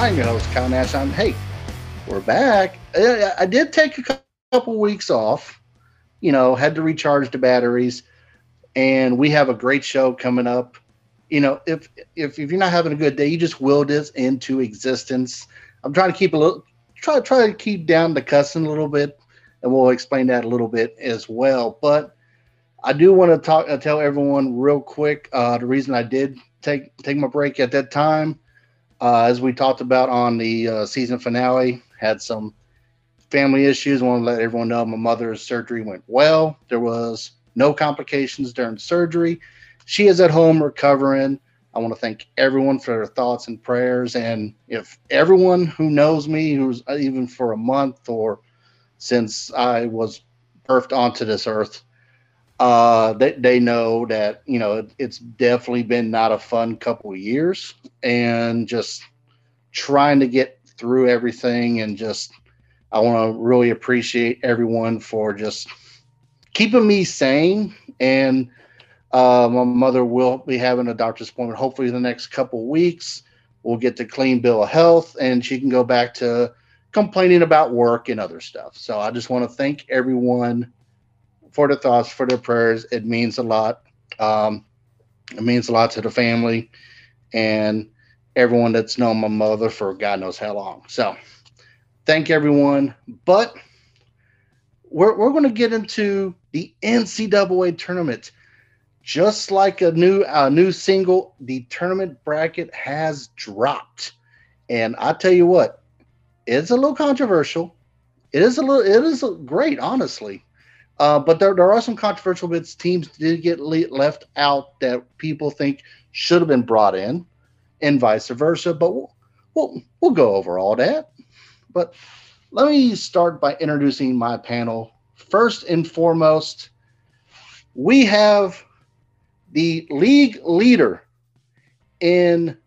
I'm your host, Kyle Nash. I'm, hey, we're back. I, I did take a couple weeks off, you know, had to recharge the batteries, and we have a great show coming up. You know, if if, if you're not having a good day, you just will this into existence. I'm trying to keep a little, try try to keep down the cussing a little bit, and we'll explain that a little bit as well. But I do want to talk, uh, tell everyone real quick uh, the reason I did take take my break at that time uh, as we talked about on the uh, season finale, had some family issues. I want to let everyone know my mother's surgery went well. There was no complications during surgery. She is at home recovering. I want to thank everyone for their thoughts and prayers. And if everyone who knows me, who's uh, even for a month or since I was birthed onto this earth, uh, they, they know that you know it, it's definitely been not a fun couple of years and just trying to get through everything and just i want to really appreciate everyone for just keeping me sane and uh, my mother will be having a doctor's appointment hopefully in the next couple of weeks. We'll get the clean bill of health and she can go back to complaining about work and other stuff. So i just want to thank everyone for the thoughts, for the prayers. It means a lot. Um, it means a lot to the family and everyone that's known my mother for God knows how long. So, thank everyone. But we're, we're going to get into the NCAA tournament. Just like a new a new single, the tournament bracket has dropped, and I tell you what, it's a little controversial. It is a little. It is great, honestly. Uh, but there, there are some controversial bits. Teams did get le- left out that people think should have been brought in, and vice versa. But we'll, we'll, we'll go over all that. But let me start by introducing my panel. First and foremost, we have the league leader in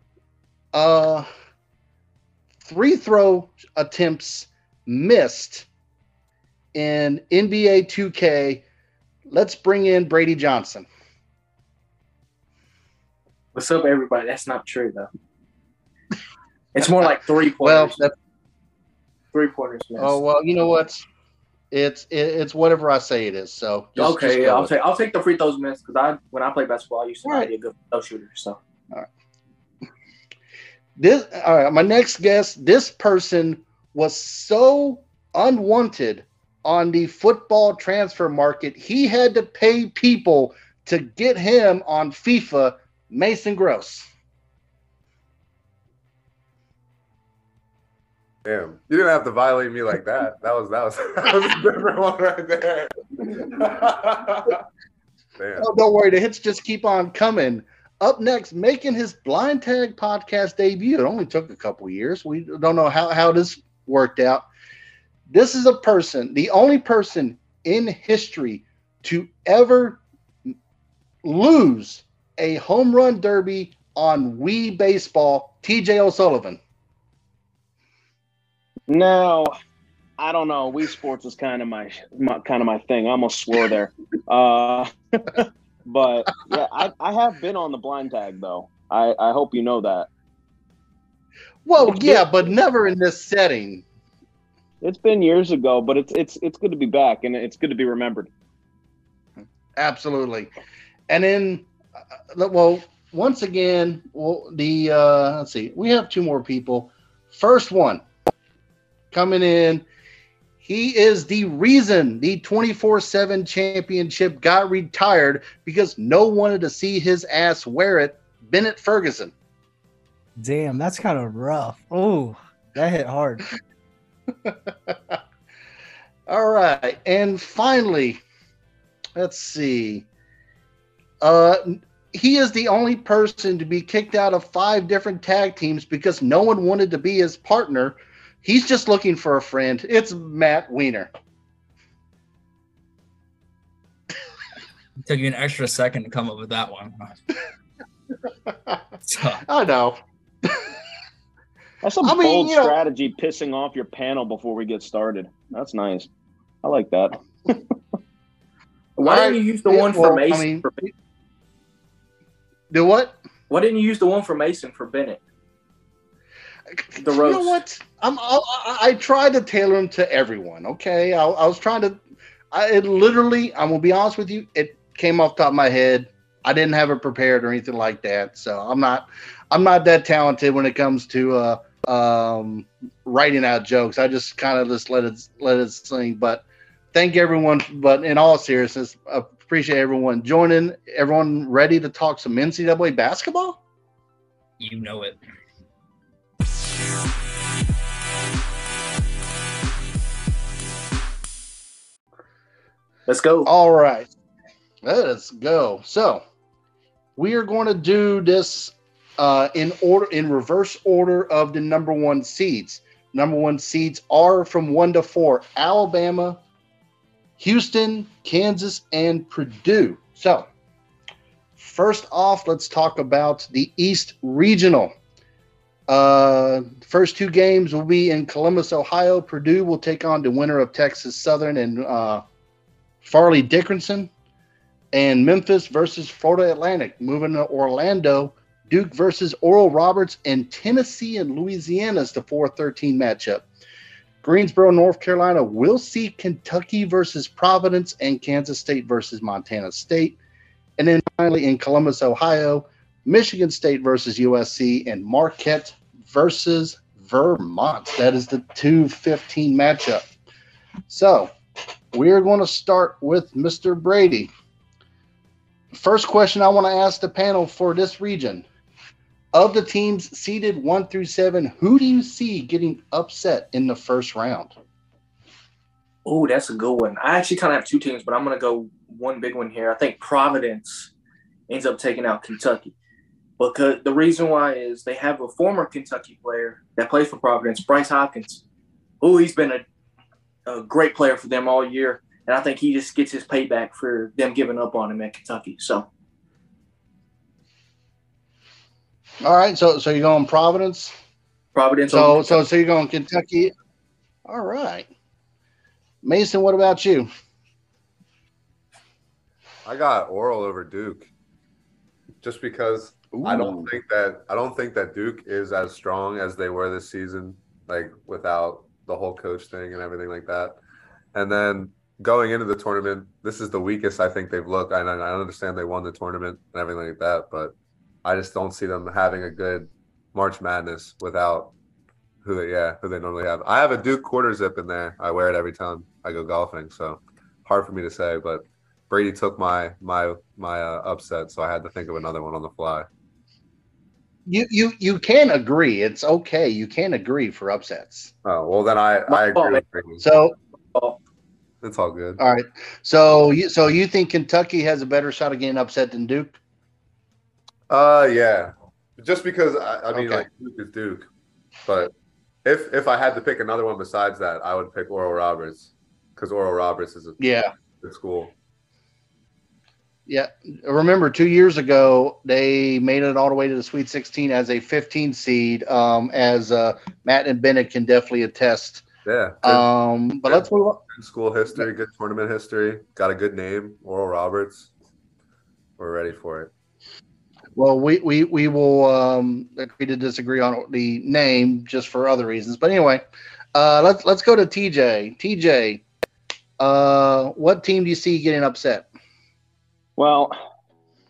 uh, free throw attempts missed in NBA 2K. Let's bring in Brady Johnson. What's up, everybody? That's not true, though. It's more like three pointers. well, three pointers. Oh well, you know what? It's it, it's whatever I say it is. So just, okay, just yeah, I'll take I'll take the free throws missed because I when I play basketball, I used to right. be a good throw shooter. So all right. This all right. My next guest. This person was so unwanted on the football transfer market, he had to pay people to get him on FIFA, Mason Gross. Damn, you didn't have to violate me like that. That was that was, that was a different one right there. Damn. Oh, don't worry, the hits just keep on coming. Up next, making his blind tag podcast debut. It only took a couple years. We don't know how, how this worked out. This is a person, the only person in history to ever lose a home run derby on Wii Baseball, TJ O'Sullivan. No, I don't know. Wii Sports is kind of my, my kind of my thing. I almost swore there. uh, but yeah, I, I have been on the blind tag though. I, I hope you know that. Well, yeah, but never in this setting it's been years ago, but it's it's it's good to be back and it's good to be remembered. Absolutely, and then uh, well, once again, well, the uh, let's see, we have two more people. First one coming in. He is the reason the 24 7 championship got retired because no one wanted to see his ass wear it. Bennett Ferguson. Damn, that's kind of rough. Oh, that hit hard. All right. And finally, let's see. Uh, he is the only person to be kicked out of five different tag teams because no one wanted to be his partner. He's just looking for a friend. It's Matt Weiner. It took you an extra second to come up with that one. I know. That's some I mean, bold strategy, know, pissing off your panel before we get started. That's nice. I like that. Why didn't you use the one for Mason? I mean, for do what? Why didn't you use the one for Mason for Bennett? The roast. You know what? I'm. I, I tried to tailor them to everyone. Okay, I, I was trying to. I it literally. I'm gonna be honest with you. It came off top of my head. I didn't have it prepared or anything like that. So I'm not. I'm not that talented when it comes to uh, um, writing out jokes. I just kind of just let it let it sing. But thank everyone. But in all seriousness, appreciate everyone joining. Everyone ready to talk some NCAA basketball? You know it. Let's go. All right. Let's go. So we are going to do this uh, in order, in reverse order of the number one seeds. Number one seeds are from one to four: Alabama, Houston, Kansas, and Purdue. So, first off, let's talk about the East Regional. Uh, first two games will be in Columbus, Ohio. Purdue will take on the winner of Texas Southern and uh, Fairleigh Dickinson. And Memphis versus Florida Atlantic. Moving to Orlando, Duke versus Oral Roberts, and Tennessee and Louisiana's is the 4 13 matchup. Greensboro, North Carolina will see Kentucky versus Providence and Kansas State versus Montana State. And then finally in Columbus, Ohio, Michigan State versus USC and Marquette versus Vermont. That is the 215 matchup. So we're going to start with Mr. Brady. First question I want to ask the panel for this region of the teams seeded one through seven, who do you see getting upset in the first round? Oh, that's a good one. I actually kind of have two teams, but I'm going to go one big one here. I think Providence ends up taking out Kentucky. Because the reason why is they have a former Kentucky player that plays for Providence, Bryce Hopkins. Oh, he's been a, a great player for them all year. And I think he just gets his payback for them giving up on him at Kentucky. So All right, so so you're going Providence. Providence. So so so you're going Kentucky. All right, Mason. What about you? I got Oral over Duke, just because Ooh. I don't think that I don't think that Duke is as strong as they were this season, like without the whole coach thing and everything like that. And then going into the tournament, this is the weakest I think they've looked. And I understand they won the tournament and everything like that, but I just don't see them having a good March Madness without who they yeah who they normally have. I have a Duke quarter zip in there. I wear it every time I go golfing, so hard for me to say. But Brady took my my my uh, upset, so I had to think of another one on the fly. You you you can agree. It's okay. You can agree for upsets. Oh well, then I I agree. So. It's all good. All right. So you so you think Kentucky has a better shot of getting upset than Duke? Uh, yeah. Just because I, I mean, okay. like Duke is Duke, but if if I had to pick another one besides that, I would pick Oral Roberts because Oral Roberts is a yeah good school. Yeah, remember two years ago they made it all the way to the Sweet 16 as a 15 seed. Um, as uh, Matt and Bennett can definitely attest. Yeah. Good, um, but good, let's move on. Good school history, good tournament history. Got a good name, Oral Roberts. We're ready for it. Well, we we we will um, agree to disagree on the name just for other reasons. But anyway, uh, let's let's go to TJ. TJ, uh, what team do you see getting upset? Well,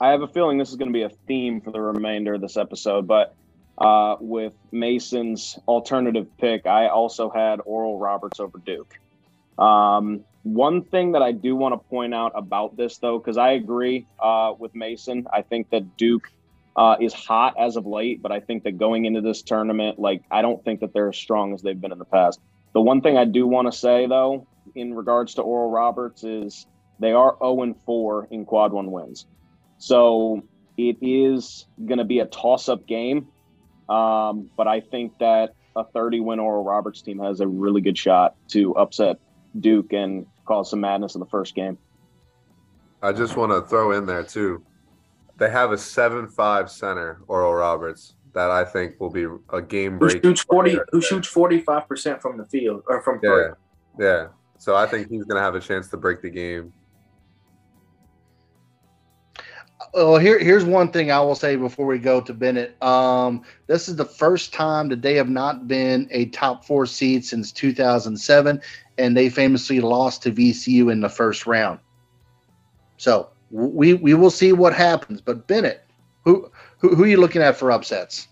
I have a feeling this is going to be a theme for the remainder of this episode, but uh, with Mason's alternative pick, I also had Oral Roberts over Duke. Um, one thing that I do want to point out about this, though, because I agree uh, with Mason, I think that Duke uh, is hot as of late, but I think that going into this tournament, like, I don't think that they're as strong as they've been in the past. The one thing I do want to say, though, in regards to Oral Roberts, is they are 0 4 in quad one wins. So it is going to be a toss up game. Um, but I think that a 30 win Oral Roberts team has a really good shot to upset Duke and cause some madness in the first game. I just want to throw in there too. They have a seven-five center, Oral Roberts, that I think will be a game breaker. Who shoots forty? Who shoots forty-five percent from the field or from yeah, yeah. So I think he's going to have a chance to break the game. Well, here here's one thing I will say before we go to Bennett. Um, this is the first time that they have not been a top four seed since 2007, and they famously lost to VCU in the first round. So we we will see what happens. But Bennett, who who, who are you looking at for upsets?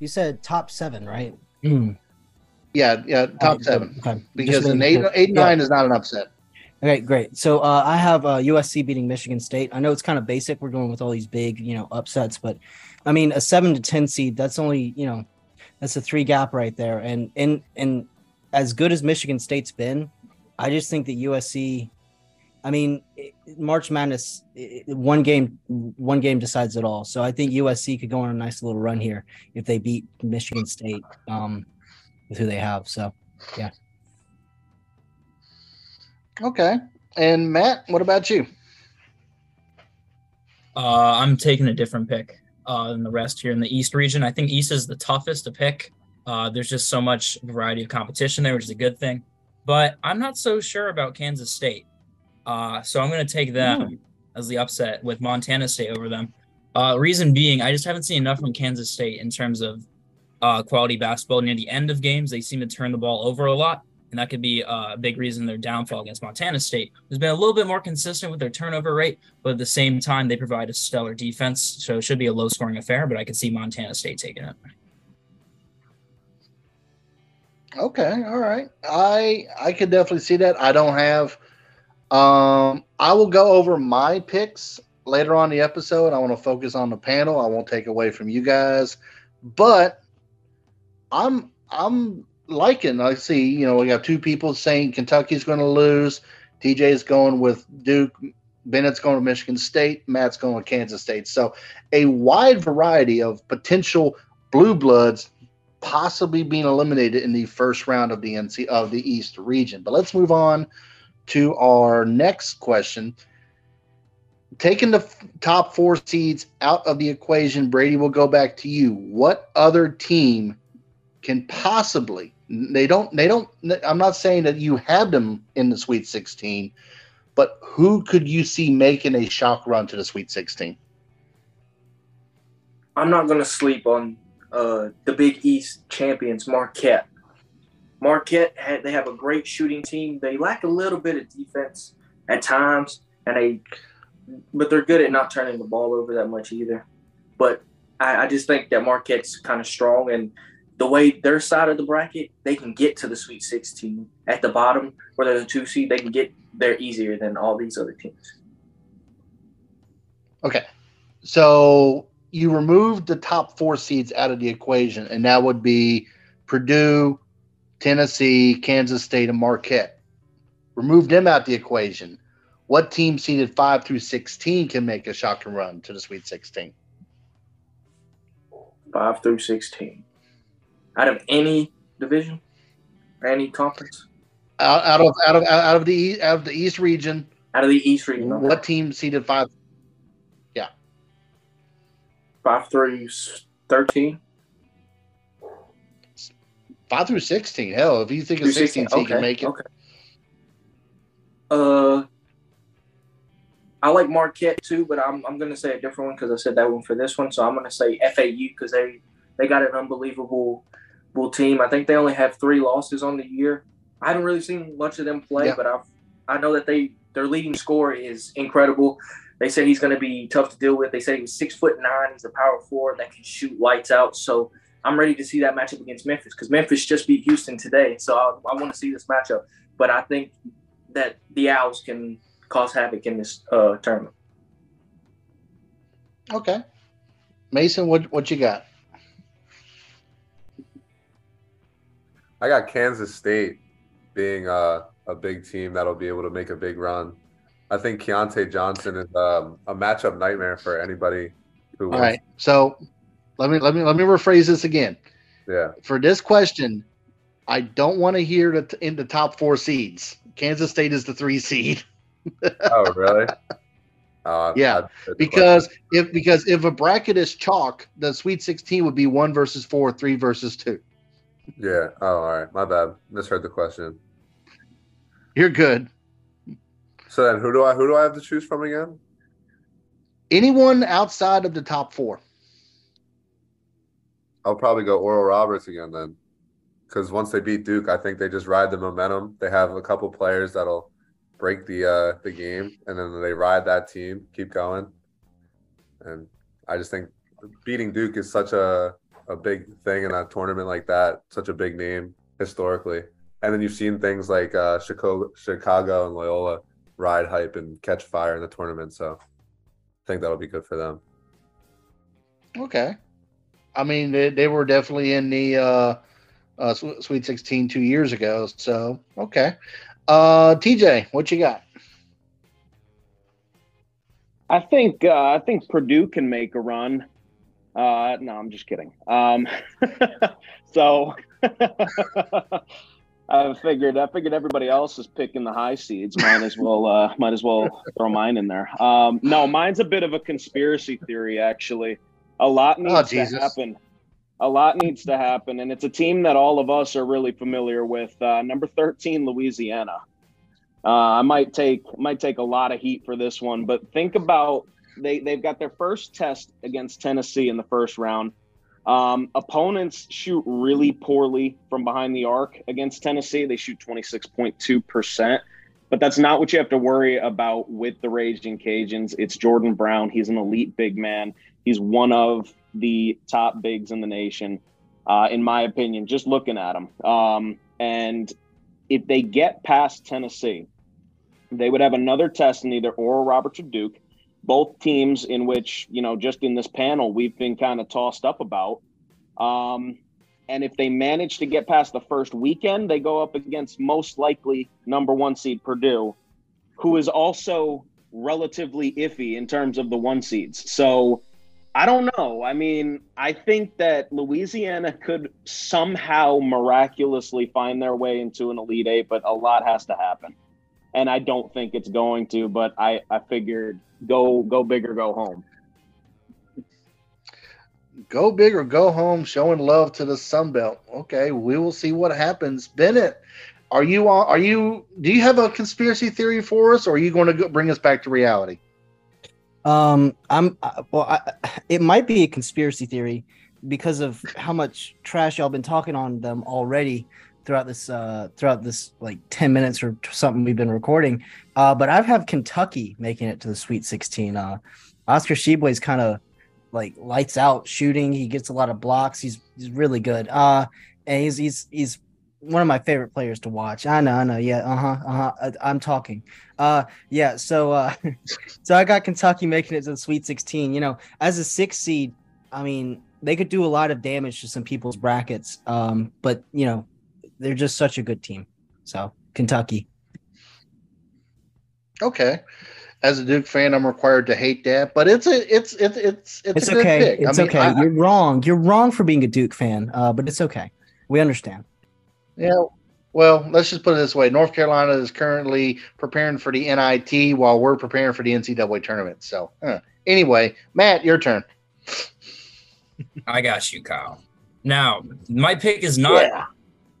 You said top seven, right? Yeah, yeah, top Alright, seven. Okay. Because Just an eight, eight Yeah. nine is not an upset. Okay, great. So uh, I have uh, USC beating Michigan State. I know it's kind of basic. We're going with all these big, you know, upsets, but I mean, a seven to ten seed. That's only, you know, that's a three gap right there. And and and as good as Michigan State's been, I just think that USC. I mean, March Madness, one game, one game decides it all. So I think USC could go on a nice little run here if they beat Michigan State um, with who they have. So Okay. And Matt, what about you? Uh, I'm taking a different pick uh, than the rest here in the East region. I think East is the toughest to pick. Uh, there's just so much variety of competition there, which is a good thing. But I'm not so sure about Kansas State. Uh, so I'm going to take them as the upset with Montana State over them. Uh, reason being, I just haven't seen enough from Kansas State in terms of uh, quality basketball. Near the end of games, they seem to turn the ball over a lot. And that could be uh, a big reason their downfall against Montana State. Has been a little bit more consistent with their turnover rate, but at the same time, they provide a stellar defense. So it should be a low scoring affair, but I could see Montana State taking it. Okay, all right. I I could definitely see that. I don't have um I will go over my picks later on the episode. I want to focus on the panel. I won't take away from you guys. But I'm I'm liking I see, you know, we got two people saying Kentucky's going to lose. TJ's going with Duke, Bennett's going to Michigan State, Matt's going with Kansas State. So a wide variety of potential blue bloods possibly being eliminated in the first round of the NC of the East region. But let's move on to our next question. Taking the f- top four seeds out of the equation, Brady will go back to you. What other team can possibly they don't they don't I'm not saying that you have them in the Sweet 16, but who could you see making a shock run to the Sweet 16? I'm not going to sleep on uh, the Big East champions, Marquette. Marquette had they have a great shooting team. They lack a little bit of defense at times, and they but they're good at not turning the ball over that much either. But I, I just think that Marquette's kind of strong, and the way their side of the bracket, they can get to the Sweet 16 at the bottom, where they're the two seed. They can get there easier than all these other teams. Okay. So you removed the top four seeds out of the equation, and that would be Purdue, Tennessee, Kansas State, and Marquette. Remove them out the equation. What team seeded five through sixteen can make a shocking run to the Sweet Sixteen? Five through 16. Out of any division, any conference, Out, out of out of out of the out of the East region, out of the East region, what team seeded five? Yeah, five through thirteen. Five through sixteen. Hell, if you think Through of sixteen, seed Okay. can make it. Okay. Uh, I like Marquette too, but I'm I'm gonna say a different one because I said that one for this one. So I'm gonna say FAU because they they got an unbelievable team. I think they only have three losses on the year. I haven't really seen much of them play, Yeah. but I've I know that they their leading scorer is incredible. They said he's going to be tough to deal with. They said he was six foot nine. He's a power forward that can shoot lights out. So I'm ready to see that matchup against Memphis because Memphis just beat Houston today. So I, I want to see this matchup. But I think that the Owls can cause havoc in this uh, tournament. Okay. Mason, what what you got? I got Kansas State being uh, a big team that'll be able to make a big run. I think Keyontae Johnson is um, a matchup nightmare for anybody who All right. So let me let me let me rephrase this again. Yeah. For this question, I don't want to hear the in the top four seeds. Kansas State is the three seed Oh, really? Uh, Yeah, because if because if a bracket is chalk, the Sweet Sixteen would be one versus four, three versus two. Yeah. Oh, all right. My bad. Misheard the question. You're good. So then, who do I who do I have to choose from again? Anyone outside of the top four? I'll probably go Oral Roberts again then, because once they beat Duke, I think they just ride the momentum. They have a couple players that'll break the uh, the game, and then they ride that team, keep going. And I just think beating Duke is such a a big thing in a tournament like that, such a big name historically. And then you've seen things like uh, Chicago, Chicago and Loyola ride hype and catch fire in the tournament. So I think that'll be good for them. Okay. I mean, they, they were definitely in the uh, uh, Sweet 16 two years ago. So, okay. Uh, TJ, what you got? I think uh, I think Purdue can make a run. Uh, no, I'm just kidding. Um, so I figured I figured everybody else is picking the high seeds. Might as well uh, might as well throw mine in there. Um, no, mine's a bit of a conspiracy theory actually. A lot needs oh, to happen. A lot needs to happen, and it's a team that all of us are really familiar with. Uh, number 13, Louisiana. Uh, I might take might take a lot of heat for this one, but think about they they've got their first test against Tennessee in the first round. Um, opponents shoot really poorly from behind the arc against Tennessee. They shoot 26.2%, but that's not what you have to worry about with the Raging Cajuns. It's Jordan Brown. He's an elite big man. He's one of the top bigs in the nation, uh, in my opinion, just looking at him. Um, and if they get past Tennessee, they would have another test in either Oral Roberts or Duke both teams in which you know just in this panel we've been kind of tossed up about. Um, and if they manage to get past the first weekend they go up against most likely number one seed purdue who is also relatively iffy in terms of the one seeds. So i don't know. I mean i think that louisiana could somehow miraculously find their way into an elite eight but a lot has to happen and I don't think it's going to. But I I figured go go big or go home. Go big or go home, showing love to the Sun Belt. Okay, we will see what happens. Bennett, are you on? Are you? Do you have a conspiracy theory for us, or are you going to go, bring us back to reality? Um, I'm uh, well. I, it might be a conspiracy theory because of how much trash y'all been talking on them already throughout this uh throughout this like 10 minutes or something we've been recording. Uh but i've have kentucky making it to the sweet 16 uh oscar is kind of like lights out shooting. He gets a lot of blocks. He's he's really good. Uh and he's he's he's one of my favorite players to watch. I know i know. Yeah uh-huh uh-huh. I, i'm talking. Uh yeah so uh so i got kentucky making it to the sweet 16 you know as a six seed i mean they could do a lot of damage to some people's brackets. Um but you know they're just such a good team. So Kentucky. Okay. As a Duke fan, I'm required to hate that, but it's a it's it's it's it's, it's okay. It's I mean, okay. I, You're wrong. You're wrong for being a Duke fan, uh, but it's okay. We understand. Yeah. Well, let's just put it this way: North Carolina is currently preparing for the NIT while we're preparing for the NCAA tournament. So, uh, anyway, Matt, your turn. I got you, Kyle. Now, my pick is not yeah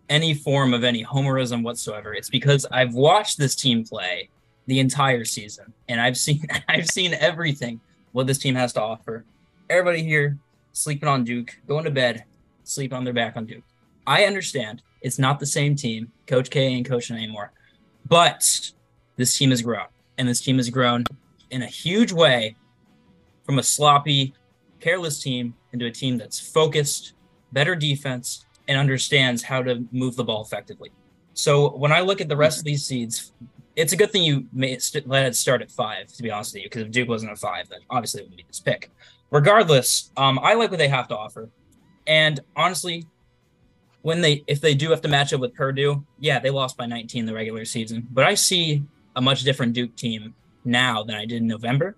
any form of any homerism whatsoever. It's because I've watched this team play the entire season and I've seen I've seen everything what this team has to offer. Everybody here sleeping on Duke, going to bed, sleep on their back on Duke. I understand it's not the same team. Coach K ain't coaching anymore. But this team has grown. And this team has grown in a huge way from a sloppy, careless team into a team that's focused, better defense, and understands how to move the ball effectively. So when I look at the rest of these seeds, it's a good thing you made, let it start at five, to be honest with you, because if Duke wasn't at five, then obviously it wouldn't be this pick. Regardless, um, I like what they have to offer. And honestly, when they if they do have to match up with Purdue, yeah, they lost by 19 the regular season. But I see a much different Duke team now than I did in November.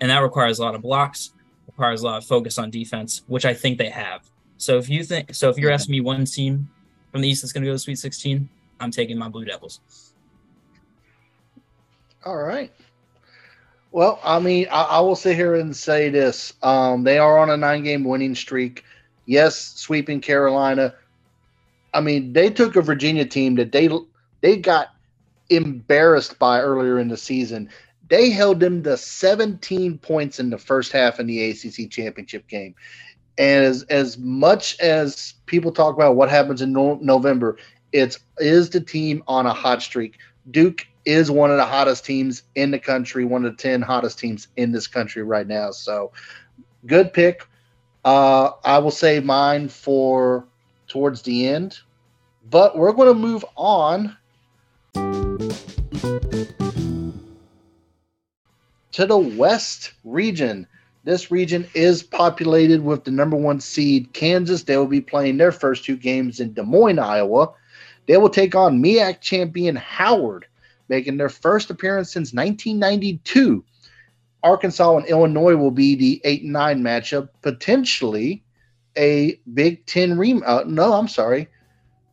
And that requires a lot of blocks, requires a lot of focus on defense, which I think they have. So if you think so, if you're asking me one team from the East that's going to go to Sweet 16, I'm taking my Blue Devils. All right. Well, I mean, I, I will sit here and say this: um, they are on a nine-game winning streak. Yes, sweeping Carolina. I mean, they took a Virginia team that they they got embarrassed by earlier in the season. They held them to 17 points in the first half in the ACC championship game. And as, as much as people talk about what happens in no- November, it's is the team on a hot streak. Duke is one of the hottest teams in the country, one of the 10 hottest teams in this country right now. So good pick. Uh, I will save mine for towards the end, but we're going to move on to the West region. This region is populated with the number one seed, Kansas. They will be playing their first two games in Des Moines, Iowa. They will take on MEAC champion Howard, making their first appearance since 1992. Arkansas and Illinois will be the 8 and 9 matchup, potentially a Big Ten rem. Uh, no, I'm sorry.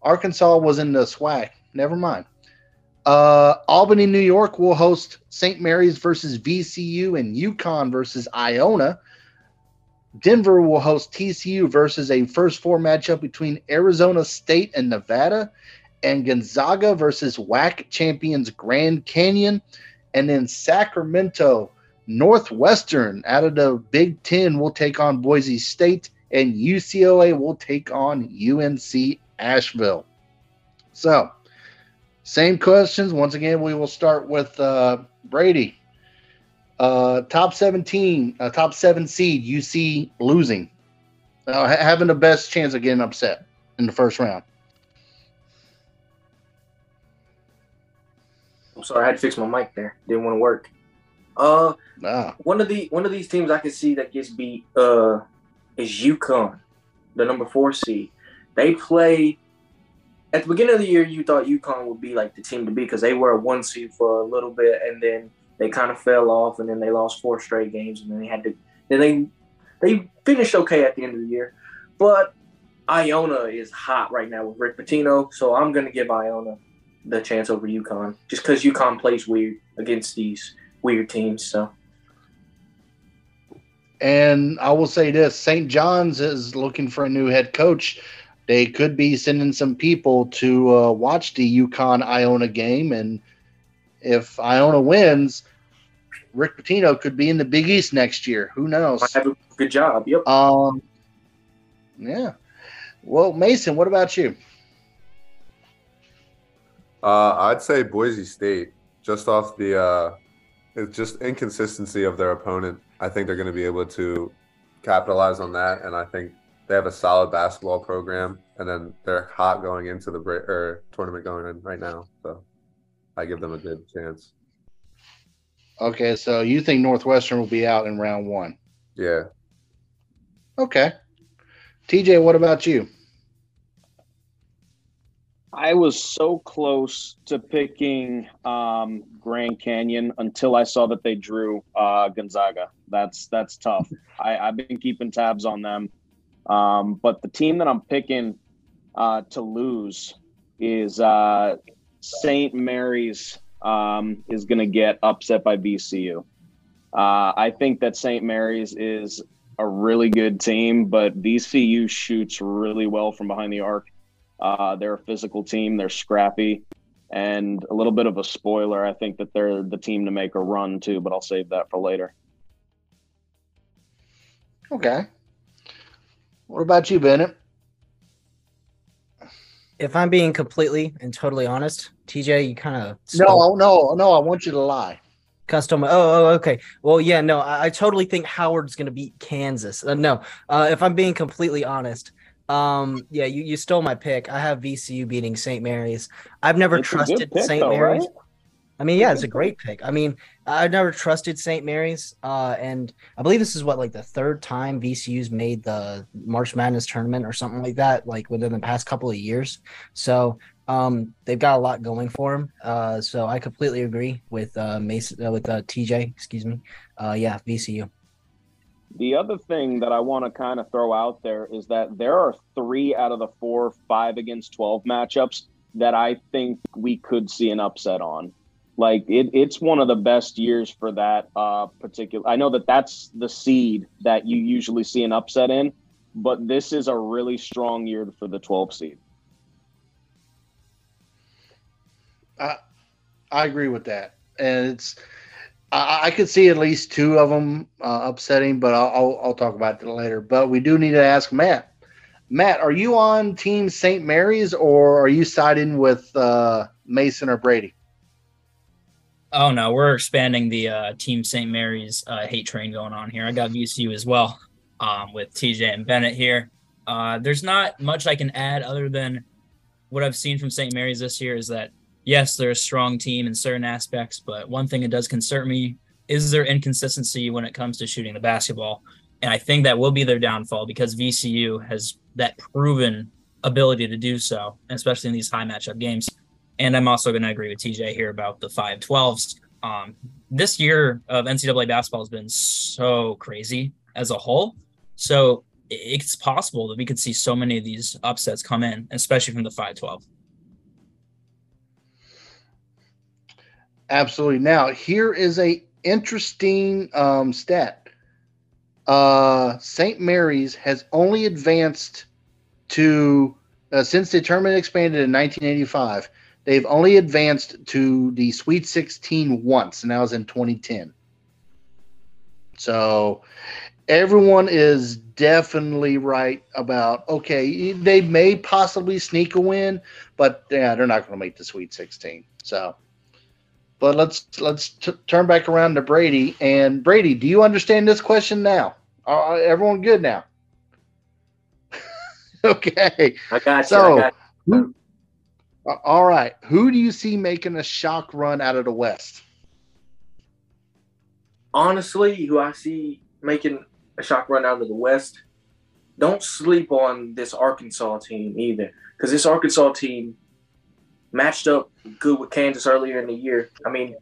Arkansas was in the SWAC. Never mind. Uh, Albany, New York will host St. Mary's versus VCU and UConn versus Iona. Denver will host TCU versus a first four matchup between Arizona State and Nevada, and Gonzaga versus WAC champions Grand Canyon, and then Sacramento Northwestern out of the Big Ten will take on Boise State, and UCLA will take on UNC Asheville. So, same questions. Once again, we will start with uh, Brady. Uh, top 17, uh, top seven seed, you see losing, uh, having the best chance of getting upset in the first round. I'm sorry, I had to fix my mic there. Didn't want to work. Uh, Ah, one of the one of these teams I can see that gets beat uh is UConn, the number four seed. They play at the beginning of the year. You thought UConn would be like the team to be because they were a one seed for a little bit, and then they kind of fell off, and then they lost four straight games, and then they had to. Then they they finished okay at the end of the year, but Iona is hot right now with Rick Pitino, so I'm gonna give Iona the chance over UConn just because UConn plays weird against these weird teams. So. and I will say this: St. John's is looking for a new head coach. They could be sending some people to uh, watch the UConn Iona game, and if Iona wins, Rick Pitino could be in the Big East next year. Who knows? I have a good job. Yep. Um, yeah. Well, Mason, what about you? Uh, I'd say Boise State, just off the uh, it's just inconsistency of their opponent. I think they're going to be able to capitalize on that, and I think they have a solid basketball program, and then they're hot going into the break, or tournament going in right now. So I give them a good chance. Okay, so you think Northwestern will be out in round one? Yeah. Okay. TJ, what about you? I was so close to picking um, Grand Canyon until I saw that they drew uh, Gonzaga. That's that's tough. I, I've been keeping tabs on them, um, but the team that I'm picking uh, to lose is uh, St. Mary's. Um, is going to get upset by VCU. Uh, I think that St. Mary's is a really good team, but VCU shoots really well from behind the arc. Uh, they're a physical team. They're scrappy, and a little bit of a spoiler. I think that they're the team to make a run too, but I'll save that for later. Okay. What about you, Bennett? If I'm being completely and totally honest, TJ, you kind of No, no, no. I want you to lie. custom. Oh, oh, okay. Well, yeah, no, I, I totally think Howard's going to beat Kansas. Uh, no, uh, if I'm being completely honest, um, yeah, you, you stole my pick. I have VCU beating St. Mary's. I've never It's trusted St. Mary's. right? I mean, yeah, it's a great pick. I mean, I've never trusted St. Mary's, uh, and I believe this is what like the third time VCU's made the March Madness tournament or something like that, like within the past couple of years. So um, they've got a lot going for them. Uh, so I completely agree with uh, Mason uh, with uh, TJ. Excuse me. Uh, yeah, VCU. The other thing that I want to kind of throw out there is that there are three out of the four five against 12 matchups that I think we could see an upset on. Like it, it's one of the best years for that uh, particular. I know that that's the seed that you usually see an upset in, but this is a really strong year for the 12 seed. I I agree with that, and it's I, I could see at least two of them uh, upsetting, but I'll, I'll, I'll talk about that later. But we do need to ask Matt. Matt, are you on Team St. Mary's or are you siding with uh, Mason or Brady? Oh no, we're expanding the uh, Team St. Mary's uh, hate train going on here. I got VCU as well um, with TJ and Bennett here. Uh, there's not much I can add other than what I've seen from St. Mary's this year is that yes, they're a strong team in certain aspects, but one thing that does concern me is their inconsistency when it comes to shooting the basketball. And I think that will be their downfall because VCU has that proven ability to do so, especially in these high matchup games. And I'm also going to agree with TJ here about the 512s. Um, this year of NCAA basketball has been so crazy as a whole. So it's possible that we could see so many of these upsets come in, especially from the 512. Absolutely. Now, here is a interesting um, stat. Uh, St. Mary's has only advanced to uh, since the tournament expanded in 1985. They've only advanced to the Sweet 16 once, and that was in 2010. So, everyone is definitely right about okay, they may possibly sneak a win, but yeah, they're not going to make the Sweet 16. So but let's let's t- turn back around to Brady. And Brady, do you understand this question now? Are everyone good now? okay. I got you. So, I got you. All right. Who do you see making a shock run out of the West? Honestly, who I see making a shock run out of the West, don't sleep on this Arkansas team either. Because this Arkansas team matched up good with Kansas earlier in the year. I mean,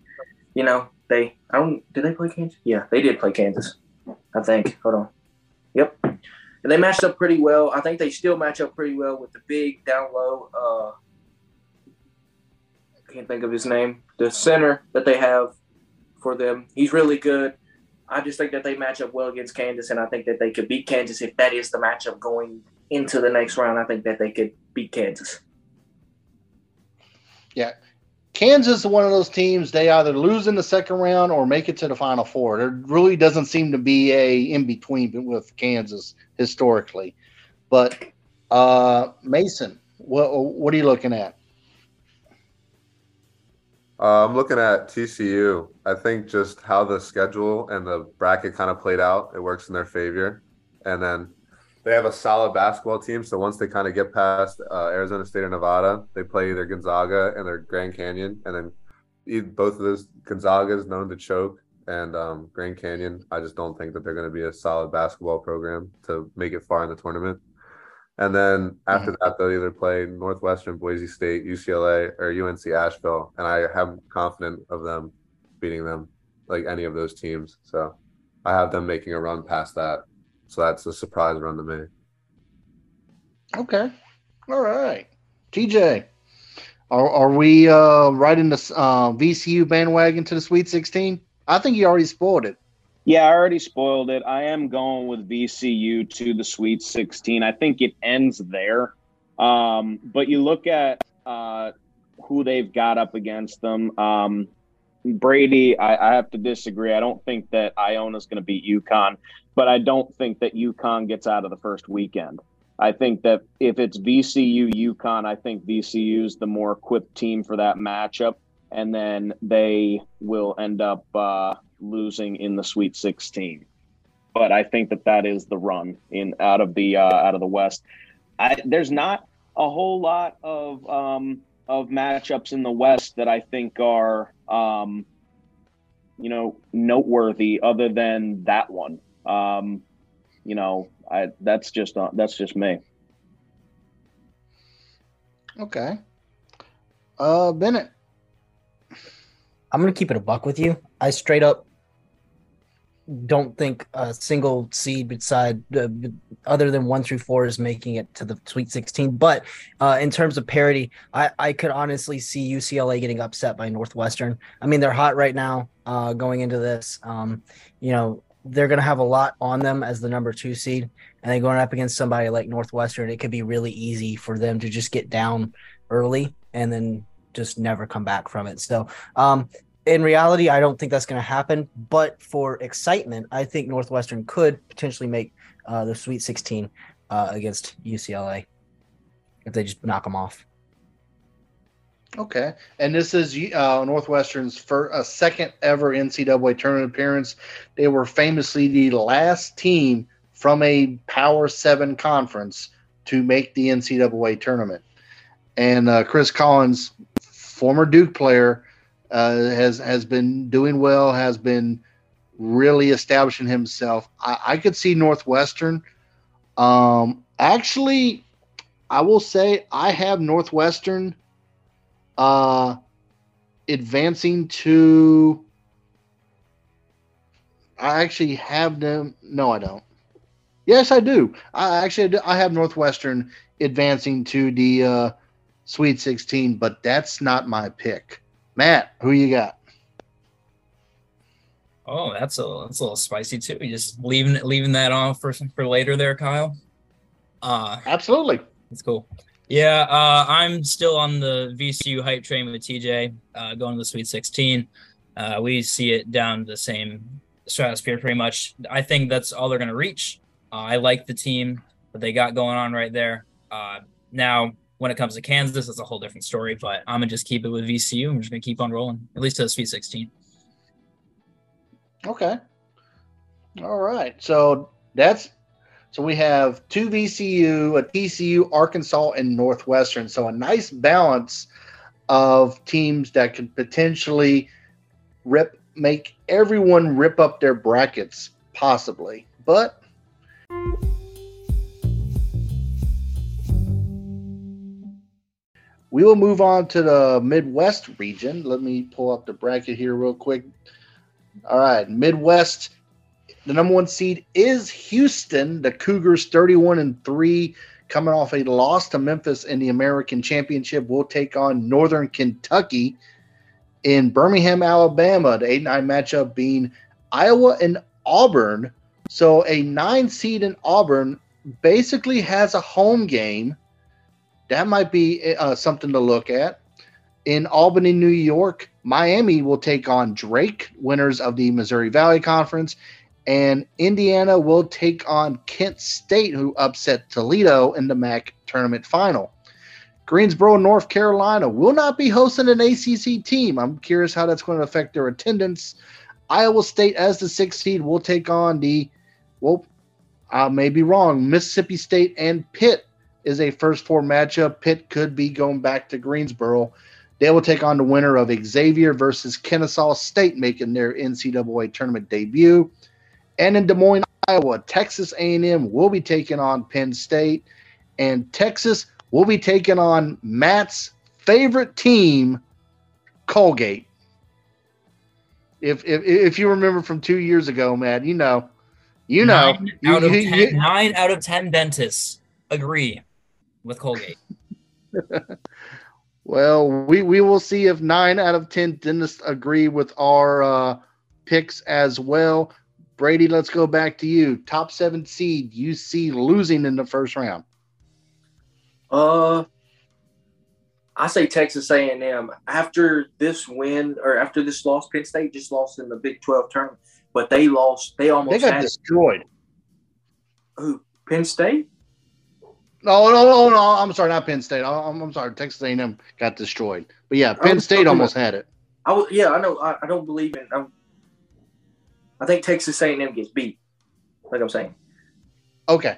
you know, they I don't did they play Kansas? Yeah, they did play Kansas. I think. Hold on. Yep. And they matched up pretty well. I think they still match up pretty well with the big down low. Uh, can't think of his name. The center that they have for them. He's really good. I just think that they match up well against Kansas, and I think that they could beat Kansas if that is the matchup going into the next round. I think that they could beat Kansas. Yeah. Kansas is one of those teams they either lose in the second round or make it to the final four. There really doesn't seem to be a in between with Kansas historically. But uh, Mason, what what are you looking at? Uh, I'm looking at TCU. I think just how the schedule and the bracket kind of played out, it works in their favor. And then they have a solid basketball team. So once they kind of get past uh, Arizona State or Nevada, they play either Gonzaga and their Grand Canyon, and then both of those Gonzaga is known to choke, and um, Grand Canyon. I just don't think that they're going to be a solid basketball program to make it far in the tournament. And then after mm-hmm. that, they'll either play Northwestern, Boise State, UCLA, or UNC Asheville, and I am confident of them beating them, like any of those teams. So I have them making a run past that. So that's a surprise run to me. Okay. All right. TJ, are, are we uh, riding the uh, VCU bandwagon to the Sweet 16? I think you already spoiled it. Yeah, I already spoiled it. I am going with VCU to the Sweet 16. I think it ends there. Um, but you look at uh, who they've got up against them. Um, Brady, I, I, have to disagree. I don't think that Iona is going to beat UConn, but I don't think that UConn gets out of the first weekend. I think that if it's VCU UConn, I think VCU is the more equipped team for that matchup, and then they will end up uh, losing in the Sweet 16. But I think that that is the run in out of the uh, out of the West. I, there's not a whole lot of um, of matchups in the West that I think are, um, you know, noteworthy other than that one. Um, you know, I that's just uh, that's just me. Okay. Uh, Bennett. I'm gonna keep it a buck with you. I straight up don't think a single seed beside uh, other than one through four is making it to the Sweet 16. But uh, in terms of parity, I, I could honestly see UCLA getting upset by Northwestern. I mean, they're hot right now uh, going into this. Um, you know, they're going to have a lot on them as the number two seed, and then going up against somebody like Northwestern, it could be really easy for them to just get down early and then just never come back from it. So, um, in reality, I don't think that's going to happen. But for excitement, I think Northwestern could potentially make uh, the Sweet 16 uh, against UCLA if they just knock them off. Okay, and this is uh, Northwestern's first, uh, second ever NCAA tournament appearance. They were famously the last team from a Power Seven conference to make the NCAA tournament. And uh, Chris Collins, former Duke player, uh, has has been doing well. Has been really establishing himself. I, I could see Northwestern. Um, actually, I will say I have Northwestern uh, advancing to. I actually have them. No, I don't. Yes, I do. I actually I have Northwestern advancing to the uh, Sweet 16, but that's not my pick. Matt, who you got? Oh, that's a that's a little spicy too. You just leaving leaving that on for for later there, Kyle. Uh absolutely. That's cool. Yeah, uh, I'm still on the VCU hype train with TJ, uh, going to the Sweet 16. Uh, we see it down the same stratosphere pretty much. I think that's all they're going to reach. Uh, I like the team that they got going on right there. Uh, now, when it comes to Kansas, it's a whole different story, but I'm going to just keep it with VCU. I'm just going to keep on rolling, at least to the Sweet 16. Okay. All right. So that's so we have two VCU, a TCU, Arkansas, and Northwestern. So a nice balance of teams that could potentially rip make everyone rip up their brackets, possibly. But we will move on to the Midwest region. Let me pull up the bracket here real quick. All right, Midwest the number one seed is Houston. The Cougars, 31 and 3, coming off a loss to Memphis in the American Championship, will take on Northern Kentucky in Birmingham, Alabama. The 8 9 matchup being Iowa and Auburn. So a nine seed in Auburn basically has a home game. That might be uh, something to look at. In Albany, New York, Miami will take on Drake, winners of the Missouri Valley Conference, and Indiana will take on Kent State, who upset Toledo in the MAC tournament final. Greensboro, North Carolina will not be hosting an ACC team. I'm curious how that's going to affect their attendance. Iowa State, as the sixth seed, will take on the, well, I may be wrong. Mississippi State and Pitt is a first four matchup. Pitt could be going back to Greensboro. They will take on the winner of Xavier versus Kennesaw State, making their NCAA tournament debut. And in Des Moines, Iowa, Texas A&M will be taking on Penn State, and Texas will be taking on Matt's favorite team, Colgate. If if if you remember from two years ago, Matt, you know, you know, nine you, out of you, 10, you, nine out of ten dentists agree with Colgate. well, we we will see if nine out of ten dentists agree with our uh, picks as well. Brady, let's go back to you. Top seven seed, you see losing in the first round. Uh, I say Texas A&M. After this win or after this loss, Penn State just lost in the Big Twelve tournament, but they lost. They almost they got had destroyed. who Penn State. No, no, no, no. I'm sorry, not Penn State. I'm, I'm sorry. Texas A&M got destroyed. But yeah, Penn State almost about- had it. I was, yeah, I know. I, I don't believe in. I'm, I think Texas A&M gets beat. Like I'm saying, Okay.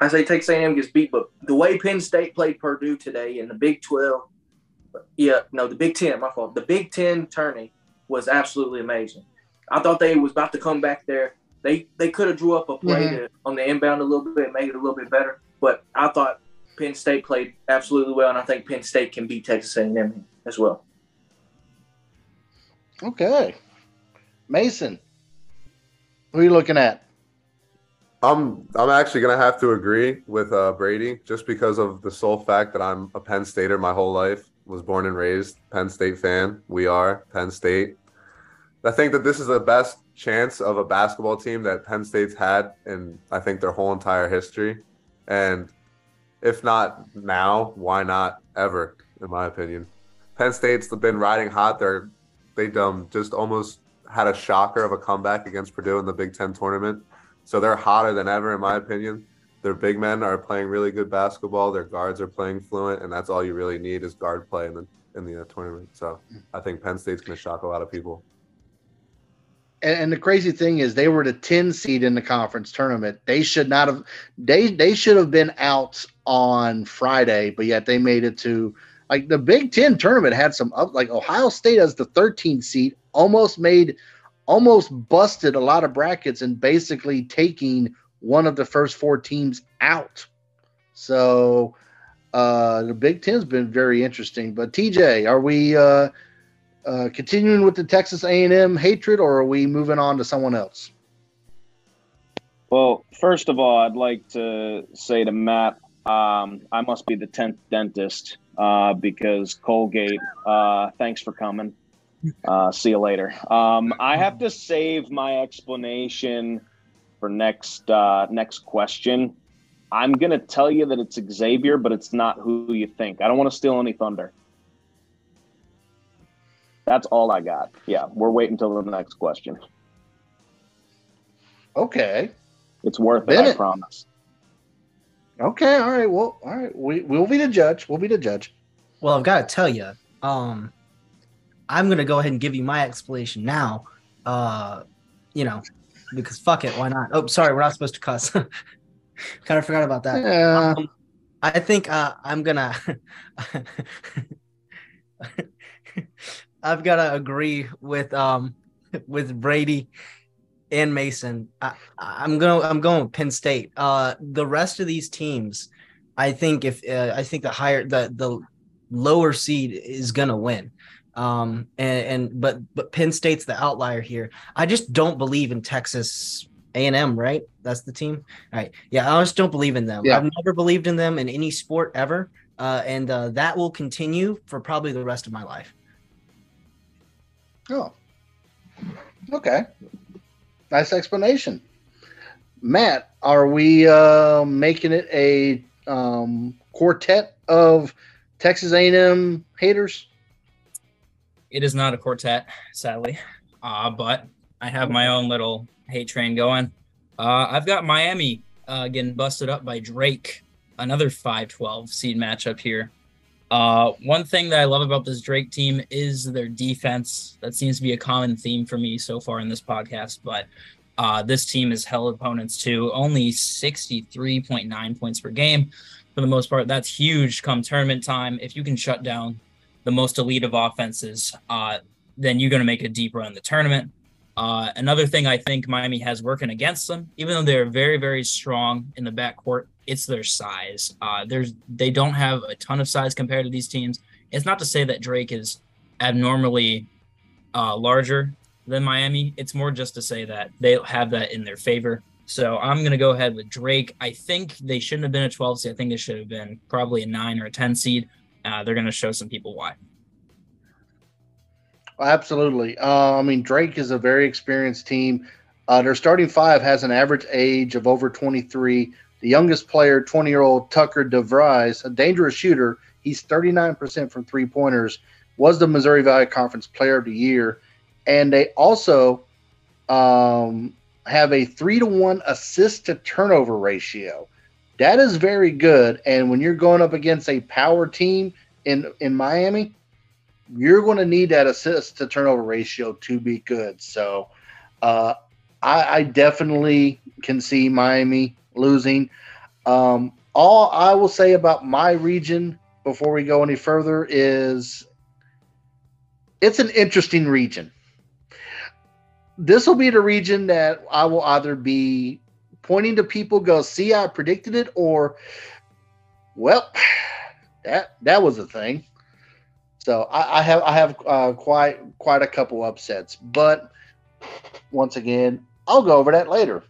I say Texas A&M gets beat, but the way Penn State played Purdue today in the Big Twelve, yeah, no, the Big Ten. My fault. The Big Ten tourney was absolutely amazing. I thought they was about to come back there. They they could have drew up a play Mhm. to, on the inbound a little bit, made it a little bit better. But I thought Penn State played absolutely well, and I think Penn State can beat Texas A&M as well. Okay. Mason, who are you looking at? I'm I'm actually gonna have to agree with uh, Brady just because of the sole fact that I'm a Penn Stater my whole life. Was born and raised Penn State fan. We are Penn State. I think that this is the best chance of a basketball team that Penn State's had in I think their whole entire history. And if not now, why not ever? In my opinion, Penn State's been riding hot. They're they um just almost had a shocker of a comeback against Purdue in the Big Ten tournament. So they're hotter than ever, in my opinion. Their big men are playing really good basketball. Their guards are playing fluent, and that's all you really need is guard play in the in the uh, tournament. So I think Penn State's going to shock a lot of people. And, and the crazy thing is, they were the 10 seed in the conference tournament. They should not have. They they should have been out on Friday, but yet they made it to like the Big Ten tournament had some up. Like Ohio State as the 13 seed almost made, almost busted a lot of brackets and basically taking one of the first four teams out. So uh, the Big Ten's been very interesting. But TJ, are we uh, uh, continuing with the Texas A&M hatred, or are we moving on to someone else? Well, first of all, I'd like to say to Matt, um, I must be the tenth dentist uh, because Colgate. Uh, thanks for coming. Uh, see you later. Um, I have to save my explanation for next uh, next question. I'm gonna tell you that it's Xavier, but it's not who you think. I don't want to steal any thunder. That's all I got. Yeah, we're waiting until the next question. Okay. It's worth it, I promise. Okay. All right. Well. All right. We we'll be the judge. We'll be the judge. Well, I've got to tell you, um, I'm gonna go ahead and give you my explanation now. Uh, you know, because fuck it, why not? Oh, sorry, we're not supposed to cuss. kind of forgot about that. Yeah. Um, I think uh, I'm gonna. I've got to agree with um with Brady and Mason. I, I'm going. I'm going with Penn State. Uh, the rest of these teams, I think if uh, I think the higher the the lower seed is gonna win. Um, and, and but but Penn State's the outlier here. I just don't believe in Texas A&M. Right? That's the team. All right. Yeah, I just don't believe in them. Yeah. I've never believed in them in any sport ever. Uh, and uh, that will continue for probably the rest of my life. Oh. Okay. Nice explanation. Matt, are we uh, making it a um, quartet of Texas A&M haters? It is not a quartet, sadly, uh, but I have my own little hate train going. Uh, I've got Miami uh, getting busted up by Drake, another 5-12 seed matchup here. Uh, one thing that I love about this Drake team is their defense. That seems to be a common theme for me so far in this podcast. But uh, this team has held opponents to only 63.9 points per game for the most part. That's huge come tournament time. If you can shut down the most elite of offenses, uh, then you're going to make a deep run in the tournament. Uh, another thing I think Miami has working against them, even though they're very, very strong in the backcourt, it's their size. Uh, there's they don't have a ton of size compared to these teams. It's not to say that Drake is abnormally uh, larger than Miami. It's more just to say that they have that in their favor. So I'm going to go ahead with Drake. I think they shouldn't have been a 12 seed. I think they should have been probably a nine or a 10 seed. Uh, they're going to show some people why. Absolutely. Uh, I mean, Drake is a very experienced team. Uh, their starting five has an average age of over 23. The youngest player, 20 year old Tucker DeVries, a dangerous shooter. He's 39% from three pointers, was the Missouri Valley Conference Player of the Year. And they also um, have a three to one assist to turnover ratio. That is very good. And when you're going up against a power team in, in Miami, you're going to need that assist to turnover ratio to be good. So uh, I, I definitely can see Miami losing. Um, all I will say about my region before we go any further is it's an interesting region. This will be the region that I will either be pointing to people, go, see, I predicted it, or, well, that that was a thing. So I, I have I have uh, quite quite a couple upsets, but once again, I'll go over that later.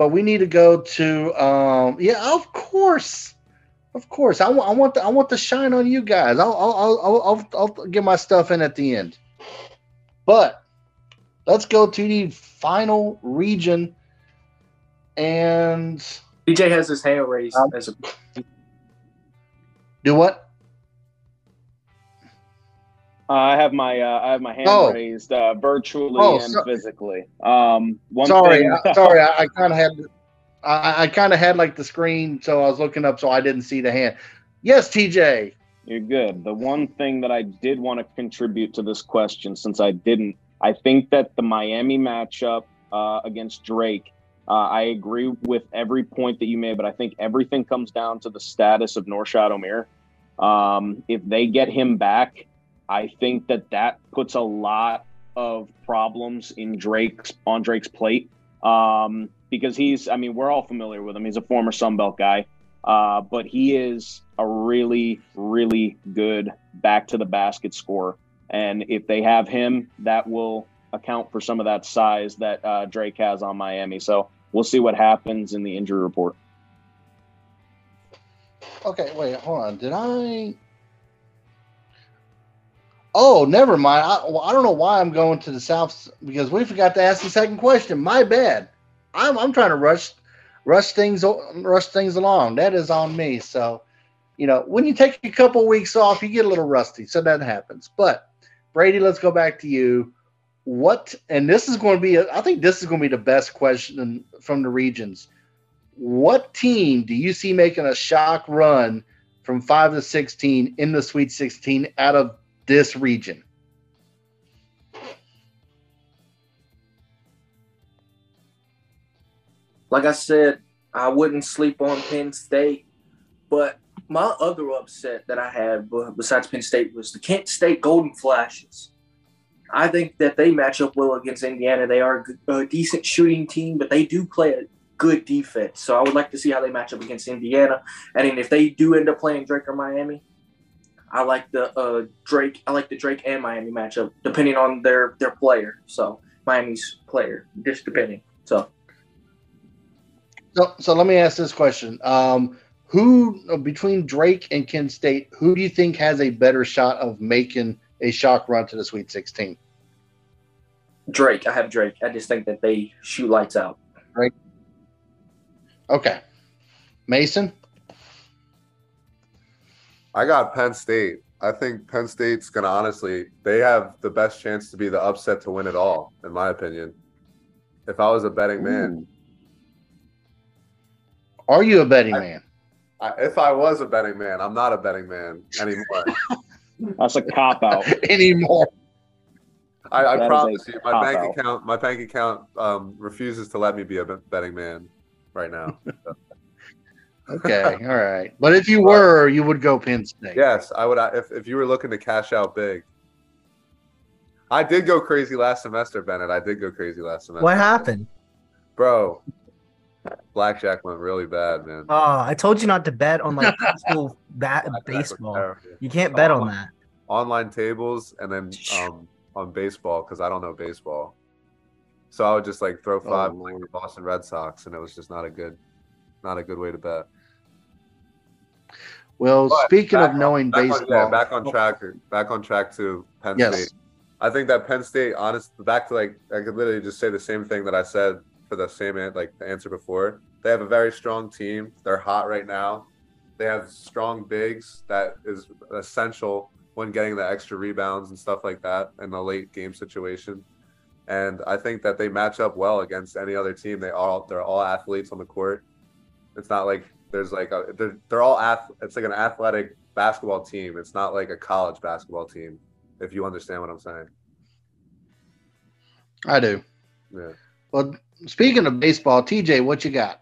But we need to go to um, yeah, of course, of course. I want I want the, I want the shine on you guys. I'll I'll I'll I'll, I'll get my stuff in at the end. But let's go to the final region, and DJ has his hand raised Um, as a do what? Uh, I have my uh, I have my hand Oh. raised uh, virtually Oh, and so- physically. Um, one sorry, thing, I- sorry. I, I kind of had, I, I kind of had like the screen, so I was looking up, so I didn't see the hand. Yes, TJ. You're good. The one thing that I did want to contribute to this question, since I didn't, I think that the Miami matchup uh, against Drake, uh, I agree with every point that you made, but I think everything comes down to the status of Norchad Omier. Um, if they get him back, I think that that puts a lot of problems in Drake's on Drake's plate um, because he's. I mean, we're all familiar with him. He's a former Sunbelt guy. Uh, but he is a really, really good back to the basket scorer. And if they have him, that will account for some of that size that uh, Drake has on Miami. So we'll see what happens in the injury report. Okay, wait, hold on. Did I? Oh, never mind. I, well, I don't know why I'm going to the south because we forgot to ask the second question. My bad. I'm I'm trying to rush rush things rush things along. That is on me. So, you know, when you take a couple weeks off, you get a little rusty. So that happens. But Brady, let's go back to you. What and this is going to be I think this is going to be the best question from the regions. What team do you see making a shock run from 5 to 16 in the Sweet 16 out of this region? like I said, I wouldn't sleep on Penn State, but my other upset that I had besides Penn State was the Kent State Golden Flashes. I think that they match up well against Indiana. They are a decent shooting team, but they do play a good defense. So I would like to see how they match up against Indiana. And if they do end up playing Drake or Miami, I like the uh, Drake. I like the Drake and Miami matchup, depending on their their player. So Miami's player, just depending. So So, so let me ask this question: um, Who between Drake and Kent State, who do you think has a better shot of making a shock run to the Sweet 16? Drake, I have Drake. I just think that they shoot lights out. Okay, Mason. I got Penn State. I think Penn State's gonna honestly, they have the best chance to be the upset to win it all, in my opinion. If I was a betting man, Are you a betting I- man? I, if I was a betting man, I'm not a betting man anymore. That's a cop out. Anymore? I, I promise you, my bank cop-out. account, my bank account um, refuses to let me be a betting man right now. Okay, all right. But if you were, you would go Penn State. yes, I would. If if you were looking to cash out big, I did go crazy last semester, Bennett. I did go crazy last semester. What happened? bro? Blackjack went really bad, man. Oh, I told you not to bet on like high school bat baseball. You can't bet on that. Online tables and then um, on baseball because I don't know baseball. So I would just like throw five Oh, like Lord. the Boston Red Sox, and it was just not a good, not a good way to bet. Well, But speaking of on- knowing back baseball, On, yeah, back on track. Back on track to Penn Yes. State. I think that Penn State, honest, back to like I could literally just say the same thing that I said for the same like the answer before. They have a very strong team. They're hot right now. They have strong bigs that is essential when getting the extra rebounds and stuff like that in the late game situation. And I think that they match up well against any other team. They all they're all athletes on the court. It's not like there's like a they're, they're all ath- it's like an athletic basketball team. It's not like a college basketball team. If you understand what I'm saying. I do. Yeah. Well, speaking of baseball, TJ, what you got?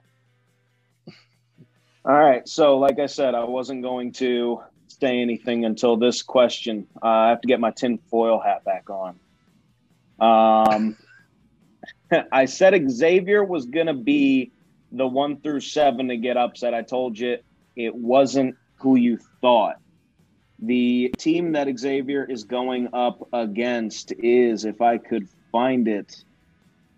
All right. So, like I said, I wasn't going to say anything until this question. Uh, I have to get my tinfoil hat back on. Um, I said Xavier was going to be the one through seven to get upset. I told you it wasn't who you thought. The team that Xavier is going up against is, if I could find it,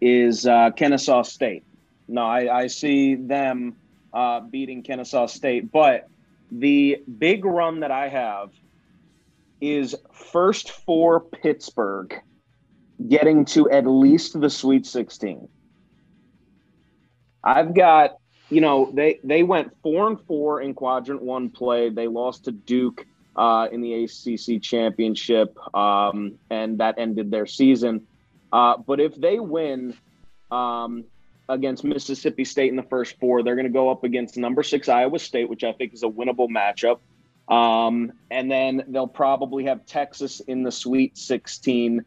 is uh, Kennesaw State. No, I, I see them uh, beating Kennesaw State. But the big run that I have is first for Pittsburgh getting to at least the Sweet 16. I've got, you know, they they went four and four in quadrant one play. They lost to Duke uh, in the ACC championship, um, and that ended their season. Uh, but if they win um, against Mississippi State in the first four, they're going to go up against number six Iowa State, which I think is a winnable matchup. Um, and then they'll probably have Texas in the Sweet 16.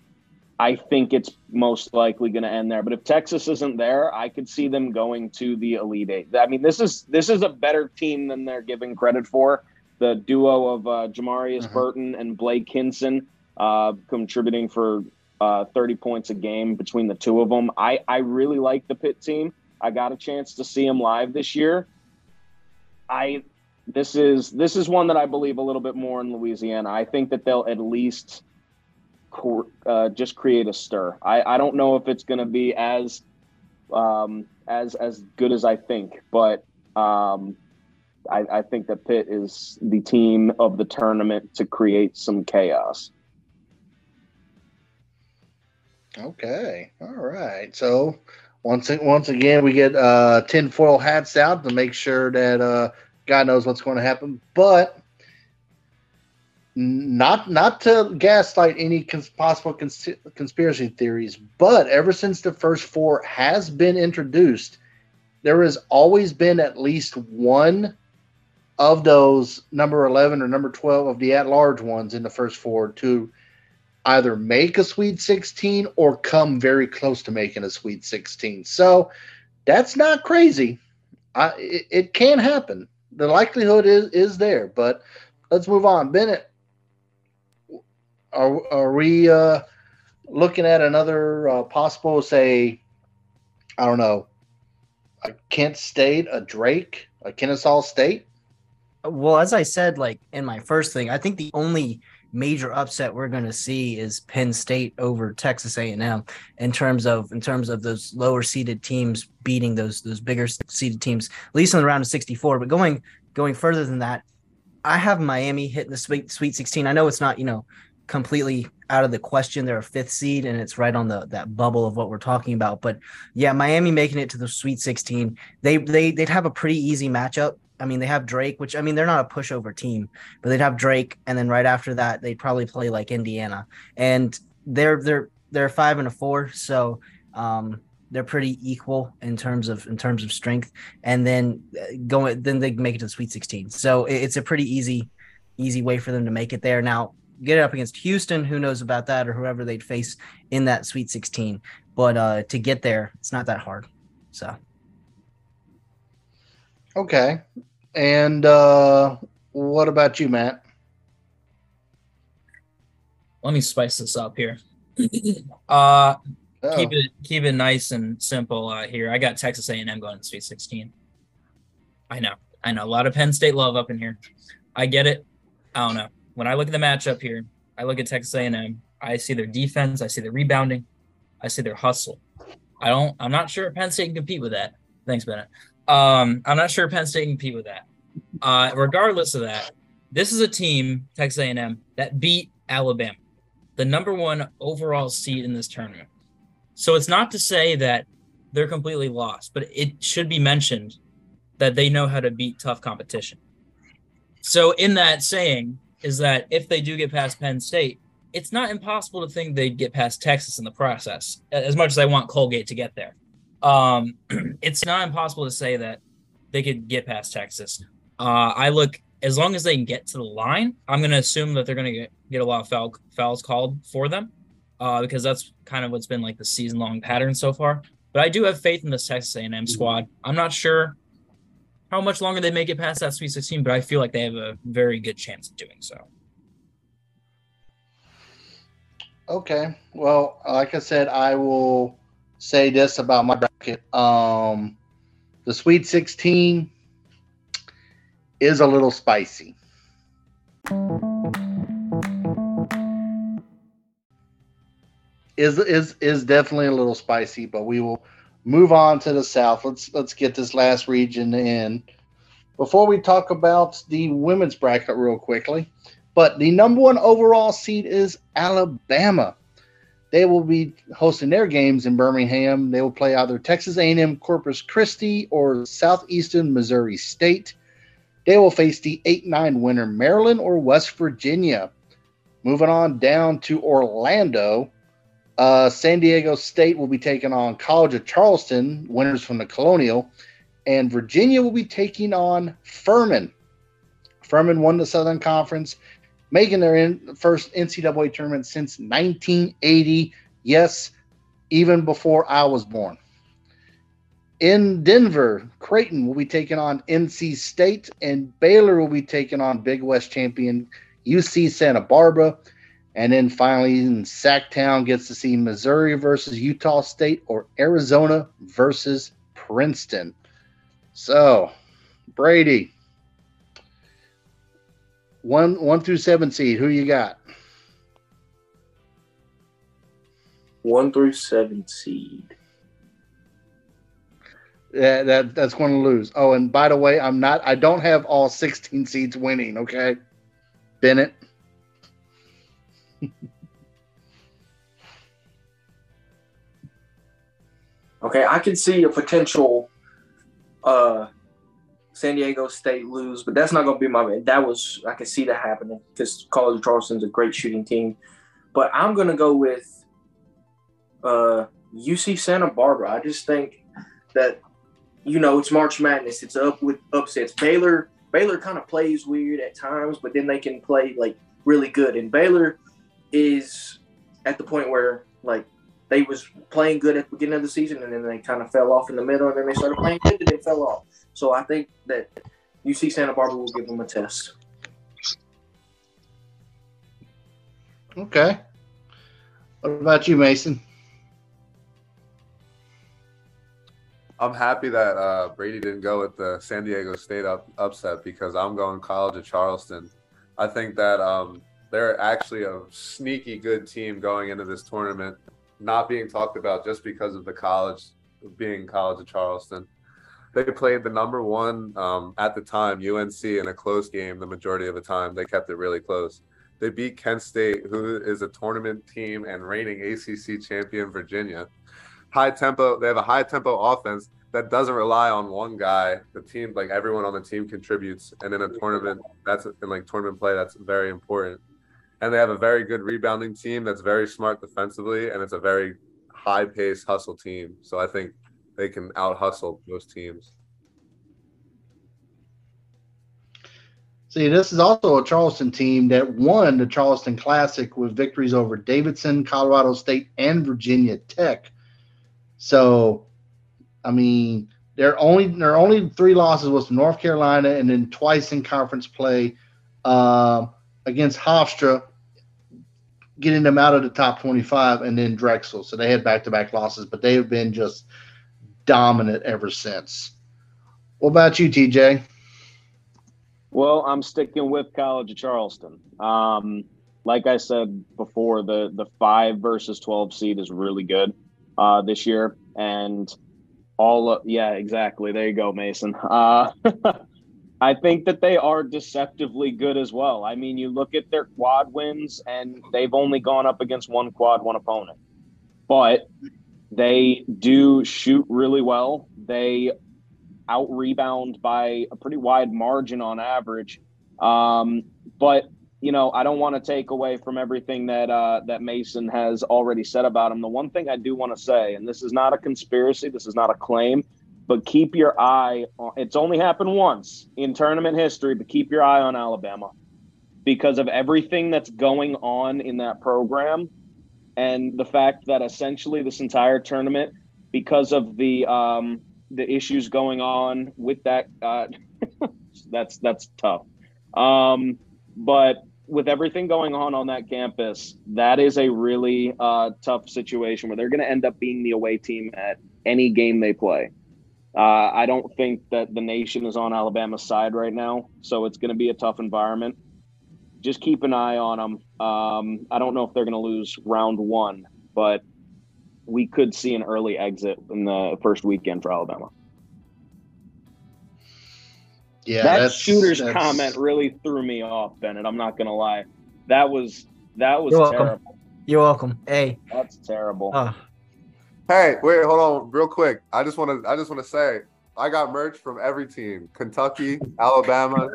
I think it's most likely going to end there. But if Texas isn't there, I could see them going to the Elite Eight. I mean, this is this is a better team than they're giving credit for. The duo of uh, Jamarius Mhm. Burton and Blake Hinson uh, contributing for uh, 30 points a game between the two of them. I, I really like the Pitt team. I got a chance to see them live this year. I this is this is one that I believe a little bit more in Louisiana. I think that they'll at least uh, just create a stir. I, I don't know if it's going to be as um, as as good as I think, but um, I, I think that Pitt is the team of the tournament to create some chaos. Okay. All right. So once once again, we get uh, tinfoil hats out to make sure that uh, God knows what's going to happen. But not not to gaslight any cons- possible cons- conspiracy theories, but ever since the first four has been introduced, there has always been at least one of those number 11 or number 12 of the at-large ones in the first four to either make a Sweet 16 or come very close to making a Sweet 16. So that's not crazy. I, it, it can happen. The likelihood is is there, but let's move on. Bennett, are are we uh, looking at another uh, possible, say, I don't know, a Kent State, a Drake, a Kennesaw State? Well, as I said, like in my first thing, I think the only major upset we're going to see is Penn State over Texas A&M in terms of in terms of those lower seeded teams beating those those bigger seeded teams, at least in the round of 64. But going going further than that, I have Miami hitting the Sweet Sweet 16. I know it's not you know completely out of the question. They're a fifth seed, and it's right on the that bubble of what we're talking about. But yeah, Miami making it to the Sweet 16, they they they'd have a pretty easy matchup. I mean, they have Drake, which I mean, they're not a pushover team, but they'd have Drake, and then right after that, they'd probably play like Indiana, and they're they're they're five and a four, so um, they're pretty equal in terms of in terms of strength, and then uh, going then they make it to the Sweet 16. So it- it's a pretty easy easy way for them to make it there. Now get it up against Houston, who knows about that, or whoever they'd face in that Sweet 16, but uh, to get there, it's not that hard. So. Okay. And uh, what about you, Matt? Let me spice this up here. uh, Oh, keep it keep it nice and simple uh, here. I got Texas A&M going to Sweet 16. I know, I know, a lot of Penn State love up in here. I get it. I don't know. When I look at the matchup here, I look at Texas A&M. I see their defense. I see their rebounding. I see their hustle. I don't. I'm not sure Penn State can compete with that. Thanks, Bennett. Um, I'm not sure Penn State can compete with that. Uh, regardless of that, this is a team, Texas A&M, that beat Alabama, the number one overall seed in this tournament. So it's not to say that they're completely lost, but it should be mentioned that they know how to beat tough competition. So in that saying is that if they do get past Penn State, it's not impossible to think they'd get past Texas in the process. As much as I want Colgate to get there, um, it's not impossible to say that they could get past Texas. Uh, I look as long as they can get to the line. I'm going to assume that they're going to get, a lot of foul, fouls called for them uh, because that's kind of what's been like the season long pattern so far. But I do have faith in this Texas A&M squad. I'm not sure how much longer they make it past that Sweet 16, but I feel like they have a very good chance of doing so. Okay. Well, like I said, I will say this about my bracket. Um, the Sweet 16 is a little spicy. Is is is definitely a little spicy, but we will move on to the south. Let's let's get this last region in. Before we talk about the women's bracket real quickly, but the number one overall seed is Alabama. They will be hosting their games in Birmingham. They will play either Texas A&M Corpus Christi or Southeastern Missouri State. They will face the 8 9 winner, Maryland or West Virginia. Moving on down to Orlando, uh, San Diego State will be taking on College of Charleston, winners from the Colonial, and Virginia will be taking on Furman. Furman won the Southern Conference, making their in, first NCAA tournament since 1980. Yes, even before I was born. In Denver, Creighton will be taking on NC State, and Baylor will be taking on Big West champion UC Santa Barbara. And then finally, in Sacktown gets to see Missouri versus Utah State or Arizona versus Princeton. So, Brady, one one through seven seed, who you got? One through seven seed. Yeah, that that's going to lose. Oh, and by the way, I'm not. I don't have all 16 seeds winning. Okay, Bennett. Okay, I can see a potential uh San Diego State lose, but that's not going to be my. That was I can see that happening because College of Charleston's a great shooting team, but I'm going to go with uh UC Santa Barbara. I just think that you know it's March Madness. It's up with upsets. Baylor Baylor kind of plays weird at times, but then they can play like really good. And Baylor is at the point where like they was playing good at the beginning of the season and then they kind of fell off in the middle and then they started playing good and then fell off. So I think that UC Santa Barbara will give them a test. Okay. What about you, Mason? I'm happy that uh, Brady didn't go with the San Diego State up, upset because I'm going College of Charleston. I think that um, they're actually a sneaky good team going into this tournament, not being talked about just because of the college being College of Charleston. They played the number one um, at the time UNC in a close game. The majority of the time, they kept it really close. They beat Kent State, who is a tournament team and reigning ACC champion Virginia. High tempo. They have a high tempo offense that doesn't rely on one guy. The team, like everyone on the team, contributes, and in a tournament, that's in like tournament play, that's very important. And they have a very good rebounding team that's very smart defensively, and it's a very high pace hustle team. So I think they can out hustle most teams. See, this is also a Charleston team that won the Charleston Classic with victories over Davidson, Colorado State, and Virginia Tech. So, I mean, their only their only three losses was to North Carolina, and then twice in conference play uh, against Hofstra, getting them out of the top twenty-five, and then Drexel. So they had back-to-back losses, but they have been just dominant ever since. What about you, TJ? Well, I'm sticking with College of Charleston. Um, like I said before, the the five versus twelve seed is really good uh, this year, and all of, yeah, exactly. There you go, Mason. Uh, I think that they are deceptively good as well. I mean, you look at their quad wins, and they've only gone up against one quad one opponent, but they do shoot really well. They out rebound by a pretty wide margin on average. Um, but you know, I don't want to take away from everything that uh, that Mason has already said about him. The one thing I do want to say, and this is not a conspiracy, this is not a claim, but keep your eye on. It's only happened once in tournament history, but keep your eye on Alabama because of everything that's going on in that program, and the fact that essentially this entire tournament, because of the um, the issues going on with that. Uh, that's that's tough. Um, but with everything going on on that campus, that is a really uh, tough situation where they're going to end up being the away team at any game they play. Uh, I don't think that the nation is on Alabama's side right now, so it's going to be a tough environment. Just keep an eye on them. Um, I don't know if they're going to lose round one, but we could see an early exit in the first weekend for Alabama. Yeah, that that's- shooter's that's- comment really threw me off, Bennett. I'm not gonna lie. That was that was You're welcome. terrible. You're welcome. Hey, That's terrible. uh, Hey, wait, hold on, real quick. I just want to, I just want to say, I got merch from every team: Kentucky, Alabama,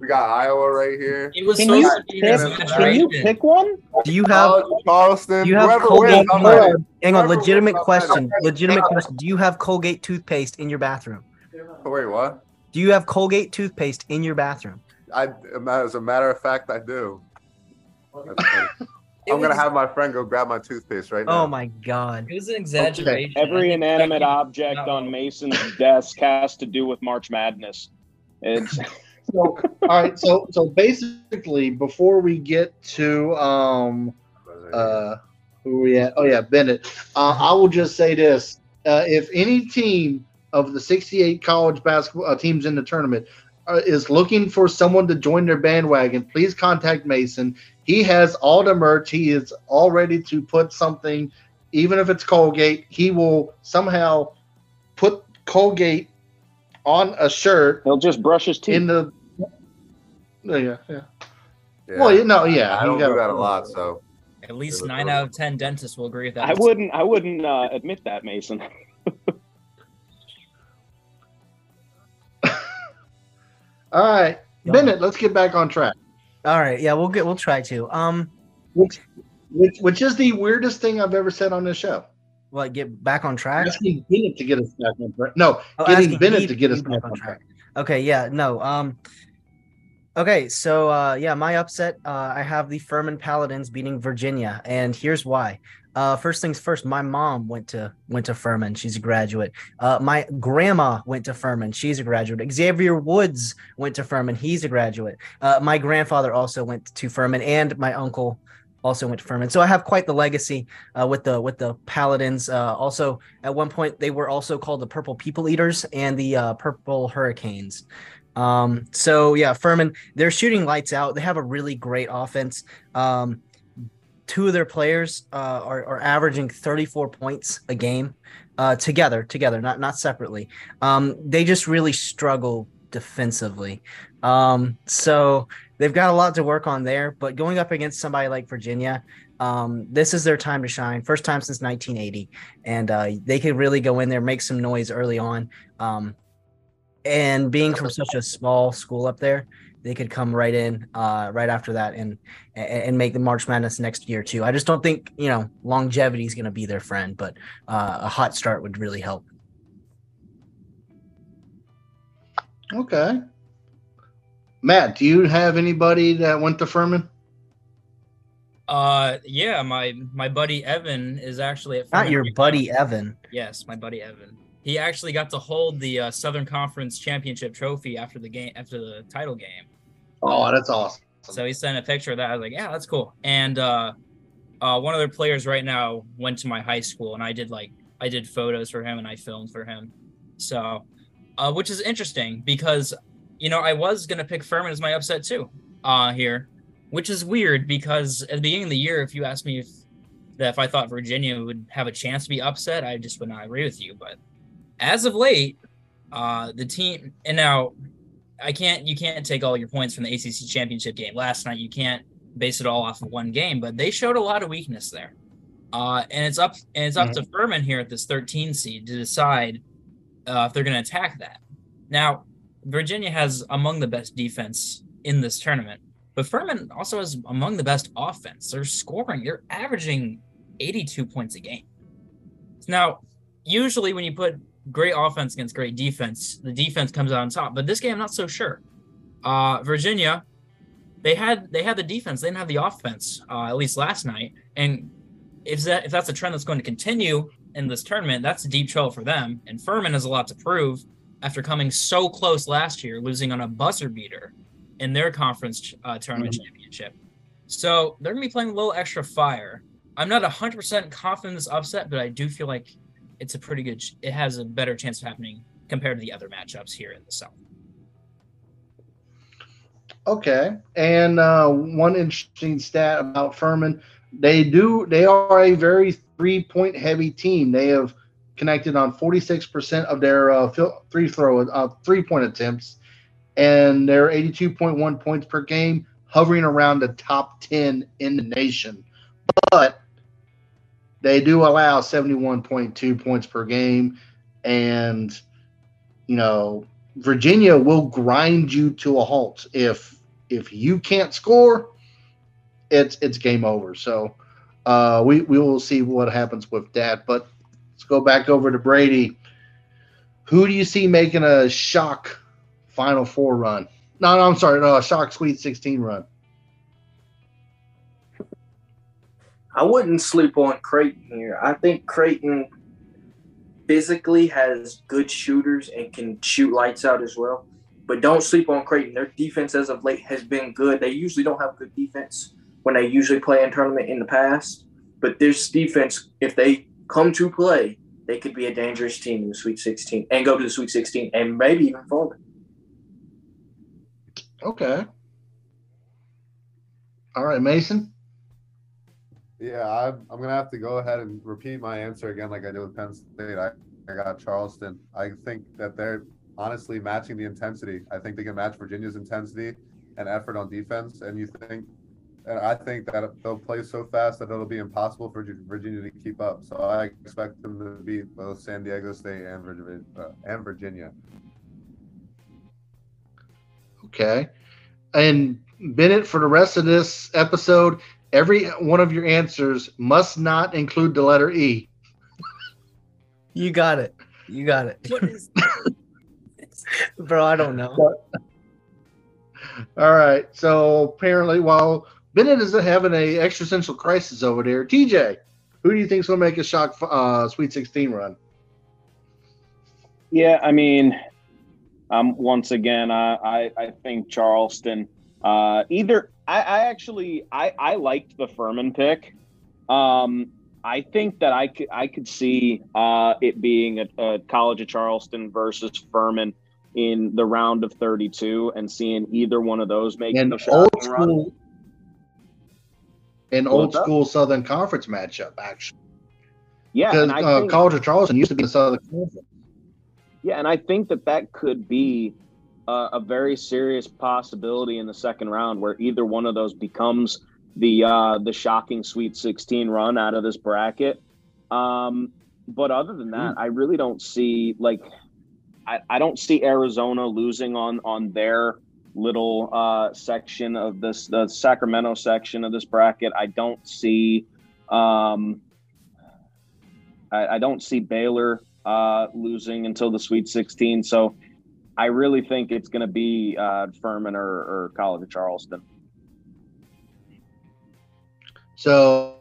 We got Iowa right here. It was Can supposed you to be an pick- Can you pick one? Do you have College, Charleston. do you have Colgate? wins, I'm Hang on, hang on, Whoever legitimate wins, I'm ready. question. Legitimate question. Do you have Colgate toothpaste in your bathroom? Oh, wait, what? Do you have Colgate toothpaste in your bathroom? I, as a matter of fact, I do. That's funny. It I'm gonna was- have my friend go grab my toothpaste right now. Oh my god. It was an exaggeration. I Every inanimate object on Mason's desk has to do with March Madness. It's So, all right. So, so basically, before we get to um, uh, who are we at? Oh yeah, Bennett. Uh, I will just say this: uh, if any team of the 68 college basketball uh, teams in the tournament uh, is looking for someone to join their bandwagon, please contact Mason. He has all the merch. He is all ready to put something, even if it's Colgate. He will somehow put Colgate on a shirt he'll just brush his teeth. in the. Yeah, yeah. Yeah. Well, you know, yeah. I you don't gotta- do that a lot, so At least nine horrible. out of ten dentists will agree with that. I wouldn't. I wouldn't uh, admit that, Mason. All right, Bennett. Let's get back on track. All right, yeah, we'll get we'll try to. Um Which, which, which is the weirdest thing I've ever said on this show? what get back on track? Asking Bennett to get us back on track. No, Oh, getting Bennett to get us back on track. Okay, yeah, no. Um Okay, so uh yeah, my upset, uh I have the Furman Paladins beating Virginia, and here's why. Uh first things first, my mom went to went to Furman. She's a graduate. Uh my grandma went to Furman. She's a graduate. Xavier Woods went to Furman. He's a graduate. Uh my grandfather also went to Furman and my uncle also went to Furman. So I have quite the legacy uh, with the with the Paladins. Uh, also, at one point, they were also called the Purple People Eaters and the uh, Purple Hurricanes. Um, so yeah, Furman, they're shooting lights out. They have a really great offense. Um, two of their players uh, are, are averaging 34 points a game uh, together, together, not not separately. Um, they just really struggle defensively. Um, so they've got a lot to work on there. But going up against somebody like Virginia, um, this is their time to shine. First time since 1980, and uh, they could really go in there, make some noise early on. Um, and being from such a small school up there, they could come right in uh, right after that and and and make the March Madness next year too. I just don't think you know longevity is going to be their friend, but uh, a hot start would really help. Okay. Matt, do you have anybody that went to Furman? Uh, yeah, my my buddy Evan is actually at. Not your buddy Evan. Yes, my buddy Evan. He actually got to hold the uh, Southern Conference championship trophy after the game, after the title game. Oh, that's awesome. So he sent a picture of that. I was like, yeah, that's cool. And uh, uh, one of their players right now went to my high school, and I did like I did photos for him and I filmed for him. So, uh, which is interesting because you know I was gonna pick Furman as my upset too uh, here, which is weird because at the beginning of the year, if you asked me if that if I thought Virginia would have a chance to be upset, I just would not agree with you. But as of late, uh, the team and now I can't you can't take all your points from the ACC championship game last night. You can't base it all off of one game, but they showed a lot of weakness there. Uh, and it's up and it's up to Furman here at this 13 seed to decide uh, if they're going to attack that. Now, Virginia has among the best defense in this tournament, but Furman also has among the best offense. They're scoring, they're averaging 82 points a game. Now, usually when you put great offense against great defense, the defense comes out on top. But this game, I'm not so sure. Uh, Virginia, they had they had the defense, they didn't have the offense. Uh, at least last night, and if that if that's a trend that's going to continue in this tournament, that's a deep trouble for them. And Furman has a lot to prove after coming so close last year, losing on a buzzer beater in their conference uh, tournament championship. So they're going to be playing a little extra fire. I'm not 100% confident in this upset, but I do feel like it's a pretty good. It has a better chance of happening compared to the other matchups here in the South. Okay. And uh, one interesting stat about Furman, they do they are a very three point heavy team. They have connected on 46% of their uh, three throw uh, three point attempts, and they're 82.1 points per game, hovering around the top 10 in the nation. But they do allow 71.2 points per game, and you know, Virginia will grind you to a halt if if you can't score. It's it's game over. So uh, we we will see what happens with that. But let's go back over to Brady. Who do you see making a shock Final Four run? No, no, I'm sorry, no, a shock Sweet 16 run. I wouldn't sleep on Creighton here. I think Creighton physically has good shooters and can shoot lights out as well. But don't sleep on Creighton. Their defense as of late has been good. They usually don't have good defense when they usually play in tournament in the past. But this defense, if they come to play, they could be a dangerous team in the Sweet 16 and go to the Sweet 16 and maybe even further. Okay. All right, Mason. Yeah, I'm, I'm gonna have to go ahead and repeat my answer again, like I did with Penn State. I, I got Charleston. I think that they're honestly matching the intensity. I think they can match Virginia's intensity and effort on defense. And you think, and I think that they'll play so fast that it'll be impossible for Virginia to keep up. So I expect them to beat both San Diego State and Virginia. Uh, and Virginia. Okay. And Bennett, for the rest of this episode, every one of your answers must not include the letter E. You got it. You got it. Bro, I don't know. All right. So apparently, while Bennett is having a existential crisis over there, TJ, who do you think's going to make a shock uh, Sweet 16 run? Yeah, I mean, um, once again, I, I, I think Charleston. Uh, either I, I actually I, I liked the Furman pick. Um, I think that I could I could see uh, it being a, a, College of Charleston versus Furman in the round of 32 and seeing either one of those make an the old shocking run. school, an What's old up? school Southern Conference matchup, actually, Yeah, because uh, think, College of Charleston used to be the Southern Conference. yeah, and I think that that could be uh, a very serious possibility in the second round, where either one of those becomes the uh, the shocking Sweet 16 run out of this bracket. Um, but other than that, I really don't see like I, I don't see Arizona losing on on their little uh, section of this the Sacramento section of this bracket. I don't see um, I, I don't see Baylor uh, losing until the Sweet 16. So I really think it's going to be uh, Furman or, or College of Charleston. So,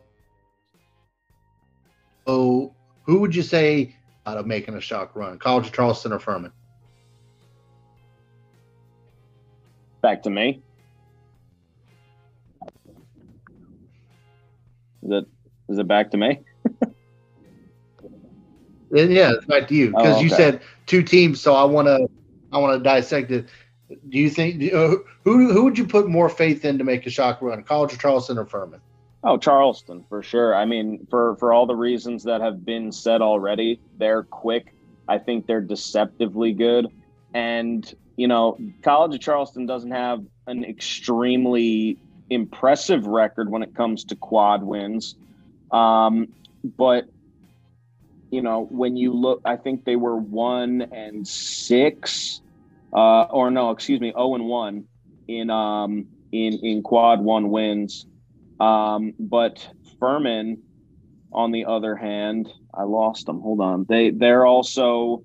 so who would you say out of making a shock run? College of Charleston or Furman? Back to me. Is it is it back to me? Yeah, it's back to you because Oh, you said two teams. So I want to, I want to dissect it. Do you think uh, who who would you put more faith in to make a shock run? College of Charleston or Furman? Oh, Charleston for sure. I mean, for for all the reasons that have been said already, they're quick. I think they're deceptively good, and you know, College of Charleston doesn't have an extremely impressive record when it comes to quad wins, um, but you know, when you look, I think they were one and six, uh, or no, excuse me, zero and one in um in in quad one wins. Um, but Furman, on the other hand, I lost them. Hold on. They they're also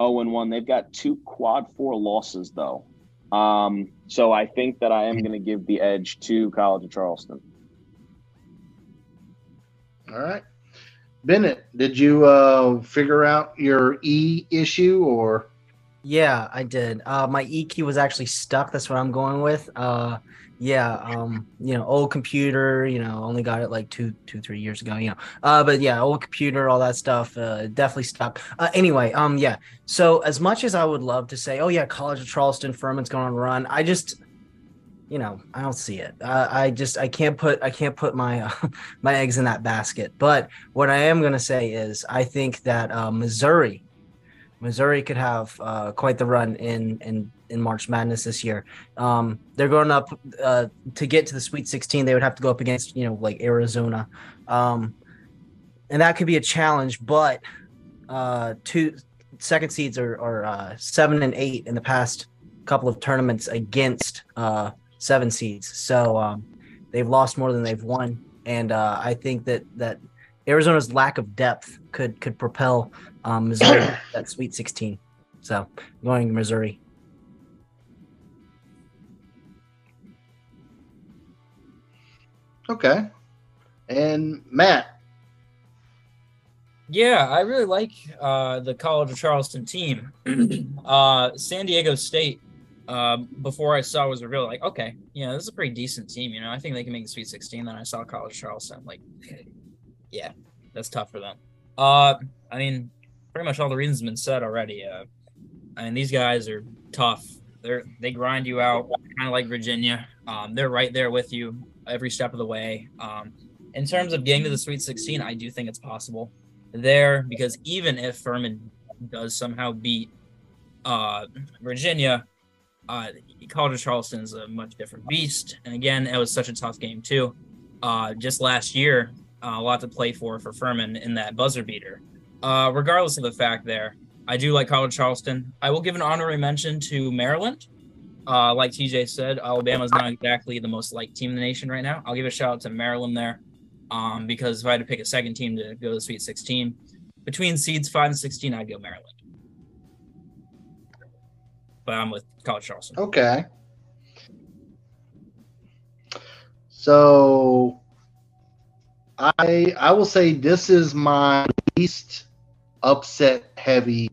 0 and 1. They've got two quad four losses though. Um, so I think that I am going to give the edge to College of Charleston. All right, Bennett, did you uh, figure out your E issue or? Yeah, I did. Uh, my EQ was actually stuck. That's what I'm going with. Uh, yeah, um, you know, old computer. You know, only got it like two, two, three years ago. You know, uh, but yeah, old computer, all that stuff. Uh, definitely stuck. Uh, anyway, um, yeah. So as much as I would love to say, oh yeah, College of Charleston, Furman's going a run, I just, you know, I don't see it. Uh, I just, I can't put, I can't put my, uh, my eggs in that basket. But what I am gonna say is, I think that uh, Missouri. Missouri could have uh, quite the run in in in March Madness this year. Um, they're going up uh, to get to the Sweet 16. They would have to go up against you know like Arizona, um, and that could be a challenge. But uh, to second seeds are, are uh, seven and eight in the past couple of tournaments against uh, seven seeds. So um, they've lost more than they've won, and uh, I think that that Arizona's lack of depth could could propel um, Missouri that Sweet 16. So going Missouri. Okay. And Matt. Yeah, I really like uh, the College of Charleston team. uh, San Diego State, uh, before I saw was revealed, like, okay, yeah, this is a pretty decent team. You know, I think they can make the Sweet 16. Then I saw College of Charleston, like, yeah, that's tough for them. Uh, I mean, pretty much all the reasons have been said already. Uh, I mean, these guys are tough. They're they grind you out, kind of like Virginia. Um, they're right there with you every step of the way. Um, in terms of getting to the Sweet 16, I do think it's possible there because even if Furman does somehow beat uh, Virginia, uh, College of Charleston is a much different beast. And again, it was such a tough game too. Uh, just last year, uh, a lot to play for for Furman in that buzzer beater. Uh, regardless of the fact, there, I do like College Charleston. I will give an honorary mention to Maryland. Uh, like TJ said, Alabama is not exactly the most liked team in the nation right now. I'll give a shout out to Maryland there, um, because if I had to pick a second team to go to the Sweet 16, between seeds five and 16, I'd go Maryland. But I'm with College Charleston. Okay. So I I will say this is my least upset heavy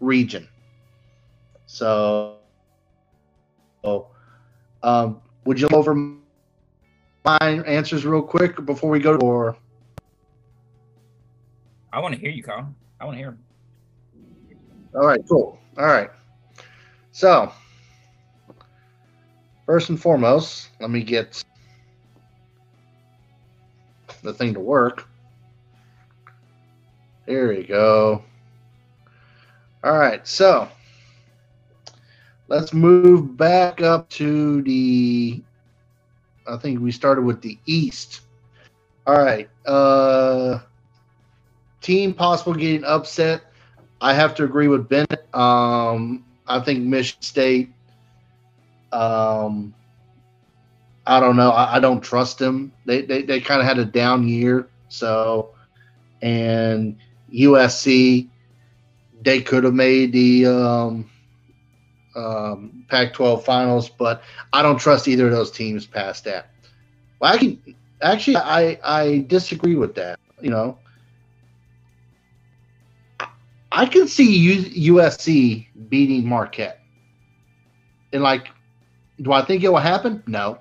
region. So, um, would you over my answers real quick before we go? Or I want to hear you, Kyle. I want to hear. 'em. all right, cool. All right. So, first and foremost, let me get the thing to work. There we go. All right, so let's move back up to the. I think we started with the East. All right, uh, team possible getting upset. I have to agree with Bennett. Um, I think Michigan State. Um, I don't know. I, I don't trust them. They they, they kind of had a down year. So, and USC, they could have made the um, um, Pac-12 finals, but I don't trust either of those teams past that. Well, I can actually I I disagree with that. You know, I- can see USC beating Marquette, and like, do I think it will happen? No,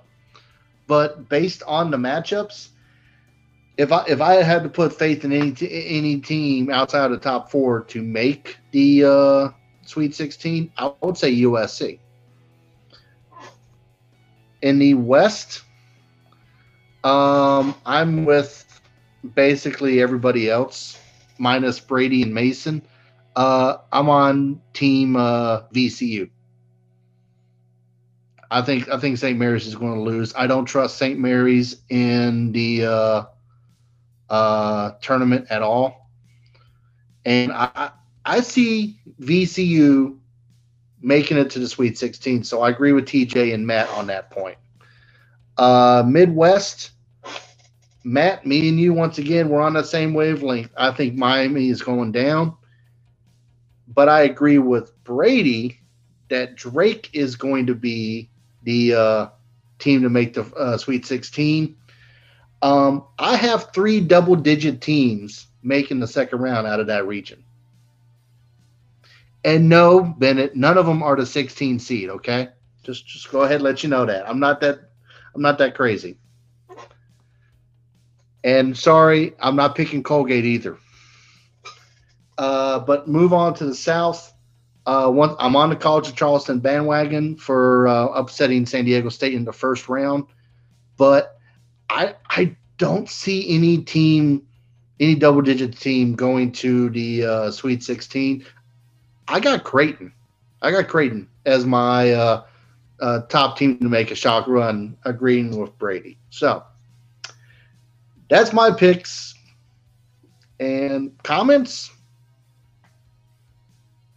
but based on the matchups, if I if I had to put faith in any t- any team outside of the top four to make the uh, Sweet 16, I would say USC. In the West, um, I'm with basically everybody else minus Brady and Mason. Uh, I'm on team uh, VCU. I think I think St. Mary's is going to lose. I don't trust St. Mary's in the uh, uh, tournament at all, and I I- see VCU making it to the Sweet 16. So I agree with TJ and Matt on that point. Uh, Midwest, Matt, me and you once again we're on the same wavelength. I think Miami is going down, but I agree with Brady that Drake is going to be the uh, team to make the uh, Sweet 16. Um, I have three double digit teams making the second round out of that region. And no, Bennett, none of them are the 16 seed, okay? Just just go ahead and let you know that. I'm not that I'm not that crazy. And sorry, I'm not picking Colgate either. Uh, but move on to the South. Uh, one, I'm on the College of Charleston bandwagon for uh, upsetting San Diego State in the first round, but I I don't see any team, any double digit team going to the uh, Sweet 16. I got Creighton. I got Creighton as my uh, uh, top team to make a shock run, agreeing with Brady. So that's my picks and comments.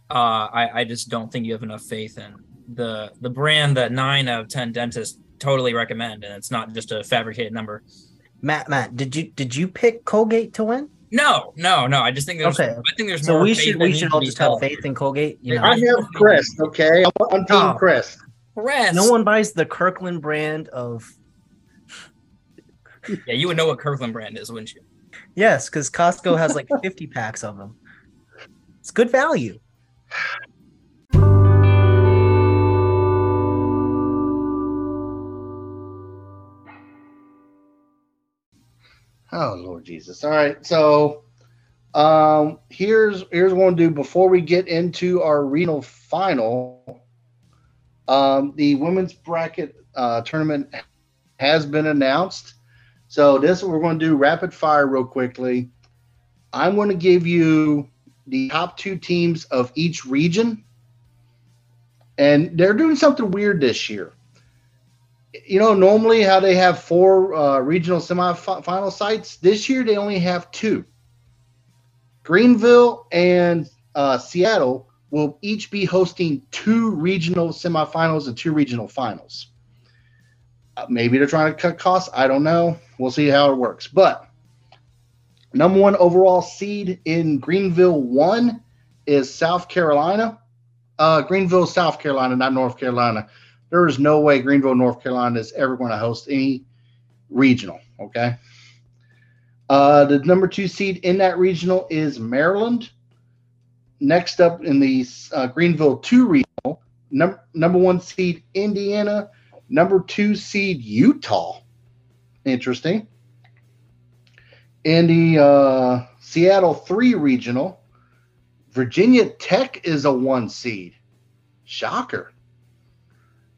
Uh, I, I just don't think you have enough faith in the the brand that nine out of ten dentists totally recommend, and it's not just a fabricated number. Matt, Matt, did you did you pick Colgate to win? No, no, no. I just think there's. Okay. I think there's So more. we faith should we should all just have faith in Colgate. You know, I have Chris. okay? I'm on Team Oh. Crest. Rest. no one buys the Kirkland brand of Yeah, you would know what Kirkland brand is, wouldn't you? yes, because Costco has like 50 packs of them. It's good value. Oh Lord Jesus! All right, so um, here's here's what we'll do before we get into our regional final. Um, the women's bracket uh, tournament has been announced. So this we're to do rapid fire real quickly. I'm to give you the top two teams of each region, and they're doing something weird this year you know, normally how they have four uh, regional semifinal sites. This year they only have two. Greenville and uh, Seattle will each be hosting two regional semifinals and two regional finals. Uh, maybe they're trying to cut costs. I don't know. We'll see how it works. But number one overall seed in Greenville one is South Carolina. Uh, Greenville, South Carolina, not North Carolina there is no way Greenville, North Carolina is ever going to host any regional. Okay. Uh, the number two seed in that regional is Maryland. Next up in the uh, Greenville two regional, num- number one seed Indiana, number two seed Utah. Interesting. In the uh, Seattle three regional, Virginia Tech is a one seed. Shocker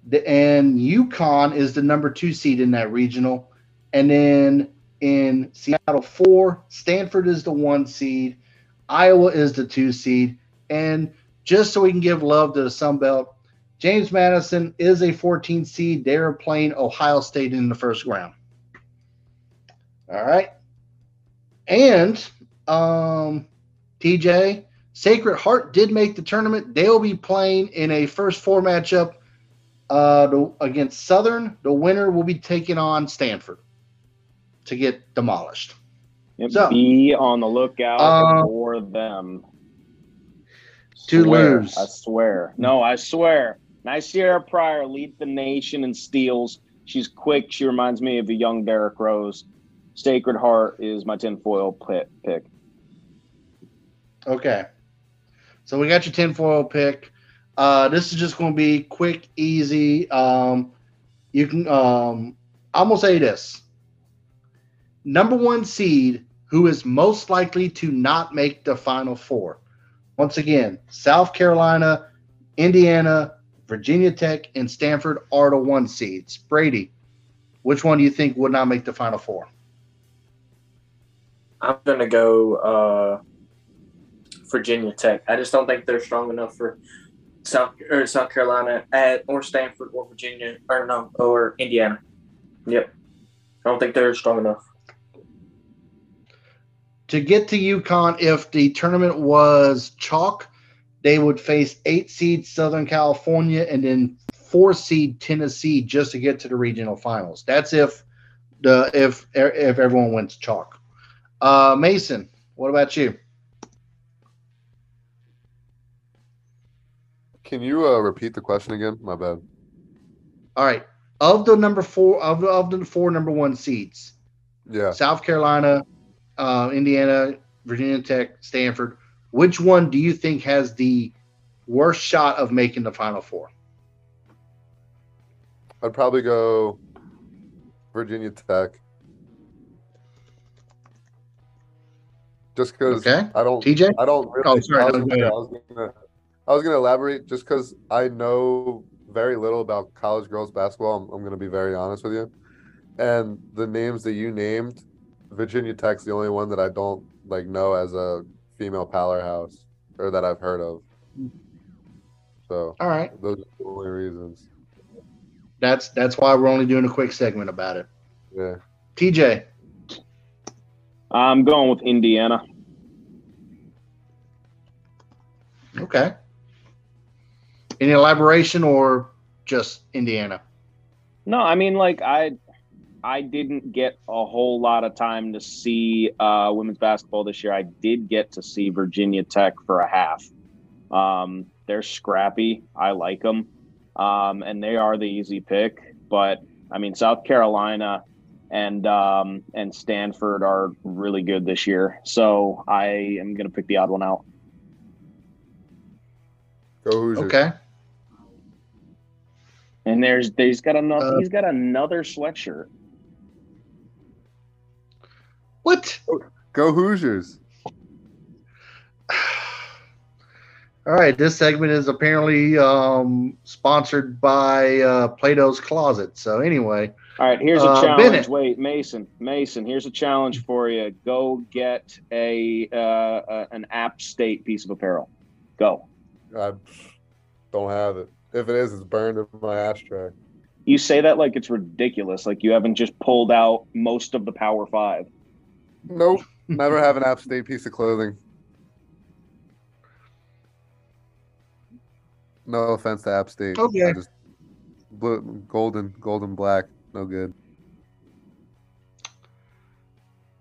the, and UConn is the number two seed in that regional. And then in Seattle, four, Stanford is the one seed, Iowa is the two seed. And just so we can give love to the Sun Belt, James Madison is a 14 seed. They're playing Ohio State in the first round. All right. And um, TJ, Sacred Heart did make the tournament. They'll be playing in a first four matchup uh, the, against Southern. The winner will be taking on Stanford to get demolished. Yep, So- be on the lookout Um, for them. To Swear, lose. I swear. No, I swear. Ny'Ceara Pryor leads the nation in steals. She's quick. She reminds me of a young Derrick Rose. Sacred Heart is my tinfoil pick. Okay. So we got your tinfoil pick. Uh, this is just going to be quick, easy. Um, you can. Um, I'm gonna say this. Number one seed, who is most likely to not make the final four. Once again, South Carolina, Indiana, Virginia Tech, and Stanford are the one seeds. Brady, which one do you think would not make the final four? I'm gonna go uh, Virginia Tech. I just don't think they're strong enough for South or South Carolina at or Stanford or Virginia or no or Indiana. Yep, I don't think they're strong enough. to get to UConn, if the tournament was chalk, they would face eight seed Southern California and then four seed Tennessee just to get to the regional finals. That's if the if if everyone wins chalk. Uh, Mason, what about you? Can you uh, repeat the question again? My bad. All right, of the number four of the, of the four number one seeds, Yeah. South Carolina, uh, Indiana, Virginia Tech, Stanford. Which one do you think has the worst shot of making the final four? I'd probably go Virginia Tech. Just because Okay. I don't TJ? I don't really. Oh, sorry, I, was no, gonna. I was gonna, I was gonna elaborate just because I know very little about college girls basketball. I'm, I'm gonna be very honest with you, and the names that you named, Virginia Tech's the only one that I don't like know as a female powerhouse or that I've heard of. So All right. those are the only reasons. That's that's why we're only doing a quick segment about it. Yeah. TJ, I'm going with Indiana. okay. Any elaboration or just Indiana? No, I mean like I I didn't get a whole lot of time to see uh, women's basketball this year. I did get to see Virginia Tech for a half. Um, they're scrappy. I like them, um, and they are the easy pick. But I mean, South Carolina and um, and Stanford are really good this year. So I am going to pick the odd one out. Go Hoosiers. Okay. And there's he's got another Uh, he's got another sweatshirt. What? Go Hoosiers. All right, this segment is apparently um, sponsored by uh, Plato's Closet. So anyway, All right, here's a Uh, challenge. Bennett. Wait, Mason, Mason, here's a challenge for you. Go get a uh, uh, an App State piece of apparel. Go. I don't have it. If it is, it's burned in my ashtray. You say that like it's ridiculous, like you haven't just pulled out most of the Power Five. Nope. Never have an App State piece of clothing. No offense to App State. Okay. I just blue, golden, golden black, no good.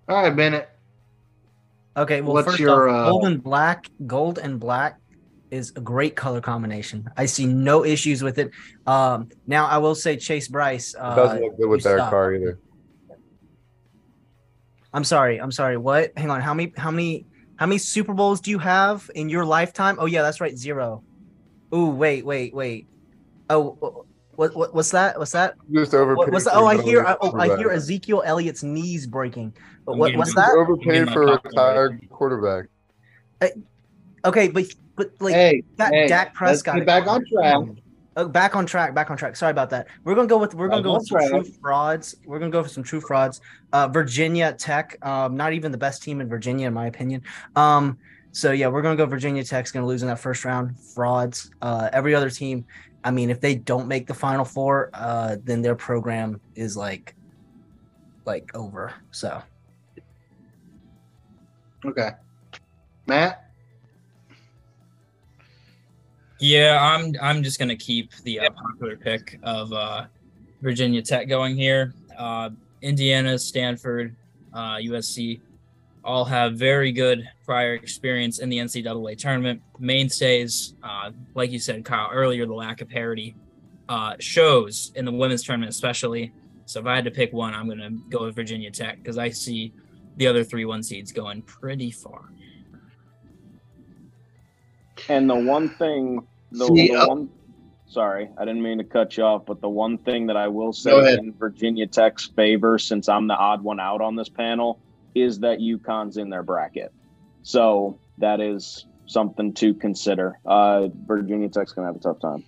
all right, Bennett. Okay, well, What's first your, off, uh, gold and black, gold and black is a great color combination. I see no issues with it. Um, now I will say Chase Brice. It Uh, doesn't look good with you their stop. car either. I'm sorry. I'm sorry. What? Hang on. How many? How many? How many Super Bowls do you have in your lifetime? Oh yeah, that's right, zero. Ooh, wait, wait, wait. Oh, what, what what's that? What's that? Just overpaid. What, what's that? Oh, I a hear. I, oh, I hear. Ezekiel Elliott's knees breaking. But what, what's that? overpaid Getting my for a popcorn ready. retired quarterback. Okay, but but like hey, that hey, Dak let's Prescott. back on track. Oh, back on track, back on track. Sorry about that. We're gonna go with we're gonna Back go on with some track. true frauds. We're gonna go for some true frauds. Uh, Virginia Tech, um, not even the best team in Virginia, in my opinion. Um, so yeah, we're gonna go Virginia Tech's gonna lose in that first round. Frauds. Uh, every other team. I mean, if they don't make the Final Four, uh, then their program is like, like over. So Okay, Matt. Yeah, I'm I'm just gonna keep the uh, popular pick of uh, Virginia Tech going here. Uh, Indiana, Stanford, uh, USC all have very good prior experience in the NCAA tournament. Mainstays, uh, like you said, Kyle earlier, the lack of parity uh, shows in the women's tournament, especially. So if I had to pick one, I'm gonna go with Virginia Tech because I see the other three one seeds going pretty far. And the one thing, the, See, the uh, one, sorry, I didn't mean to cut you off, but the one thing that I will say in Virginia Tech's favor, since I'm the odd one out on this panel, is that UConn's in their bracket. So that is something to consider. Uh, Virginia Tech's going to have a tough time.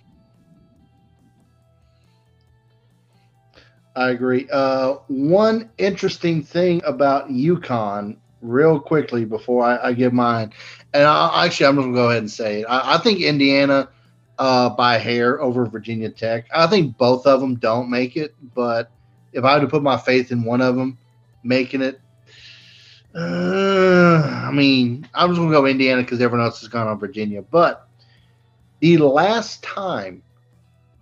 I agree. Uh, one interesting thing about UConn, real quickly before I, I give mine, and I, actually I'm going to go ahead and say it. I, I think Indiana uh, by hair over Virginia Tech. I think both of them don't make it, but if I had to put my faith in one of them making it, uh, I mean, I'm just going to go Indiana because everyone else has gone on Virginia. But the last time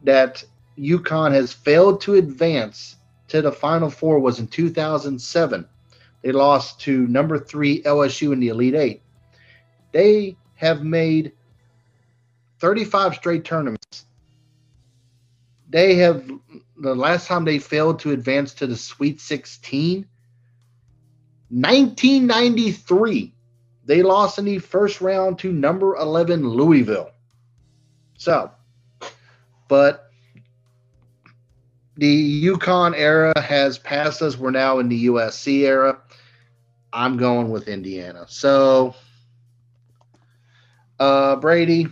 that UConn has failed to advance to the Final Four was in 2007. They lost to number three LSU in the Elite Eight. They have made 35 straight tournaments. They have the last time they failed to advance to the Sweet 16, 1993. They lost in the first round to number 11 Louisville. So, but the UConn era has passed us. We're now in the USC era. I'm going with Indiana. So, uh, Brady,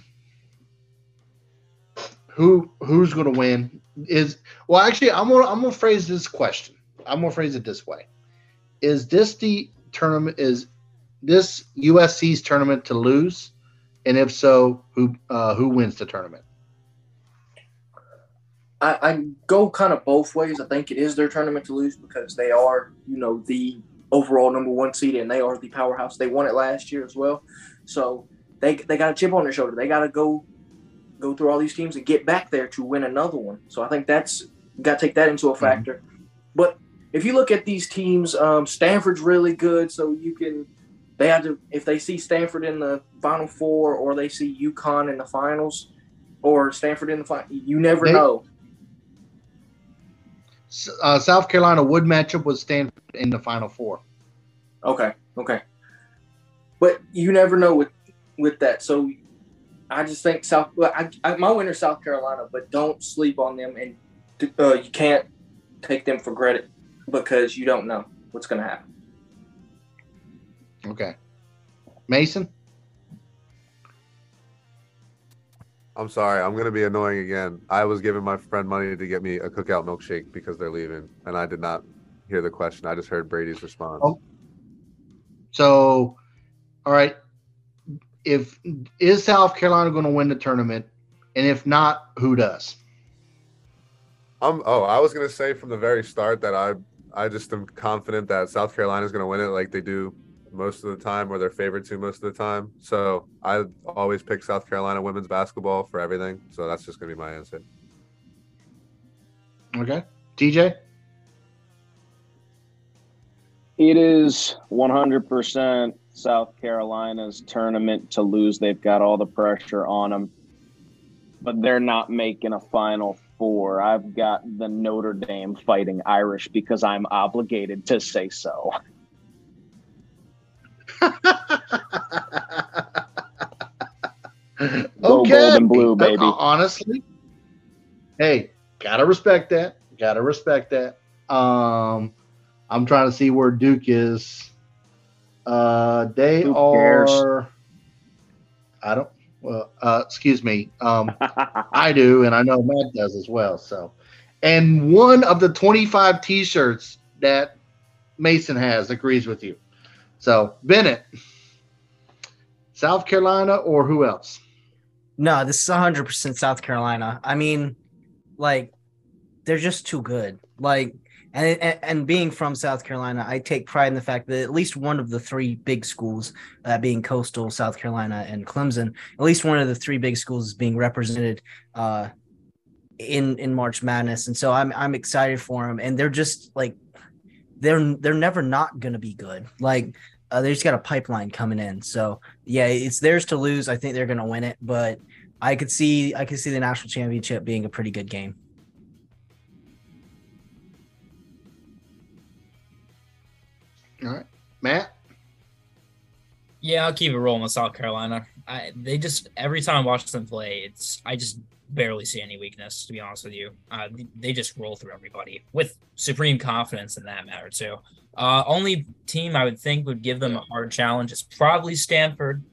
who who's going to win? Is well, actually, I'm gonna I'm gonna phrase this question. I'm gonna phrase it this way: Is this the tournament? Is this USC's tournament to lose? And if so, who uh, who wins the tournament? I, I go kind of both ways. I think it is their tournament to lose because they are, you know, the overall number one seed and they are the powerhouse. They won it last year as well, so they they got a chip on their shoulder. They got to go go through all these teams and get back there to win another one. So I think that's got to take that into a factor. But if you look at these teams, um, Stanford's really good, so you can they have to if they see Stanford in the Final Four or they see UConn in the finals or Stanford in the final, you never They- know. Uh, South Carolina would match up with Stanford in the Final Four. Okay, okay. But you never know with with that. So I just think South. Well, I, I, my winner South Carolina, but don't sleep on them, and uh, you can't take them for credit because you don't know what's going to happen. Okay. Mason? I'm sorry. I'm gonna be annoying again. I was giving my friend money to get me a cookout milkshake because they're leaving, and I did not hear the question. I just heard Brady's response. Oh. So, all right. If is South Carolina going to win the tournament, and if not, who does? Um. Oh, I was gonna say from the very start that I I just am confident that South Carolina is gonna win it like they do most of the time, or they're favored to most of the time. So I always pick South Carolina women's basketball for everything. So that's just gonna be my answer. Okay. TJ? It is 100% South Carolina's tournament to lose. They've got all the pressure on them, but they're not making a Final Four. I've got the Notre Dame fighting Irish because I'm obligated to say so. okay. gold and blue, baby. Uh, Honestly, hey, gotta respect that. Gotta respect that. Um, I'm trying to see where Duke is. Uh, they Who cares? are. I don't. Well, uh, excuse me. Um, I do, and I know Matt does as well. So, and one of the 25 T-shirts that Mason has agrees with you. So, Bennett, South Carolina, or who else? No, this is 100% South Carolina. I mean, like, they're just too good. Like, and, and being from South Carolina, I take pride in the fact that at least one of the three big schools, uh, being Coastal, South Carolina, and Clemson, at least one of the three big schools is being represented uh, in in March Madness, and so I'm I'm excited for them. And they're just like, they're they're never not gonna be good. Like, uh, they just got a pipeline coming in. So yeah, it's theirs to lose. I think they're gonna win it, but I could see I could see the national championship being a pretty good game. All right, Matt. Yeah, I'll keep it rolling with South Carolina. I, they just every time I watch them play, it's I just barely see any weakness. To be honest with you, uh, they just roll through everybody with supreme confidence in that matter too. Uh, only team I would think would give them a hard challenge is probably Stanford,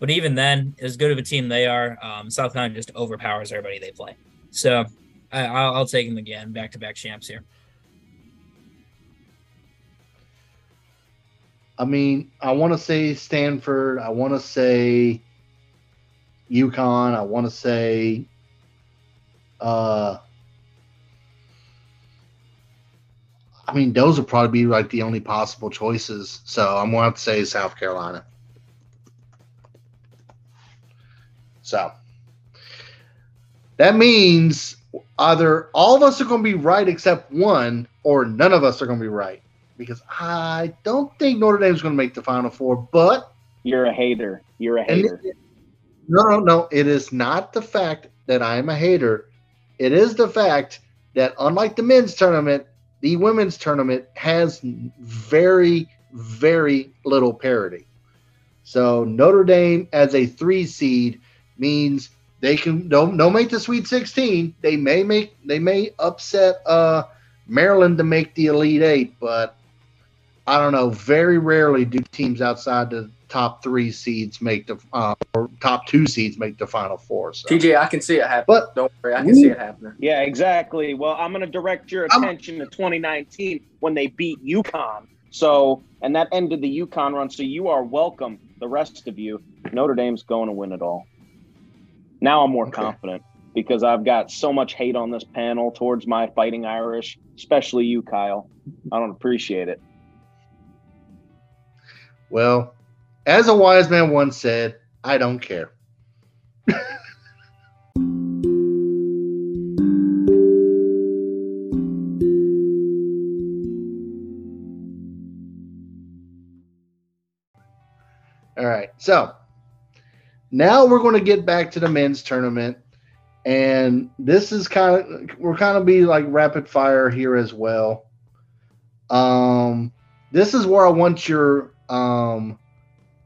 but even then, as good of a team they are, um, South Carolina just overpowers everybody they play. So I, I'll, I'll take them again, back to back champs here. I mean, I want to say Stanford. I want to say UConn. I want to say uh I mean, those would probably be like the only possible choices. So I'm going to say South Carolina. So that means either all of us are going to be right except one, or none of us are going to be right because I don't think Notre Dame's going to make the Final Four. But You're a hater. You're a hater. no, no, no. It is not the fact that I am a hater. It is the fact that unlike the men's tournament, the women's tournament has very, very little parity. So Notre Dame as a three seed means they can don't don't make the Sweet 16. They may make they may upset uh Maryland to make the Elite Eight, but I don't know. Very rarely do teams outside the top three seeds make the uh, or top two seeds make the final four. So. TJ, I can see it happen. But Don't worry, I can see it happening. Yeah, exactly. Well, I'm going to direct your I'm- attention to 2019 when they beat UConn. So, and that ended the UConn run. So you are welcome, the rest of you. Notre Dame's going to win it all. Now I'm more Okay. confident because I've got so much hate on this panel towards my fighting Irish, especially you, Kyle. I don't appreciate it. Well, as a wise man once said, I don't care. All right. So now we're going to get back to the men's tournament. And this is kind of, we're kind of be like rapid fire here as well. Um, this is where I want your um,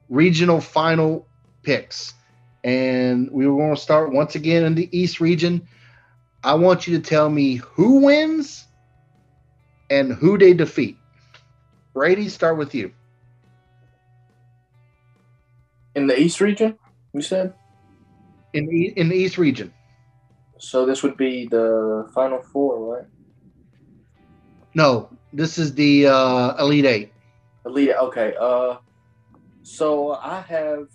regional final picks. And we were going to start once again in the East region. I want you to tell me who wins and who they defeat. Brady, start with you. In the East region, you said? In the, in the East region. So this would be the final four, right? No, this is the uh, Elite Eight. Elite. Okay. Uh, so I have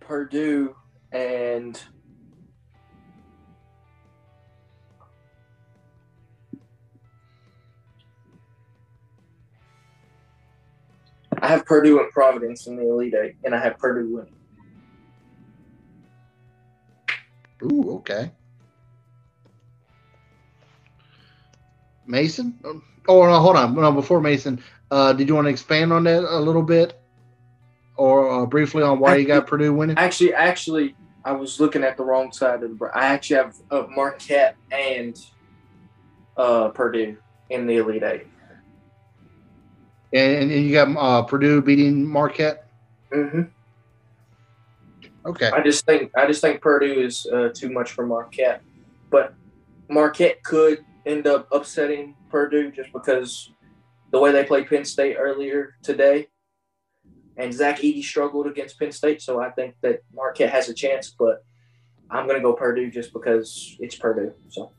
Purdue and I have Purdue and Providence in the Elite Eight, and I have Purdue winning. Ooh, okay. Mason? Oh, no, hold on. No, before Mason, uh, did you want to expand on that a little bit, or uh, briefly on why you got Purdue winning? Actually, actually, I was looking at the wrong side of the. I actually have uh, Marquette and uh, Purdue in the Elite Eight. And, and you got uh, Purdue beating Marquette. Mm-hmm. Okay. I just think I just think Purdue is uh, too much for Marquette, but Marquette could end up upsetting Purdue just because the way they played Penn State earlier today, and Zach Edey struggled against Penn State, so I think that Marquette has a chance. But I'm gonna go Purdue just because it's Purdue. So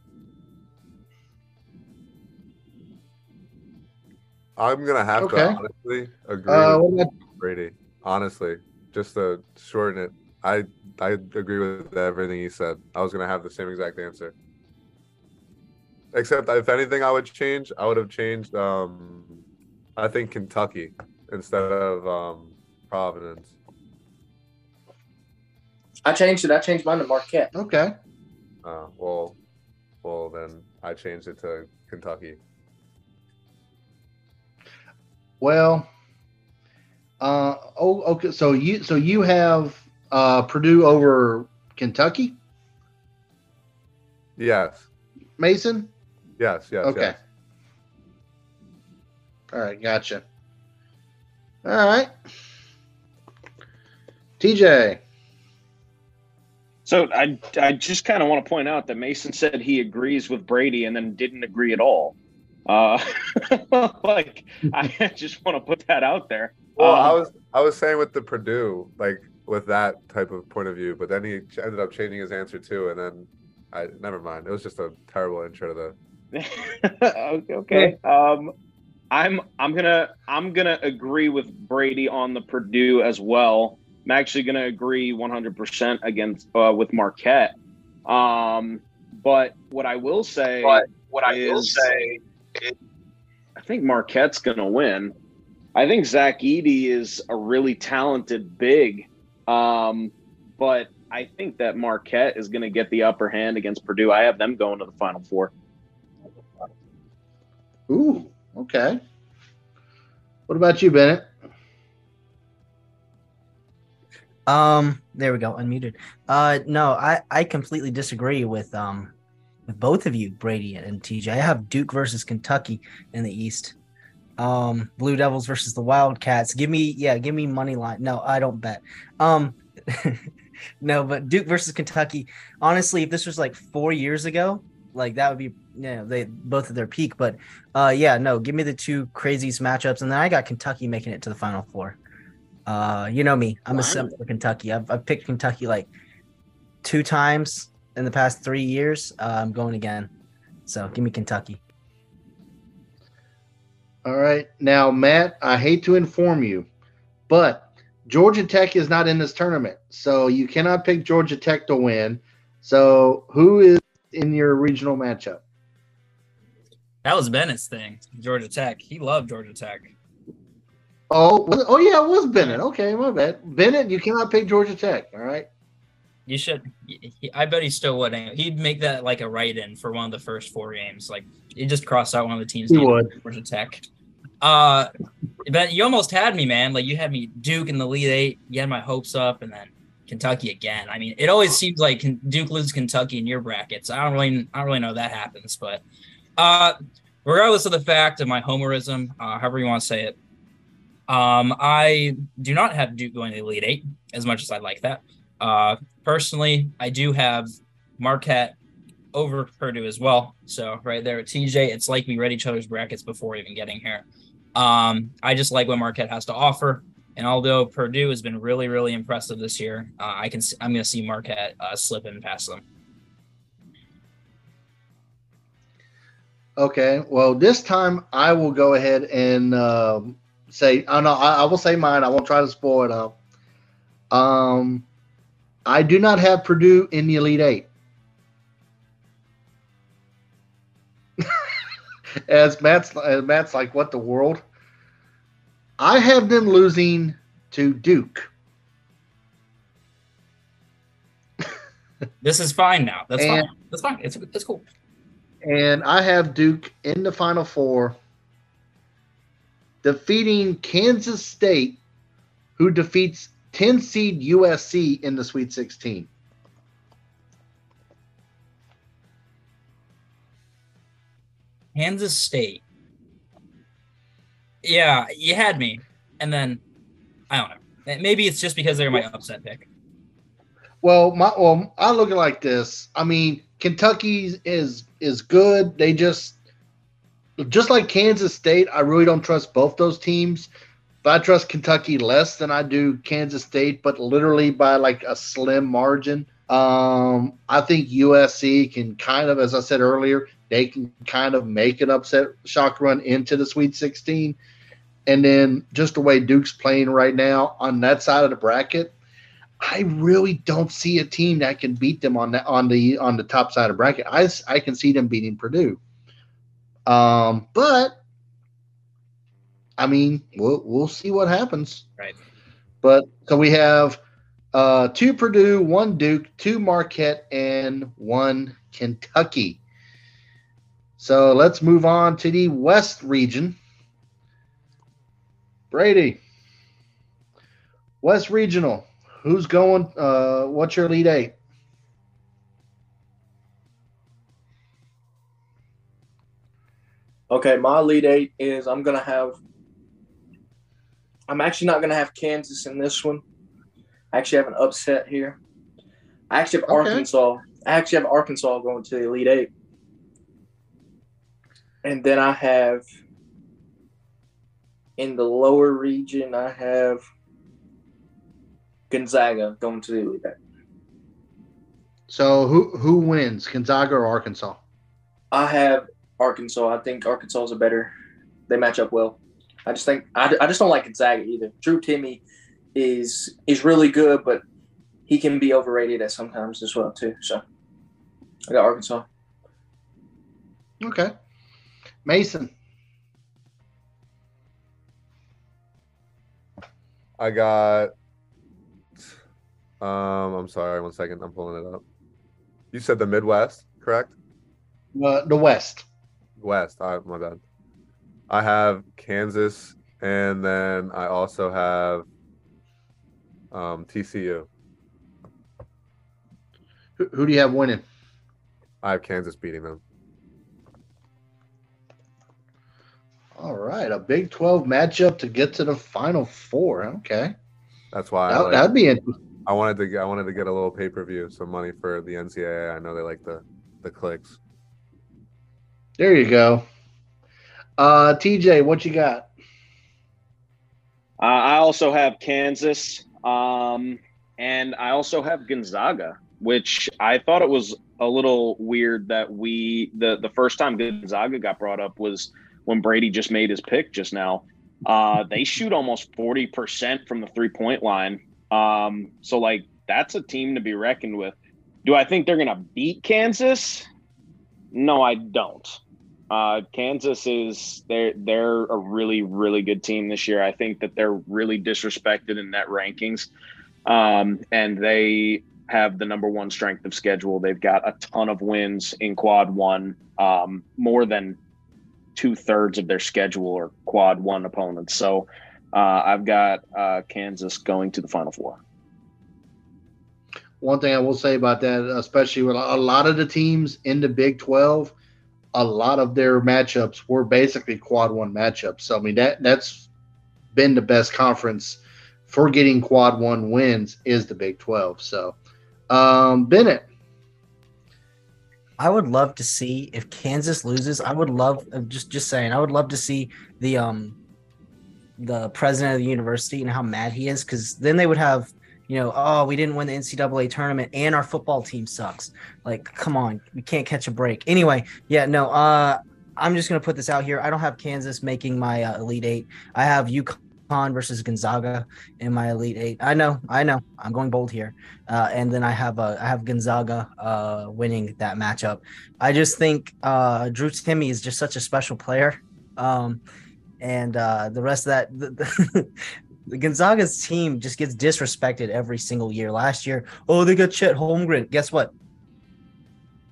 I'm gonna have Okay. to honestly agree Uh, with what Brady. Honestly, just to shorten it, I I agree with everything he said. I was gonna have the same exact answer. Except if anything, I would change. I would have changed. Um, I think Kentucky instead of um, Providence. I changed it. I changed mine to Marquette. okay. Uh, well, well then I changed it to Kentucky. Well, uh, oh, okay. So you, so you have uh, Purdue over Kentucky, Yes, Mason. Yes, yes. Okay. yes. All right, gotcha. All right. TJ. So I, I just kind of want to point out that Mason said he agrees with Brady and then didn't agree at all. Uh, like I just want to put that out there. Well, I Um, was I was saying with the Purdue, like with that type of point of view, but then he ended up changing his answer too, and then I never mind. It was just a terrible intro to the. okay. Um, I'm I'm gonna I'm gonna agree with Brady on the Purdue as well. I'm actually gonna agree 100% against uh, with Marquette. Um, but what I will say, But what I will say, I think Marquette's gonna win. I think Zach Edey is a really talented big, um, but I think that Marquette is going to get the upper hand against Purdue. I have them going to the Final Four. Ooh, okay. What about you, Bennett? Um, there we go, unmuted. Uh, no, I I completely disagree with um with both of you, Brady and TJ. I have Duke versus Kentucky in the East. Um, Blue Devils versus the Wildcats. Give me, yeah, give me money line. No, I don't bet. Um, no, but Duke versus Kentucky. Honestly, if this was like four years ago, like that would be, you know, they both at their peak. But uh, yeah, no, give me the two craziest matchups, and then I got Kentucky making it to the Final Four. Uh, you know me, I'm a simp for Kentucky. I've, I've picked Kentucky like two times in the past three years. Uh, I'm going again. So give me Kentucky. All right. Now, Matt, I hate to inform you, but Georgia Tech is not in this tournament. So you cannot pick Georgia Tech to win. So who is in your regional matchup? That was Bennett's thing. Georgia Tech. He loved Georgia Tech. Oh, was oh yeah, it was Bennett. Okay, my bad. Bennett, you cannot pick Georgia Tech. All right. You should. he- he- I bet he still would. He'd make that like a write-in for one of the first four games. Like he just crossed out one of the teams. He needed would. Georgia Tech. Uh, but you almost had me, man. Like you had me Duke in the lead eight. You had my hopes up, and then Kentucky again. I mean, it always seems like Duke loses Kentucky in your brackets. I don't really, I don't really know that happens, but uh, regardless of the fact of my homerism, uh, however you want to say it, um, I do not have Duke going to the Elite Eight as much as I like that. Uh, personally, I do have Marquette over Purdue as well. So right there at TJ, it's like we read each other's brackets before even getting here. Um, I just like what Marquette has to offer. And although Purdue has been really, really impressive this year, uh, I can I'm going to see Marquette uh, slipping past them. Okay, well, this time I will go ahead and um, say, oh no, I, I, will say mine. I won't try to spoil it up. Um, I do not have Purdue in the Elite Eight. as Matt's as Matt's like, what the world? I have them losing to Duke. this is fine now. That's and, fine. That's fine. It's it's cool. And I have Duke in the Final Four, defeating Kansas State, who defeats 10 seed USC in the Sweet 16. Kansas State. Yeah, you had me. And then I don't know. Maybe it's just because they're my upset pick. Well, my well, I look at like this. I mean, Kentucky is is good. They just just like Kansas State, I really don't trust both those teams. But I trust Kentucky less than I do Kansas State, but literally by like a slim margin. Um, I think USC can kind of, as I said earlier, they can kind of make an upset shock run into the Sweet 16. And then just the way Duke's playing right now on that side of the bracket, I really don't see a team that can beat them on the on the on the top side of bracket. I I can see them beating Purdue. Um, but I mean, we'll we'll see what happens. Right. But so we have uh, two Purdue, one Duke, two Marquette, and one Kentucky. So let's move on to the West region. Brady, West Regional. Who's going? Uh, what's your lead eight? Okay, my lead eight is I'm gonna have. I'm actually not gonna have Kansas in this one. I actually have an upset here. I actually have okay. Arkansas. I actually have Arkansas going to the Elite Eight. And then I have in the lower region, I have Gonzaga going to the Elite Eight. So who who wins, Gonzaga or Arkansas? I have Arkansas. I think Arkansas is a better. They match up well. I just think I, I just don't like Gonzaga either. Drew Timme is is really good, but he can be overrated at sometimes as well too. So I got Arkansas. Okay, Mason. I got. Um, I'm sorry. One second. I'm pulling it up. You said the Midwest, correct? Uh, the West. West. All right, my bad. I have Kansas, and then I also have um, TCU. Who, who do you have winning? I have Kansas beating them. All right, a Big 12 matchup to get to the Final Four. Okay, that's why that, would like, be interesting. I wanted to get, I wanted to get a little pay per view, some money for the NCAA. I know they like the the clicks. There you go. Uh, TJ, what you got? Uh, I also have Kansas. Um, and I also have Gonzaga, which I thought it was a little weird that we the the first time Gonzaga got brought up was when Brady just made his pick just now. Uh, they shoot almost forty percent from the three point line. Um, so like that's a team to be reckoned with. Do I think they're gonna beat Kansas? No, I don't. Uh, Kansas is they're they're a really really good team this year. I think that they're really disrespected in net rankings, um, and they have the number one strength of schedule. They've got a ton of wins in quad one, um, more than two thirds of their schedule are quad one opponents. So uh, I've got uh, Kansas going to the Final Four. One thing I will say about that, especially with a lot of the teams in the Big 12, a lot of their matchups were basically quad one matchups. So I mean that that's been the best conference for getting quad one wins is the Big 12. So um, Bennett. I would love to see if Kansas loses. I would love just just saying. I would love to see the um the president of the university and how mad he is because then they would have you know, oh, we didn't win the NCAA tournament and our football team sucks. Like, come on, we can't catch a break. Anyway, yeah, no, uh, I'm just gonna put this out here. I don't have Kansas making my uh, Elite Eight. I have UConn versus Gonzaga in my Elite Eight. I know, I know, I'm going bold here. Uh, and then I have uh, I have Gonzaga uh, winning that matchup. I just think uh, Drew Timme is just such a special player. Um, and uh, the rest of that, the the Gonzaga's team just gets disrespected every single year. Last year, oh, they got Chet Holmgren. Guess what?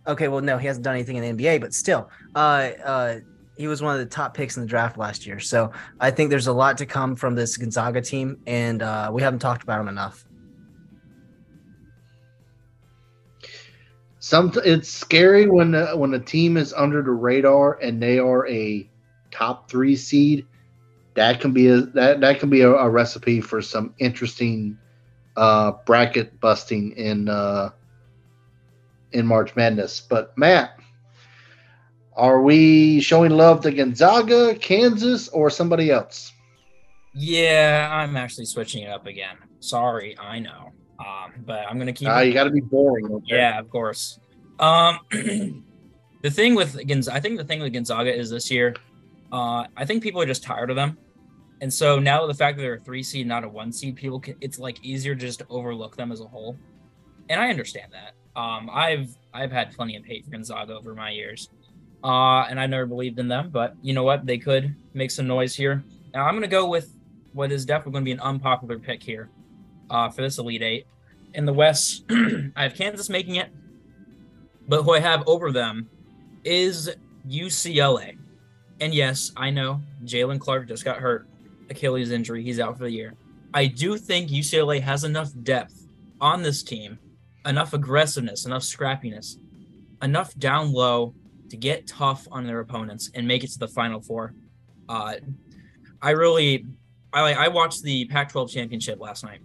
Okay, well, no, he hasn't done anything in the NBA, but still, uh, uh, he was one of the top picks in the draft last year. So I think there's a lot to come from this Gonzaga team, and uh, we haven't talked about him enough. Some it's scary when uh, when a team is under the radar and they are a top three seed that can be a that, that can be a, a recipe for some interesting uh, bracket busting in uh, in March Madness. But Matt, are we showing love to Gonzaga, Kansas, or somebody else? Yeah, I'm actually switching it up again. Sorry, I know, um, but I'm gonna keep. Uh, you got to be boring. Okay? Yeah, of course. Um, the thing with Gonzaga, I think the thing with Gonzaga is this year. Uh, I think people are just tired of them. And so now the fact that they're a three seed, not a one seed, people can, it's like easier to just overlook them as a whole. And I understand that. Um, I've I've had plenty of hate for Gonzaga over my years, uh, and I never believed in them. But you know what? They could make some noise here. Now I'm going to go with what is definitely going to be an unpopular pick here uh, for this Elite Eight. In the West, I have Kansas making it, but who I have over them is UCLA. And yes, I know Jaylen Clark just got hurt, Achilles injury. He's out for the year. I do think UCLA has enough depth on this team, enough aggressiveness, enough scrappiness, enough down low to get tough on their opponents and make it to the Final Four. Uh, I really, I I watched the Pac-12 championship last night,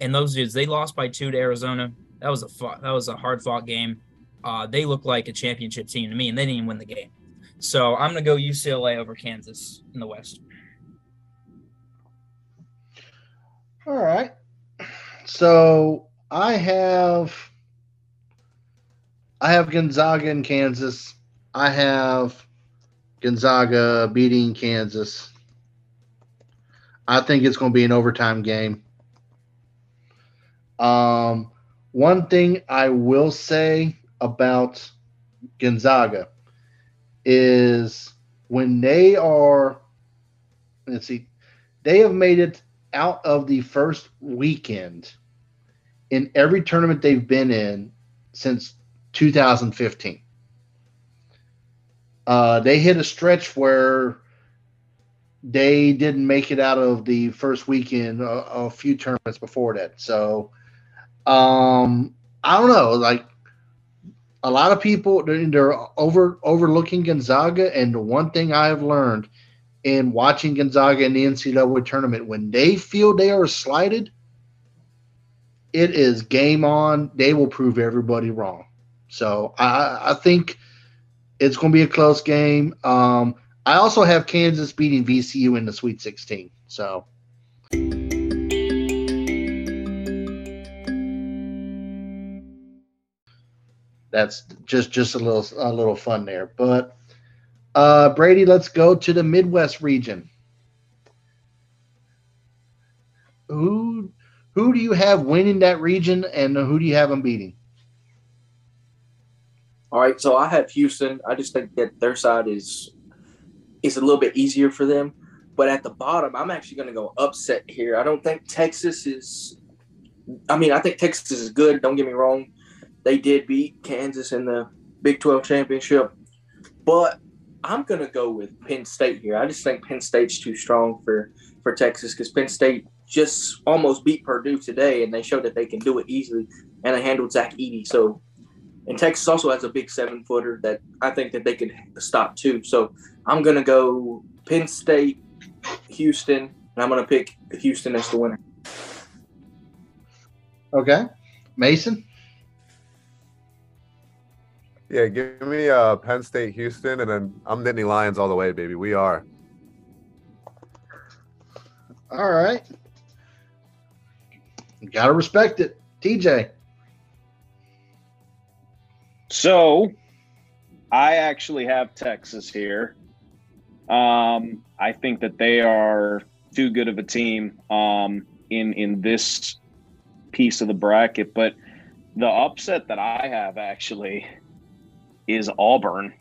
and those dudes they lost by two to Arizona. That was a fought, that was a hard fought game. Uh, they look like a championship team to me, and they didn't even win the game. So I'm gonna go UCLA over Kansas in the West. All right. So I have I have Gonzaga in Kansas. I have Gonzaga beating Kansas. I think it's going to be an overtime game. Um, one thing I will say about Gonzaga is when they are, let's see, they have made it out of the first weekend in every tournament they've been in since 2015. Uh, they hit a stretch where they didn't make it out of the first weekend a, a few tournaments before that. So um, I don't know. Like a lot of people, they're over overlooking Gonzaga, and the one thing I have learned in watching Gonzaga in the NCAA tournament, when they feel they are slighted, it is game on. They will prove everybody wrong. So I, I think it's going to be a close game. Um, I also have Kansas beating VCU in the Sweet 16. So. That's just just a little a little fun there, but uh, Brady, let's go to the Midwest region. Who who do you have winning that region, and who do you have them beating? All right, so I have Houston. I just think that their side is is a little bit easier for them. But at the bottom, I'm actually going to go upset here. I don't think Texas is. I mean, I think Texas is good. Don't get me wrong. They did beat Kansas in the Big 12 championship, but I'm gonna go with Penn State here. I just think Penn State's too strong for for Texas because Penn State just almost beat Purdue today, and they showed that they can do it easily, and they handled Zach Edey. So, and Texas also has a big seven footer that I think that they could stop too. So, I'm gonna go Penn State, Houston, and I'm gonna pick Houston as the winner. Okay, Mason. Yeah, give me uh, Penn State, Houston, and then I'm Nittany Lions all the way, baby. We are. All right. Gotta respect it. TJ. So, I actually have Texas here. Um, I think that they are too good of a team um, in in this piece of the bracket. But the upset that I have actually is Auburn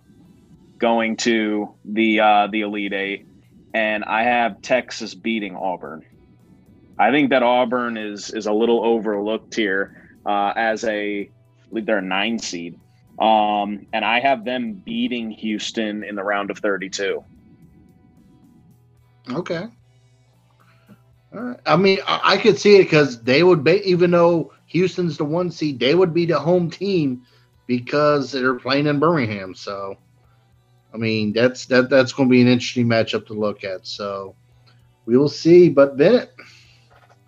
going to the uh, the Elite Eight, and I have Texas beating Auburn. I think that Auburn is is a little overlooked here uh, as a they're a nine seed, um, and I have them beating Houston in the round of thirty two. Okay. All right. I mean, I, I could see it because they would be, even though Houston's the one seed, they would be the home team because they're playing in Birmingham. So, I mean, that's that that's going to be an interesting matchup to look at. So, we will see. But Bennett,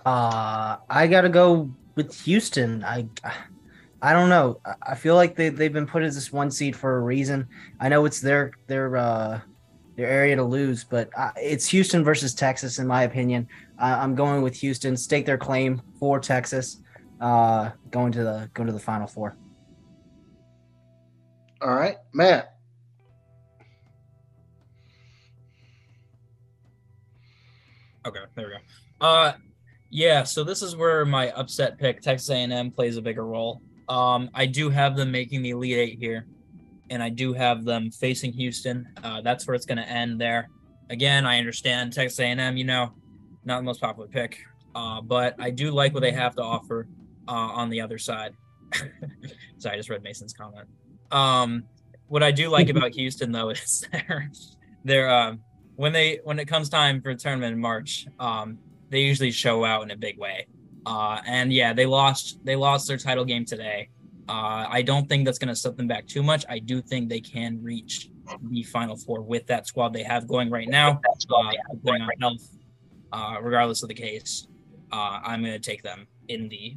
Uh, I gotta go with Houston. I, I don't know. I- I feel like they they've been put as this one seed for a reason. I know it's their their uh their area to lose, but uh, it's Houston versus Texas in my opinion. I, I'm going with Houston. Stake their claim for Texas. Uh, going to the going to the Final Four. all right, Matt. Okay, there we go. Uh, yeah. So this is where my upset pick, Texas A&M, plays a bigger role. Um, I do have them making the Elite Eight here, and I do have them facing Houston. Uh, that's where it's going to end there. Again, I understand Texas A&M. You know, not the most popular pick, uh, but I do like what they have to offer uh, on the other side. Sorry, I just read Mason's comment. Um, what I do like about Houston though is they're they're um, when they when it comes time for a tournament in March, um, they usually show out in a big way. Uh, and yeah, they lost they lost their title game today. Uh, I don't think that's going to set them back too much. I do think they can reach the final four with that squad they have going right now. Uh, depending on health, uh, regardless of the case, uh, I'm going to take them in the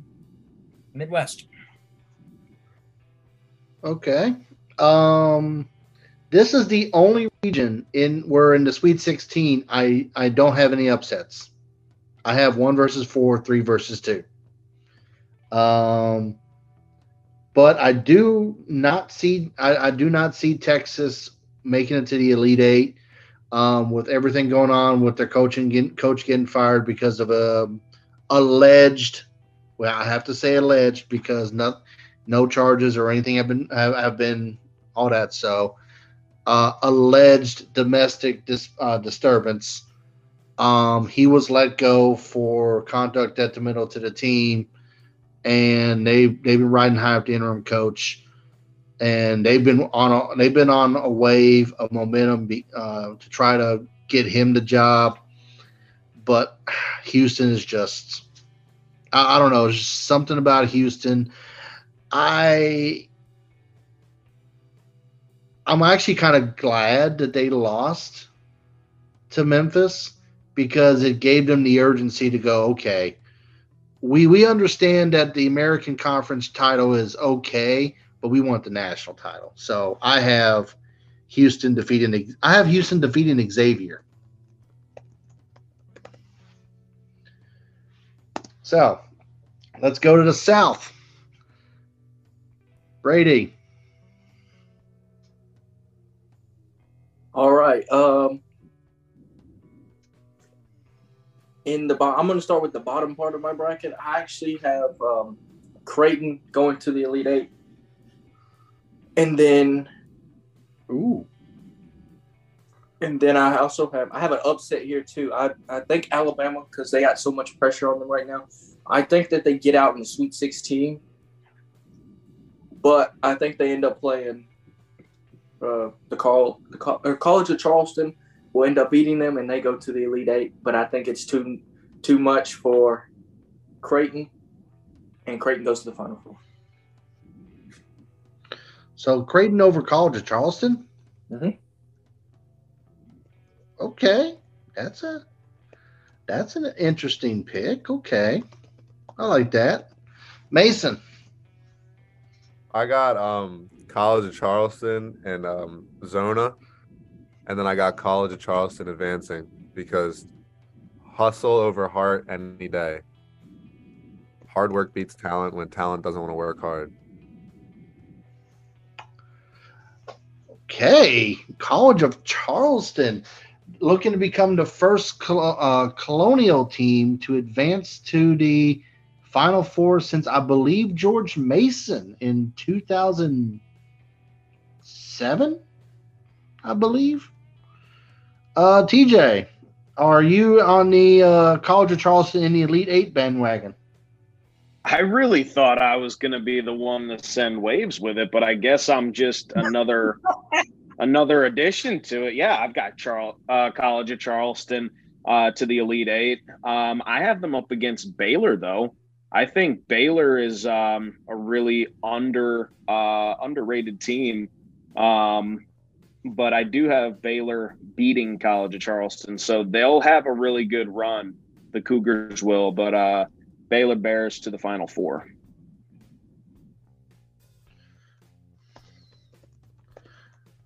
Midwest. Okay. Um, this is the only region in where in the Sweet 16 I I don't have any upsets. I have one versus four, three versus two. Um, but I do not see I, I do not see Texas making it to the Elite Eight. Um, with everything going on with their coaching getting, coach getting fired because of a alleged well I have to say alleged because not no charges or anything have been have, have been all that so uh, alleged domestic dis, uh, disturbance um, he was let go for conduct detrimental to the team. And they they've been riding high with the interim coach. And they've been on a, they've been on a wave of momentum be, uh, to try to get him the job. But Houston is just I, I don't know, just something about Houston. I I'm actually kind of glad that they lost to Memphis because it gave them the urgency to go, okay, we we understand that the American Conference title is okay, but we want the national title. So I have Houston defeating I have Houston defeating Xavier. So let's go to the South. Brady. All right. Um, in the bottom, I'm going to start with the bottom part of my bracket. I actually have um, Creighton going to the Elite Eight, and then Ooh. and then I also have I have an upset here too. I I think Alabama because they got so much pressure on them right now. I think that they get out in the Sweet 16, but I think they end up playing uh, the call the College of Charleston will end up beating them, and they go to the Elite Eight. But I think it's too too much for Creighton, and Creighton goes to the Final Four. So Creighton over College of Charleston. Mhm. Okay, that's a that's an interesting pick. Okay, I like that. Mason. I got um College of Charleston and um Zona, and then I got College of Charleston advancing because hustle over heart any day. Hard work beats talent when talent doesn't want to work hard. Okay, College of Charleston looking to become the first col- uh, colonial team to advance to the Final Four since I believe George Mason in 2007, I believe. Uh, TJ, are you on the uh, College of Charleston in the Elite Eight bandwagon? I really thought I was going to be the one to send waves with it, but I guess I'm just another another addition to it. Yeah, I've got Charles uh, College of Charleston uh, to the Elite Eight. Um, I have them up against Baylor though. I think Baylor is um, a really under uh, underrated team, um, but I do have Baylor beating College of Charleston, so they'll have a really good run. The Cougars will, but uh, Baylor Bears to the Final Four.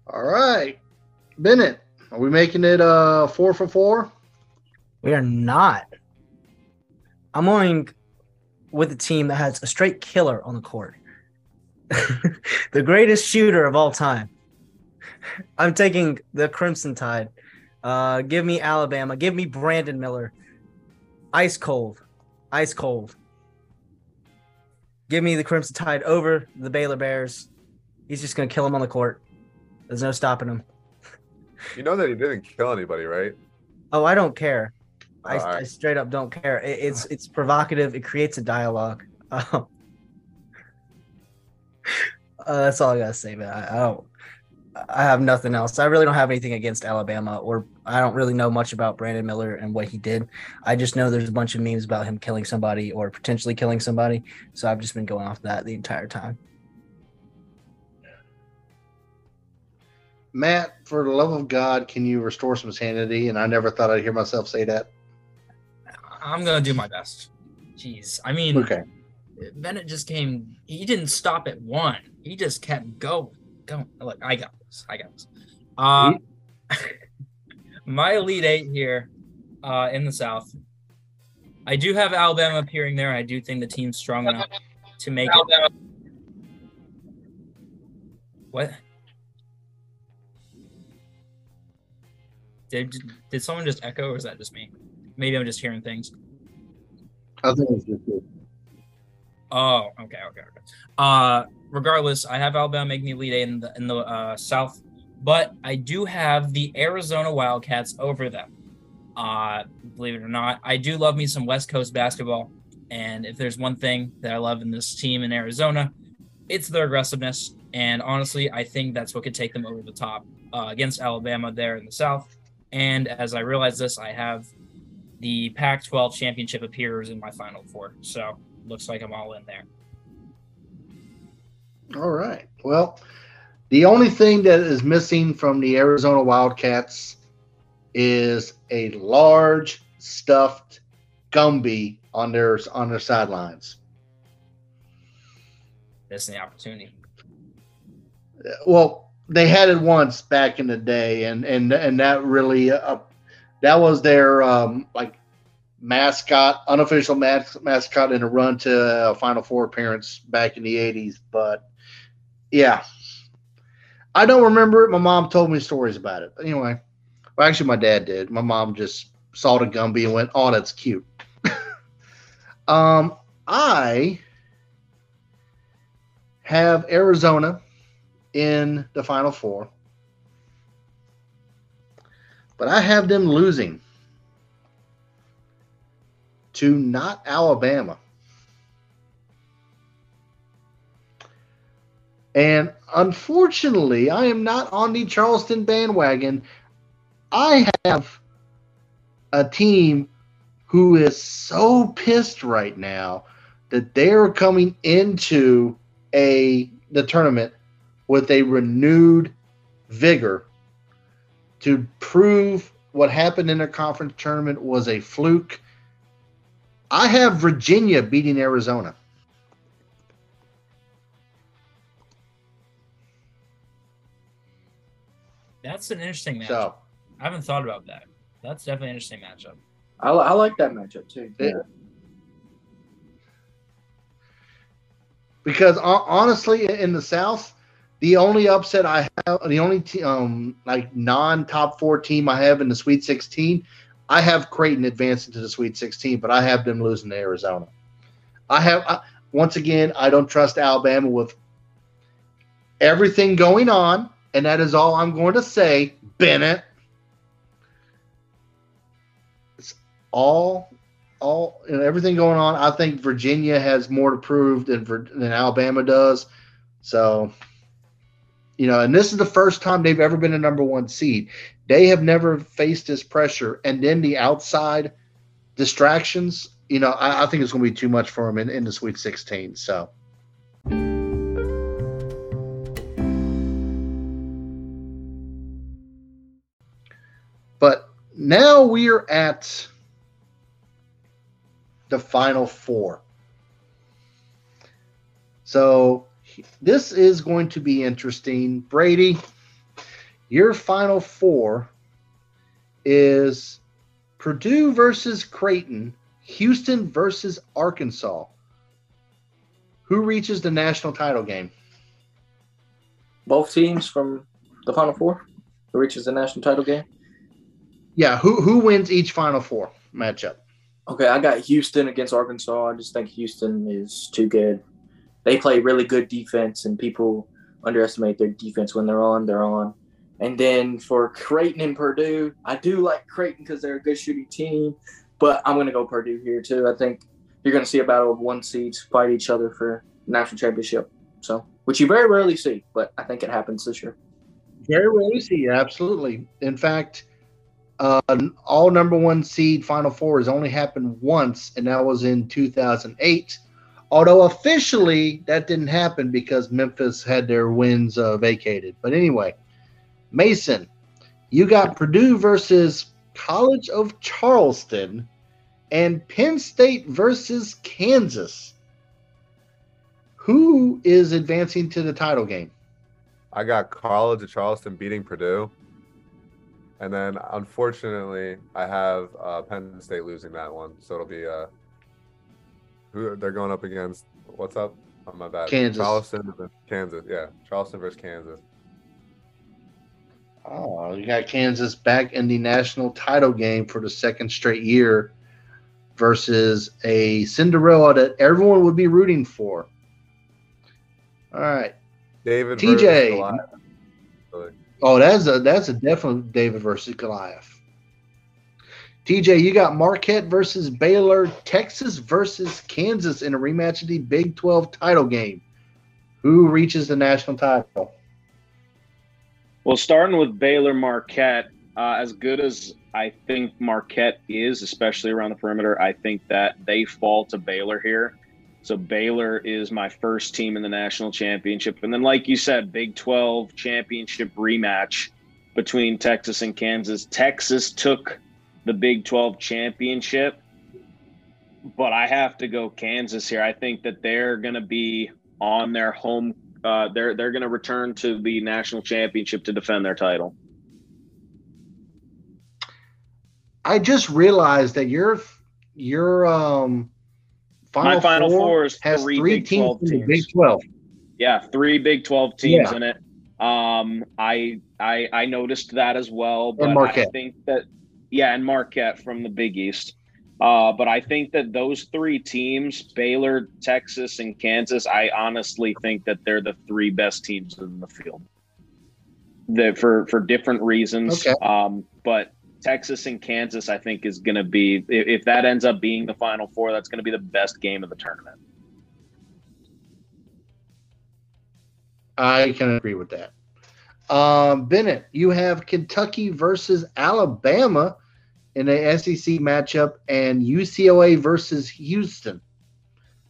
All right, Bennett, are we making it uh four for four? We are not. I'm going with a team that has a straight killer on the court. the greatest shooter of all time. I'm taking the Crimson Tide. Uh, give me Alabama. Give me Brandon Miller. Ice cold. Ice cold. Give me the Crimson Tide over the Baylor Bears. He's just going to kill him on the court. There's no stopping him. You know that he didn't kill anybody, right? Oh, I don't care. I, right. I straight up don't care. It, it's it's provocative. It creates a dialogue. Um, uh, that's all I gotta say, man. I, I don't. I have nothing else. I really don't have anything against Alabama, or I don't really know much about Brandon Miller and what he did. I just know there's a bunch of memes about him killing somebody or potentially killing somebody. So I've just been going off that the entire time. Matt, for the love of God, can you restore some sanity? And I never thought I'd hear myself say that. I'm gonna do my best. Jeez, I mean, Okay. Bennett just came. He didn't stop at one. He just kept going, going. Look, I got this. I guess. this. Uh, my elite eight here, uh, in the South. I do have Alabama appearing there. I do think the team's strong enough to make it. What? Did did someone just echo, or is that just me? Maybe I'm just hearing things. I think it's just good. Oh, okay, okay, okay. Uh, regardless, I have Alabama making the Elite Eight in the in the uh, South, but I do have the Arizona Wildcats over them. Uh, believe it or not, I do love me some West Coast basketball, and if there's one thing that I love in this team in Arizona, it's their aggressiveness. And honestly, I think that's what could take them over the top uh, against Alabama there in the South. And as I realize this, I have the Pac-12 championship appears in my Final Four. So looks like I'm all in there. All right. Well, the only thing that is missing from the Arizona Wildcats is a large stuffed Gumby on their on their sidelines. Missing the opportunity. Well, they had it once back in the day, and and and that really uh, that was their um, like mascot, unofficial mas- mascot in a run to a Final Four appearance back in the '80s. But yeah, I don't remember it. My mom told me stories about it. Anyway, well, actually, my dad did. My mom just saw the Gumby and went, "Oh, that's cute." um, I have Arizona in the Final Four, but I have them losing to not Alabama. And unfortunately, I am not on the Charleston bandwagon. I have a team who is so pissed right now that they're coming into a the tournament with a renewed vigor to prove what happened in their conference tournament was a fluke. I have Virginia beating Arizona. That's an interesting matchup. So I haven't thought about that. That's definitely an interesting matchup. I, I like that matchup too. It- because honestly, in the South, the only upset I have, the only te- um like non-top four team I have in the Sweet 16, I have Creighton advancing to the Sweet 16, but I have them losing to Arizona. I have I, once again, I don't trust Alabama with everything going on, and that is all I'm going to say. Bennett, it's all all you know, everything going on. I think Virginia has more to prove than than Alabama does. So, you know, and this is the first time they've ever been a number one seed. They have never faced this pressure, and then the outside distractions. You know, I, I think it's going to be too much for them in, in the Sweet 16. So. Now we are at the final four. So this is going to be interesting. Brady, your final four is Purdue versus Creighton, Houston versus Arkansas. Who reaches the national title game? Both teams from the Final Four who reaches the national title game. Yeah, who who wins each final four matchup? Okay, I got Houston against Arkansas. I just think Houston is too good. They play really good defense, and people underestimate their defense when they're on. They're on. And then for Creighton and Purdue, I do like Creighton because they're a good shooting team, but I'm going to go Purdue here too. I think you're going to see a battle of one seeds fight each other for national championship. So, which you very rarely see, but I think it happens this year. Very rarely see, absolutely. In fact, uh, all number one seed Final Four has only happened once, and that was in 2008. Although officially that didn't happen because Memphis had their wins uh, vacated. But anyway, Mason, you got Purdue versus College of Charleston and Penn State versus Kansas. Who is advancing to the title game? I got College of Charleston beating Purdue. And then unfortunately, I have uh, Penn State losing that one. So it'll be uh, who they're going up against. What's up? Oh, my bad. Kansas. Charleston, versus Kansas. Yeah, Charleston versus Kansas. Oh, you got Kansas back in the national title game for the second straight year versus a Cinderella that everyone would be rooting for. All right. David TJ. Oh, that's a that's a definite David versus Goliath. TJ, you got Marquette versus Baylor, Texas versus Kansas in a rematch of the Big 12 title game. Who reaches the national title? Well, starting with Baylor Marquette, uh, as good as I think Marquette is, especially around the perimeter, I think that they fall to Baylor here. So Baylor is my first team in the national championship. And then, like you said, Big 12 championship rematch between Texas and Kansas. Texas took the Big 12 championship, but I have to go Kansas here. I think that they're going to be on their home. Uh, they're they're going to return to the national championship to defend their title. I just realized that your your um final, My Final four, Four is has three three Big teams 12 in teams. Big 12. Yeah, three Big Twelve teams Yeah. in it. Um, I I I noticed that as well, but I Marquette. think that yeah, and Marquette from the Big East. Uh, but I think that those three teams, Baylor, Texas, and Kansas, I honestly think that they're the three best teams in the field. That for for different reasons. Okay. Um, but Texas and Kansas, I think, is going to be if, if that ends up being the Final Four, that's going to be the best game of the tournament. I can agree with that. Um, Bennett, you have Kentucky versus Alabama in a SEC matchup, and UCLA versus Houston.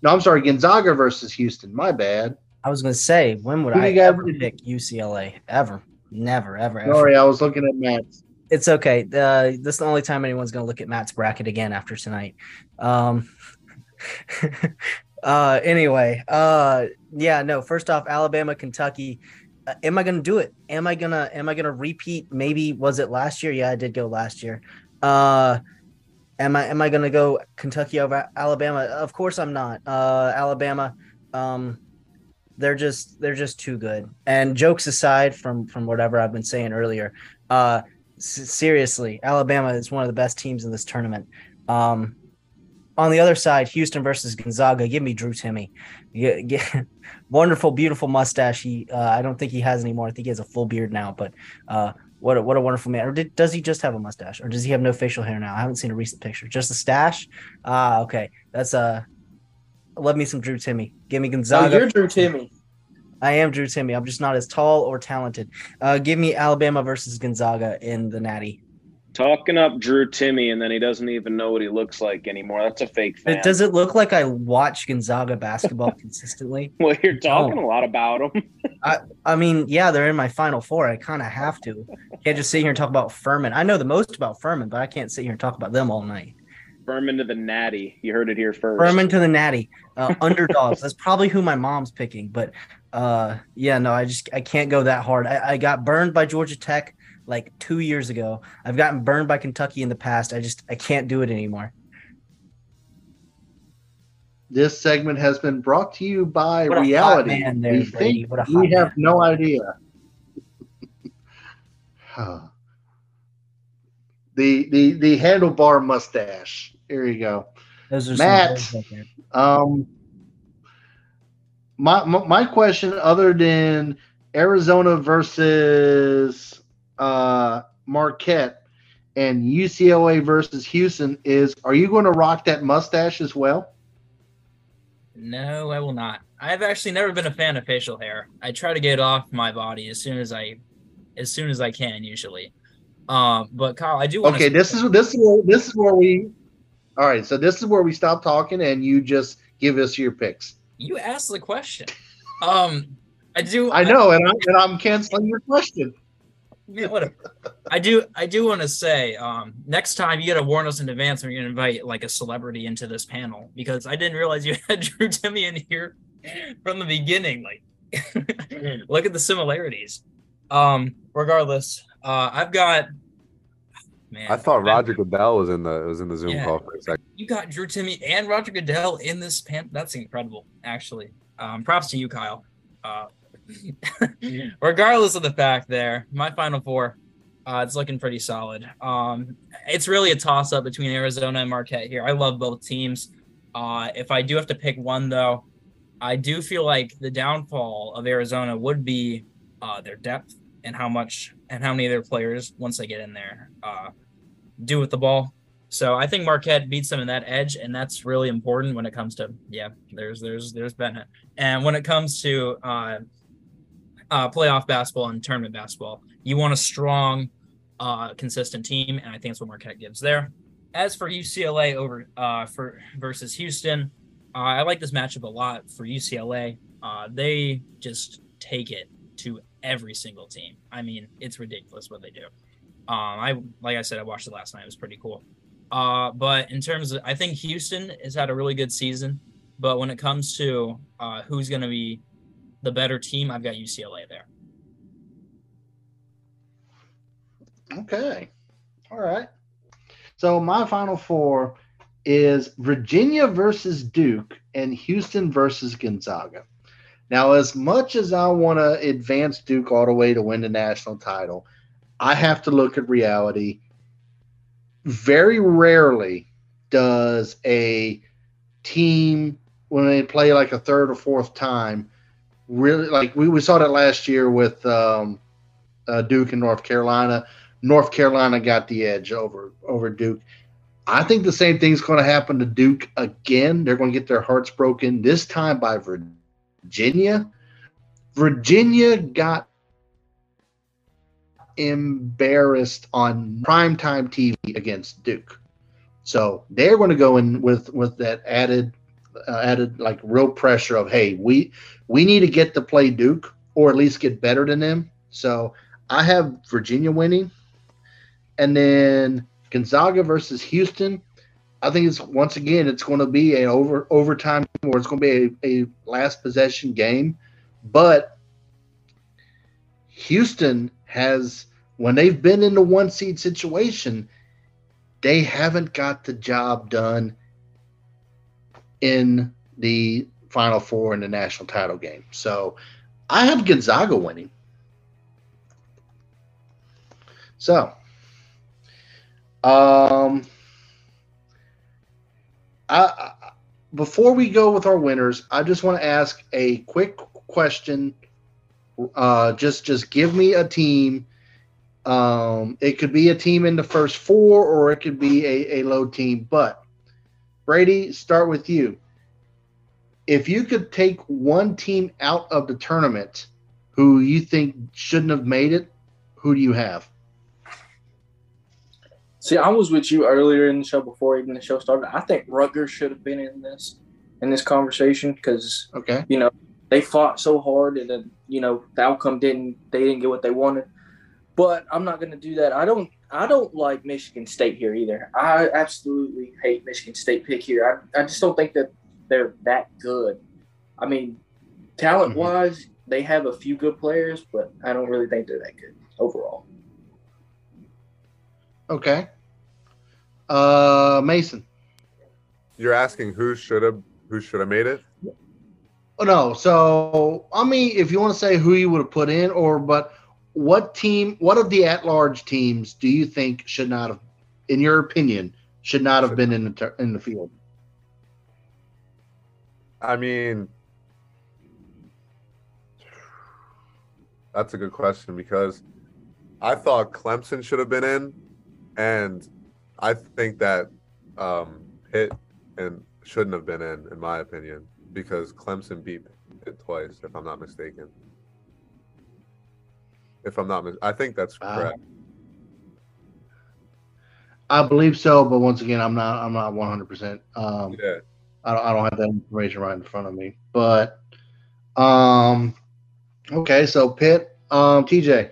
No, I'm sorry, Gonzaga versus Houston. My bad. I was going to say, when would Who I ever pick UCLA? Ever. Never, ever, ever. Sorry, I was looking at Matt's. It's okay. Uh, this is the only time anyone's going to look at Matt's bracket again after tonight. Um, uh, anyway, uh, yeah, no. First off, Alabama, Kentucky. Uh, am I going to do it? Am I gonna? Am I gonna repeat? Maybe was it last year? Yeah, I did go last year. Uh, am I? Am I going to go Kentucky over Alabama? Of course, I'm not. Uh, Alabama. Um, they're just they're just too good. And jokes aside from from whatever I've been saying earlier, uh, seriously, Alabama is one of the best teams in this tournament. Um, on the other side, Houston versus Gonzaga. Give me Drew Timme. Yeah, yeah. wonderful, beautiful mustache. He, uh, I don't think he has anymore. I think he has a full beard now. But uh, what a, what a wonderful man. Or did, does he just have a mustache, or does he have no facial hair now? I haven't seen a recent picture. Just a stash. Ah, okay. That's uh, love me some Drew Timme. Give me So Gonzaga. you're Drew Timme. I am Drew Timme. I'm just not as tall or talented. Uh, give me Alabama versus Gonzaga in the Natty. Talking up Drew Timme, and then he doesn't even know what he looks like anymore. That's a fake fan. It- Does it look like I watch Gonzaga basketball consistently? well, you're talking a lot about him. I mean, yeah, they're in my final four. I kind of have to. Can't just sit here and talk about Furman. I know the most about Furman, but I can't sit here and talk about them all night. Furman to the Natty. You heard it here first. Furman to the Natty, uh, underdogs. That's probably who my mom's picking. But uh, yeah, no, I just I can't go that hard. I, I got burned by Georgia Tech like two years ago. I've gotten burned by Kentucky in the past. I just I can't do it anymore. This segment has been brought to you by What reality. there, we Brady. think we have man. no idea. the the the handlebar mustache. Here you go. Those are Matt. some right there. Um, my, my my question, other than Arizona versus uh, Marquette and UCLA versus Houston, is are you going to rock that mustache as well? No, I will not. I've actually never been a fan of facial hair. I try to get it off my body as soon as I, as soon as I can, usually. Um, but Kyle, I do want Okay, this is this is where, this is where we. All right, so this is where we stop talking and you just give us your picks. You asked the question. Um, I do. I know, and I'm, and I'm canceling your question. Yeah, whatever. I do. I do want to say, um, next time you got to warn us in advance when you're going to invite like a celebrity into this panel because I didn't realize you had Drew Timme in here from the beginning. Like, look at the similarities. Um, regardless, uh, I've got. Man, I thought Roger Goodell was in the was in the Zoom Yeah. call for a second. you got Drew Timme and Roger Goodell in this pan. That's incredible, actually. Um, props to you, Kyle. Uh, regardless of the fact, there, my final four, uh, it's looking pretty solid. Um, it's really a toss up between Arizona and Marquette here. I love both teams. Uh, if I do have to pick one, though, I do feel like the downfall of Arizona would be uh, their depth and how much and how many of their players, once they get in there, uh, do with the ball. So I think Marquette beats them in that edge, and that's really important when it comes to yeah. There's there's there's Bennett, and when it comes to uh, uh, playoff basketball and tournament basketball, you want a strong, uh, consistent team, and I think that's what Marquette gives there. As for UCLA over uh, for versus Houston, uh, I like this matchup a lot for UCLA. Uh, they just take it to every single team. I mean, it's ridiculous what they do. Um, I like I said, I watched it last night. It was pretty cool. Uh, but in terms of, I think Houston has had a really good season. But when it comes to uh, who's going to be the better team, I've got UCLA there. Okay. All right. So my final four is Virginia versus Duke and Houston versus Gonzaga. Now, as much as I want to advance Duke all the way to win the national title, I have to look at reality. Very rarely does a team, when they play like a third or fourth time, really like we, we saw that last year with um, uh, Duke and North Carolina. North Carolina got the edge over over Duke. I think the same thing's going to happen to Duke again. They're going to get their hearts broken this time by Virginia. Virginia Virginia got embarrassed on primetime TV against Duke. So they're going to go in with with that added uh, added like real pressure of hey, we we need to get to play Duke or at least get better than them. So I have Virginia winning. And then Gonzaga versus Houston. I think it's once again it's going to be an over overtime or it's going to be a, a last possession game. But Houston has when they've been in the one seed situation, they haven't got the job done in the final four in the national title game. So I have Gonzaga winning. So um I, I before we go with our winners, I just want to ask a quick question. Uh, just just give me a team. Um, it could be a team in the first four, or it could be a, a low team. But Brady, start with you. If you could take one team out of the tournament who you think shouldn't have made it, who do you have? See, I was with you earlier in the show before even the show started. I think Rutgers should have been in this in this conversation because Okay. you know they fought so hard and then you know the outcome didn't they didn't get what they wanted. But I'm not going to do that. I don't I don't like Michigan State here either. I absolutely hate Michigan State pick here. I, I just don't think that they're that good. I mean, talent mm-hmm. wise, they have a few good players, but I don't really think they're that good overall. Okay. Uh, Mason. You're asking who should have who should have made it? Oh no. So I mean, if you want to say who you would have put in, or but what team, what of the at-large teams do you think should not have, in your opinion, should not have been in the tur- in the field? I mean, that's a good question because I thought Clemson should have been in, and I think that um, Pitt and shouldn't have been in, in my opinion, because Clemson beat Pitt twice, if I'm not mistaken. If I'm not, mis- I think that's Wow. correct. I believe so, but once again, I'm not. I'm not 100. percent Um, Yeah, I don't, I don't have that information right in front of me. But um okay, so Pitt, um TJ.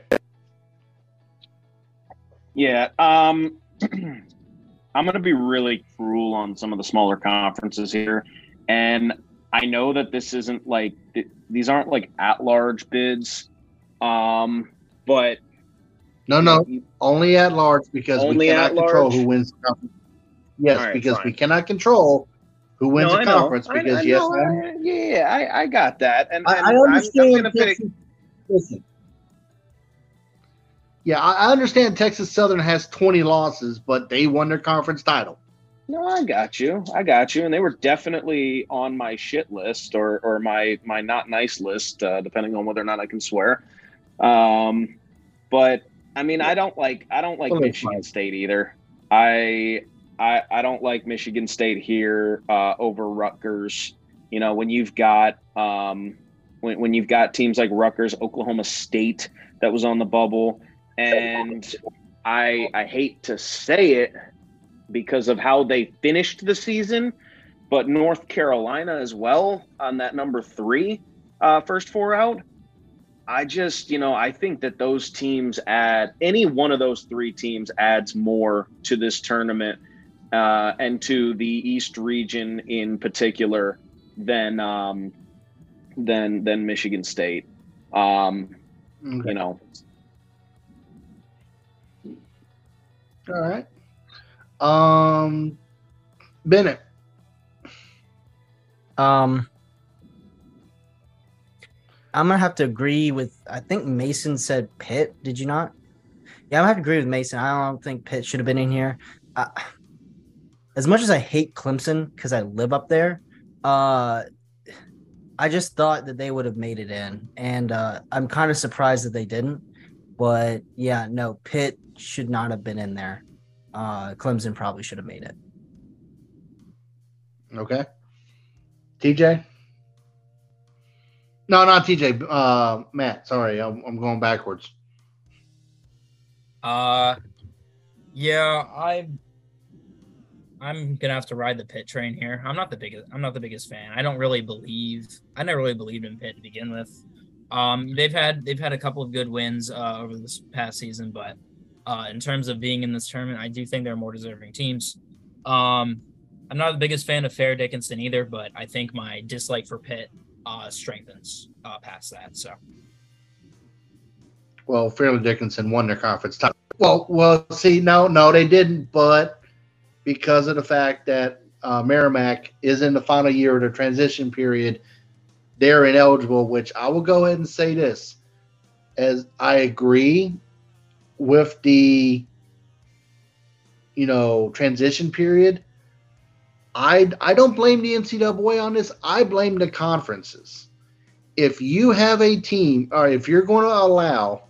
Yeah. Um, I'm going to be really cruel on some of the smaller conferences here. And I know that this isn't like, th- these aren't like at large bids. Um, but No, no, you- only at large because we cannot control large? who wins the conference. Yes, right, because we cannot control who wins No, the conference because I yes, know, I'm- I- yeah, I, I got that. And, I, and I I'm- understand I'm, gonna pick. Texas, listen. Yeah, I I understand Texas Southern has 20 losses, but they won their conference title. No, I got you. I got you. And they were definitely on my shit list or or my my not nice list, uh, depending on whether or not I can swear. Um, but I mean, I don't like I don't like Michigan. State either. I I I don't like Michigan State here uh, over Rutgers. You know, when you've got um, when when you've got teams like Rutgers, Oklahoma State that was on the bubble, and I I hate to say it because of how they finished the season, but North Carolina as well on that number three uh, first four out. I just, you know, I think that those teams add any one of those three teams adds more to this tournament uh, and to the East region in particular than um, than than Michigan State. Um, Okay. you know, All right. Um, Bennett. Um, I'm gonna have to agree with. I think Mason said Pitt. Did you not? Yeah, I'm gonna have to agree with Mason. I don't think Pitt should have been in here. Uh, as much as I hate Clemson because I live up there, uh, I just thought that they would have made it in, and uh, I'm kind of surprised that they didn't. But yeah, no, Pitt should not have been in there. Uh, Clemson probably should have made it. Okay. TJ. No, not TJ. Uh, Matt. Sorry, I'm, I'm going backwards. Uh, yeah, I, I'm gonna have to ride the Pitt train here. I'm not the biggest. I'm not the biggest fan. I don't really believe. I never really believed in Pitt to begin with. Um, they've had they've had a couple of good wins uh, over this past season, but uh, in terms of being in this tournament, I do think they're more deserving teams. Um, I'm not the biggest fan of Fairleigh Dickinson either, but I think my dislike for Pitt uh, strengthens uh, past that. So, well, Fairleigh Dickinson won their conference title. Well, well, see, no, no, they didn't, but because of the fact that uh, Merrimack is in the final year of the transition period, they're ineligible. Which I will go ahead and say this, as I agree with the you know transition period. I I don't blame the NCAA on this. I blame the conferences. If you have a team, or if you're going to allow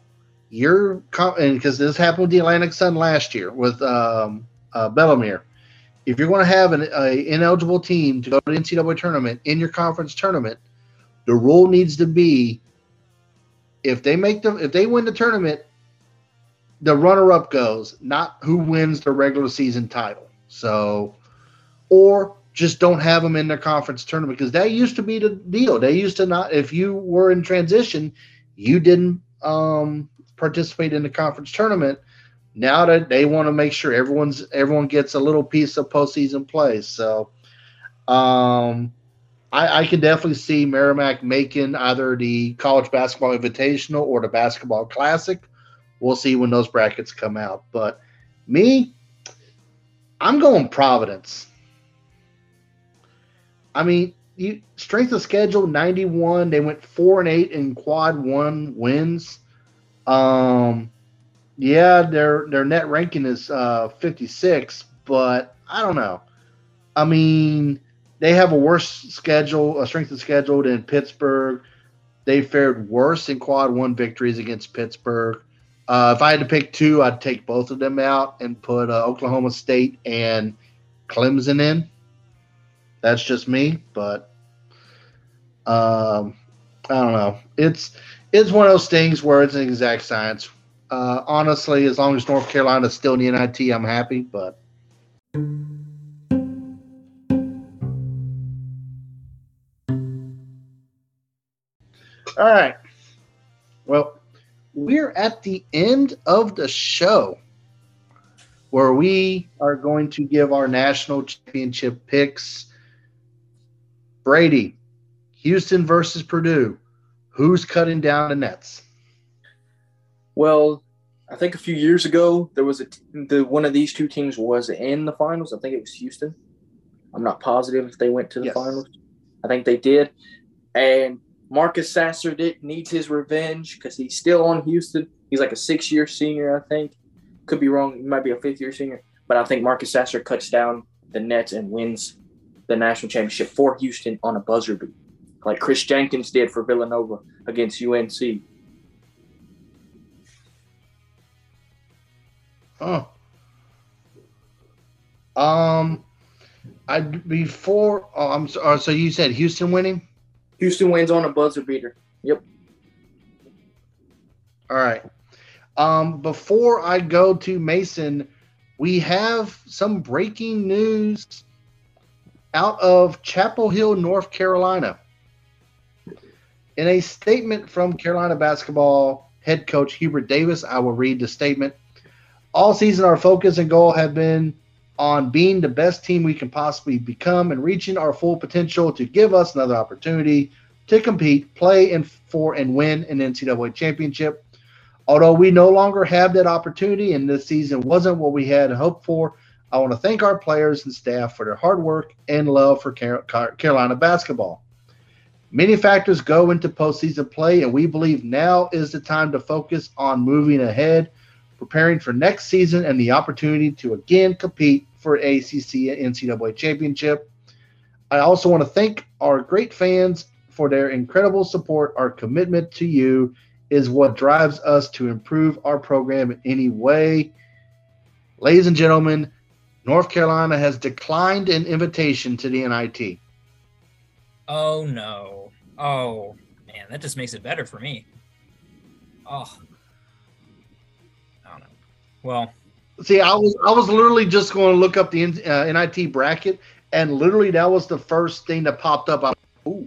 your and because this happened with the Atlantic Sun last year with um, uh, Bellarmine, if you're going to have an ineligible team to go to the NCAA tournament in your conference tournament, the rule needs to be if they make the if they win the tournament, the runner up goes, not who wins the regular season title. So or just don't have them in their conference tournament because that used to be the deal. They used to not if you were in transition, you didn't um, participate in the conference tournament. Now that they want to make sure everyone's everyone gets a little piece of postseason play, so um, I, I can definitely see Merrimack making either the college basketball invitational or the basketball classic. We'll see when those brackets come out. But me, I'm going Providence. I mean, you strength of schedule 91. They went four and eight in quad one wins. Um, yeah, their their net ranking is uh 56, but I don't know. I mean, they have a worse schedule, a strength of schedule than Pittsburgh. They fared worse in quad one victories against Pittsburgh. Uh, if I had to pick two, I'd take both of them out and put uh, Oklahoma State and Clemson in. That's just me, but um, I don't know. It's it's one of those things where it's an exact science. Uh, honestly, as long as North Carolina is still in the NIT, I'm happy. But all right. Well, we're at the end of the show where we are going to give our national championship picks Brady, Houston versus Purdue. Who's cutting down the nets? Well, I think a few years ago there was a the one of these two teams was in the finals. I think it was Houston. I'm not positive if they went to the yes. finals. I think they did. And Marcus Sasser did needs his revenge because he's still on Houston. He's like a six year senior, I think. Could be wrong. He might be a fifth year senior. But I think Marcus Sasser cuts down the Nets and wins the national championship for Houston on a buzzer beat, like Kris Jenkins did for Villanova against UNC. Oh. Um, I before. Oh, I'm sorry. Uh, so you said Houston winning? Houston wins on a buzzer beater. Yep. All right. Um, before I go to Mason, we have some breaking news out of Chapel Hill, North Carolina. In a statement from Carolina basketball head coach Hubert Davis, I will read the statement. All season, our focus and goal have been on being the best team we can possibly become and reaching our full potential to give us another opportunity to compete, play, and for and win an NCAA championship. Although we no longer have that opportunity and this season wasn't what we had hoped for, I want to thank our players and staff for their hard work and love for Carolina basketball. Many factors go into postseason play, and we believe now is the time to focus on moving ahead, preparing for next season and the opportunity to again compete for ACC and NCAA championship. I also want to thank our great fans for their incredible support. Our commitment to you is what drives us to improve our program in any way. Ladies and gentlemen, North Carolina has declined an invitation to the NIT. Oh no. Oh man. that just makes it better for me. Oh. Well, See, I was I was literally just going to look up the uh, NIT bracket, and literally that was the first thing that popped up. Ooh.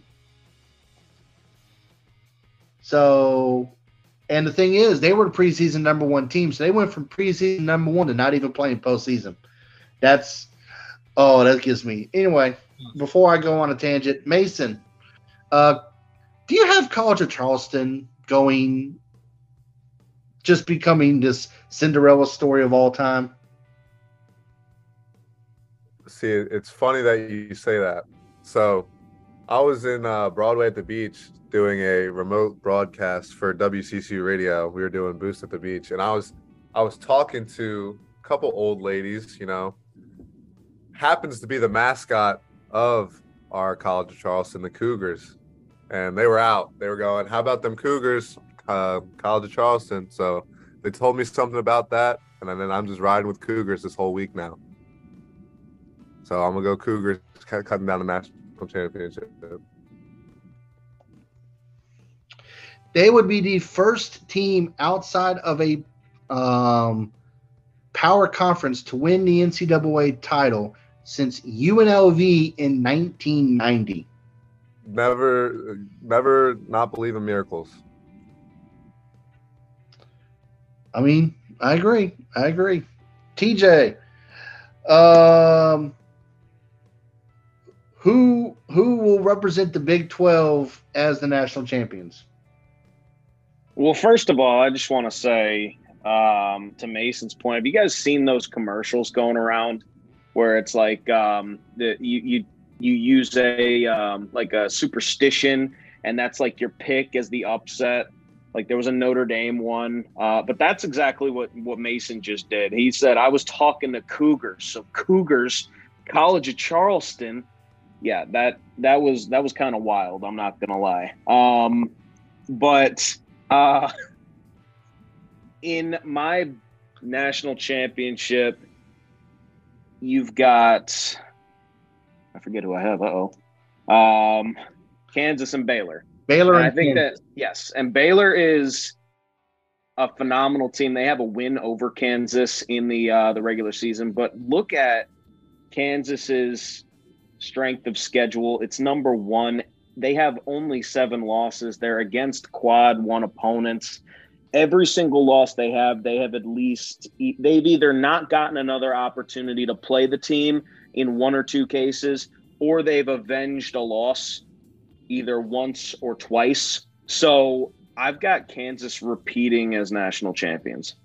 So, and the thing is, they were the preseason number one team, so they went from preseason number one to not even playing postseason. That's oh, that gives me anyway. Before I go on a tangent, Mason, uh, do you have College of Charleston going? Just becoming this Cinderella story of all time. See, it's funny that you say that. So, I was in uh, Broadway at the beach doing a remote broadcast for WCCU Radio. We were doing Boost at the Beach, and I was I was talking to a couple old ladies. You know, happens to be the mascot of our College of Charleston, the Cougars, and they were out. They were going, "How about them Cougars, uh, College of Charleston?" So they told me something about that, and then I'm just riding with Cougars this whole week now. So I'm gonna go Cougars, cutting down the national championship. They would be the first team outside of a um, power conference to win the NCAA title since UNLV in 1990. Never, never not believe in miracles. I mean, I agree. I agree. TJ, um, who who will represent the Big 12 as the national champions? Well, first of all, I just want to say um, to Mason's point, have you guys seen those commercials going around where it's like um, the, you you you use a um, like a superstition and that's like your pick as the upset like there was a Notre Dame one, uh, but that's exactly what what Mason just did. He said, "I was talking to Cougars, so Cougars, College of Charleston." Yeah, that that was that was kind of wild. I'm not gonna lie. Um, but uh, in my national championship, you've got I forget who I have. Uh oh, um, Kansas and Baylor. Baylor. And I think Kansas. that yes, and Baylor is a phenomenal team. They have a win over Kansas in the uh, the regular season, but look at Kansas's strength of schedule. It's number one. They have only seven losses. They're against quad one opponents. Every single loss they have, they have at least they've either not gotten another opportunity to play the team in one or two cases, or they've avenged a loss either once or twice. So I've got Kansas repeating as national champions.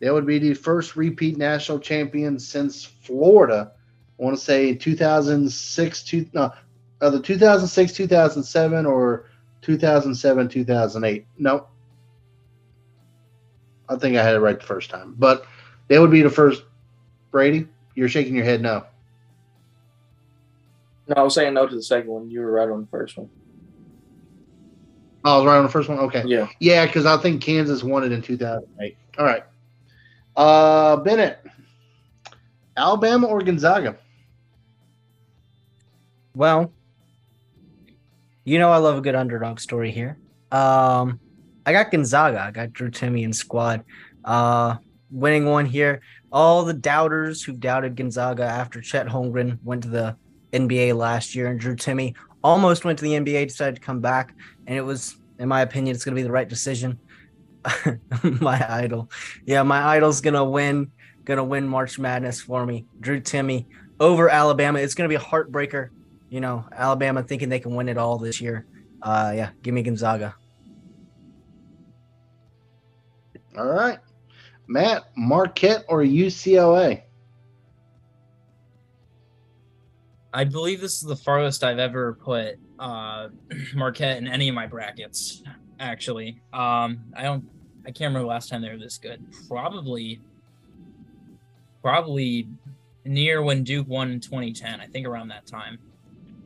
That would be the first repeat national champion since Florida. I want to say 2006, two, no, either 2006, 2007, or 2007, 2008. No, I think I had it right the first time. But they would be the first Brady, you're shaking your head no. No, I was saying no to the second one. You were right on the first one. Oh, I was right on the first one. Okay. Yeah. Yeah, because I think Kansas won it in 2008. All right. Uh, Bennett, Alabama or Gonzaga? Well, you know I love a good underdog story here. Um, I got Gonzaga. I got Drew Timme and squad. Uh, winning one here all the doubters who doubted Gonzaga after Chet Holmgren went to the NBA last year and Drew Timme almost went to the NBA, decided to come back, and it was, in my opinion, it's going to be the right decision. my idol, yeah, my idol's gonna win, gonna win March Madness for me. Drew Timme over Alabama. It's gonna be a heartbreaker. You know, Alabama thinking they can win it all this year. Uh, yeah, give me Gonzaga. All right. Matt, Marquette or UCLA? I believe this is the farthest I've ever put uh, Marquette in any of my brackets. Actually, um, I don't. I can't remember last time they were this good. Probably, probably near when Duke won in 2010. I think around that time.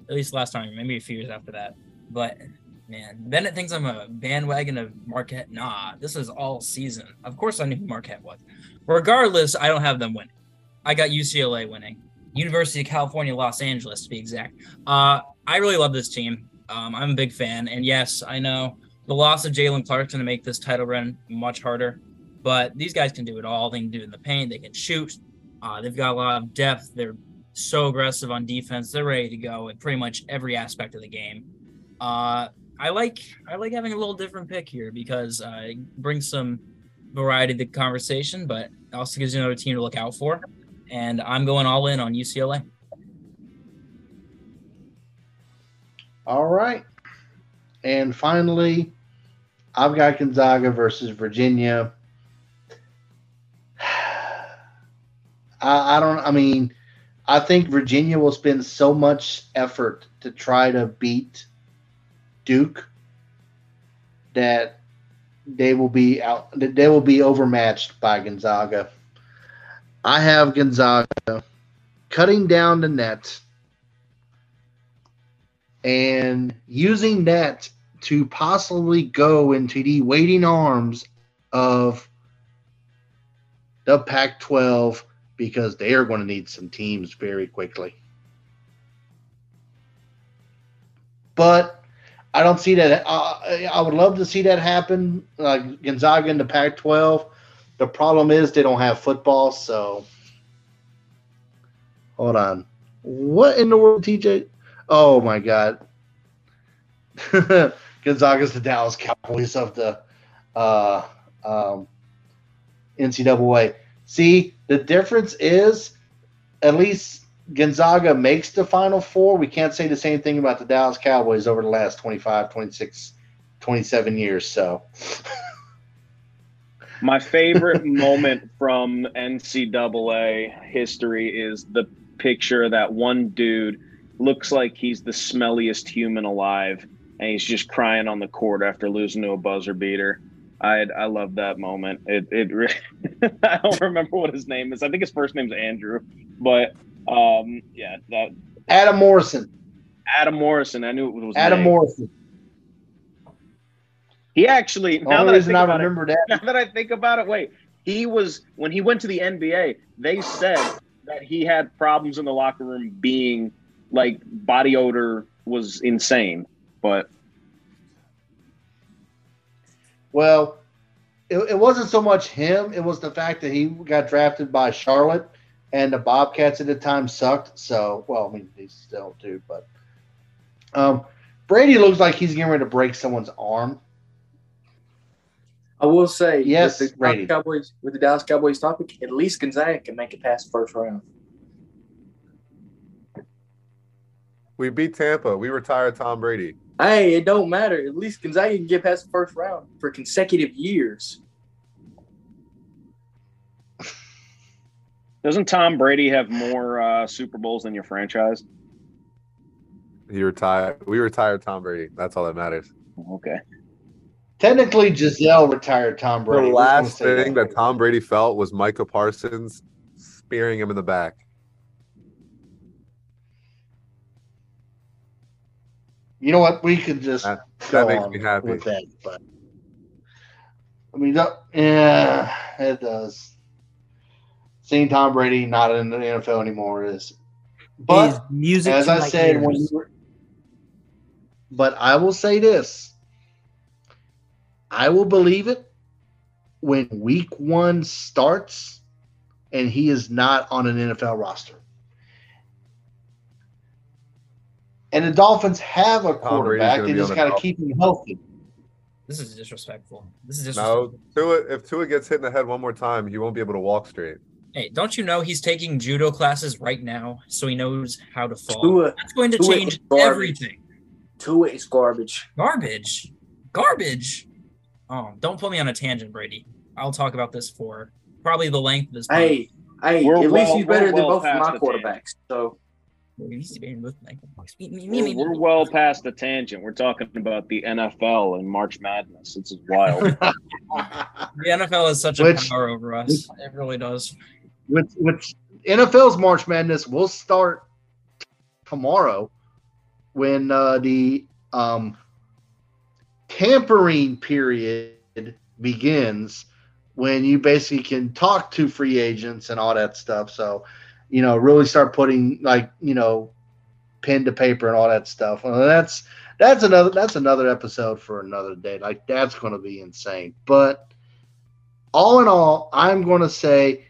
At least last time, maybe a few years after that. But man. Bennett thinks I'm a bandwagon of Marquette. Nah, this is all season. Of course I knew who Marquette was. Regardless, I don't have them winning. I got UCLA winning. University of California, Los Angeles, to be exact. Uh, I really love this team. Um, I'm a big fan, and yes, I know the loss of Jaylen Clark's going to make this title run much harder. But these guys can do it all. They can do it in the paint. They can shoot. Uh, they've got a lot of depth. They're so aggressive on defense. They're ready to go in pretty much every aspect of the game. Uh, I like I like having a little different pick here because uh, it brings some variety to the conversation, but also gives you another team to look out for. And I'm going all in on UCLA. All right. And finally, I've got Gonzaga versus Virginia. I, I don't, I mean, I think Virginia will spend so much effort to try to beat Duke that they will be out, they will be overmatched by Gonzaga. I have Gonzaga cutting down the net and using that to possibly go into the waiting arms of the Pac 12 because they are going to need some teams very quickly. But I don't see that. Uh, I would love to see that happen, like Gonzaga in the Pac 12. The problem is they don't have football, so. Hold on. What in the world, TJ? Oh my God. Gonzaga's the Dallas Cowboys of the uh, um, NCAA. See, the difference is at least Gonzaga makes the Final Four. We can't say the same thing about the Dallas Cowboys over the last 25, 26, 27 years. So. My favorite moment from NCAA history is the picture that one dude looks like he's the smelliest human alive and he's just crying on the court after losing to a buzzer beater. I I love that moment. It it I don't remember what his name is. I think his first name's Andrew, but um yeah that Adam Morrison. Adam Morrison. I knew it was Adam name. Morrison. He actually The now that I reason think I about it, remember that. now that I think about it, wait, he was when he went to the NBA. They said that he had problems in the locker room, being like body odor was insane. But Well, it, it wasn't so much him; it was the fact that he got drafted by Charlotte, and the Bobcats at the time sucked. So, well, I mean, they still do, but um, Brady looks like he's getting ready to break someone's arm. I will say, Yes, with the Brady. Dallas Cowboys, with the Dallas Cowboys topic, at least Gonzaga can make it past the first round. We beat Tampa. We retired Tom Brady. Hey, it don't matter. At least Gonzaga can get past the first round for consecutive years. Doesn't Tom Brady have more uh, Super Bowls than your franchise? He retired. We retired Tom Brady. That's all that matters. Okay. Technically, Gisele retired Tom Brady. The last thing that Tom Brady felt was Micah Parsons spearing him in the back. You know what? We could just That- go that makes on me happy. with that, but I mean, that- yeah, it does. Seeing Tom Brady not in the NFL anymore is, but Is music as I my said when you were, but I will say this: I will believe it when Week One starts and he is not on an NFL roster. And the Dolphins have a quarterback; they just on the got to keep him healthy. This is disrespectful. This is No. Tua. If Tua gets hit in the head one more time, he won't be able to walk straight. Hey, don't you know he's taking judo classes right now, so he knows how to fall. Tua, That's going to Tua change everything. Tua is garbage. Garbage, garbage. Oh, don't put me on a tangent, Brady. I'll talk about this for probably the length of this. Hey, hey, We're at least he's better we're than both of my the quarterbacks. So We're, me, well past the tangent. We're talking about the NFL and March Madness. This is wild. The NFL has such a power over us. It really does. Which which NFL's March Madness will start tomorrow when uh, the um, tampering period begins when you basically can talk to free agents and all that stuff. So you know, really start putting like you know, pen to paper and all that stuff. Well, that's that's another that's another episode for another day. Like that's going to be insane. But all in all, I'm going to say,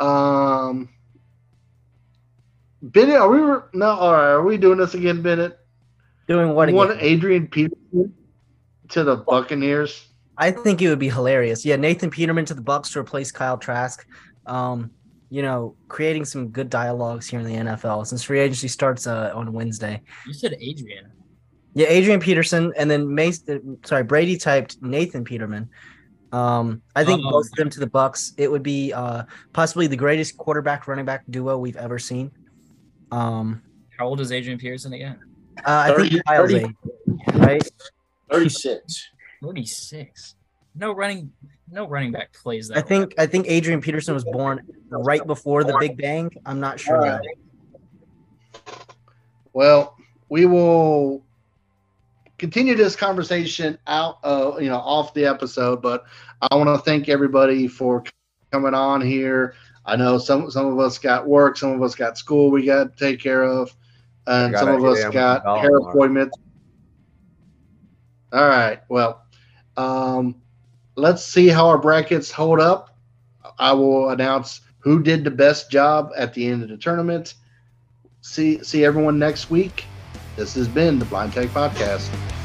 um, Bennett, are we no? All right, are we doing this again, Bennett? Doing what You want? Adrian Peterson to the Buccaneers? I think it would be hilarious. Yeah, Nathan Peterman to the Bucks to replace Kyle Trask. Um, you know, creating some good dialogues here in the NFL since free agency starts uh, on Wednesday. You said Adrian. Yeah, Adrian Peterson and then Mace. uh, Sorry, Brady typed Nathan Peterman. Um, I think Oh. both of them to the Bucks. It would be uh, possibly the greatest quarterback running back duo we've ever seen. Um, How old is Adrian Peterson again? uh, I think Kyle's 30. age, right? 36. 36. No running no running back plays that. I well. think I think Adrian Peterson was born right before the Big Bang. I'm not sure. All right. Well, we will continue this conversation out, uh, you know, off the episode. But I want to thank everybody for coming on here. I know some some of us got work, some of us got school we got to take care of, and some of us got hair appointments. All right. Well, um, let's see how our brackets hold up. I will announce who did the best job at the end of the tournament. See see everyone next week. This has been the Blind Tech Podcast.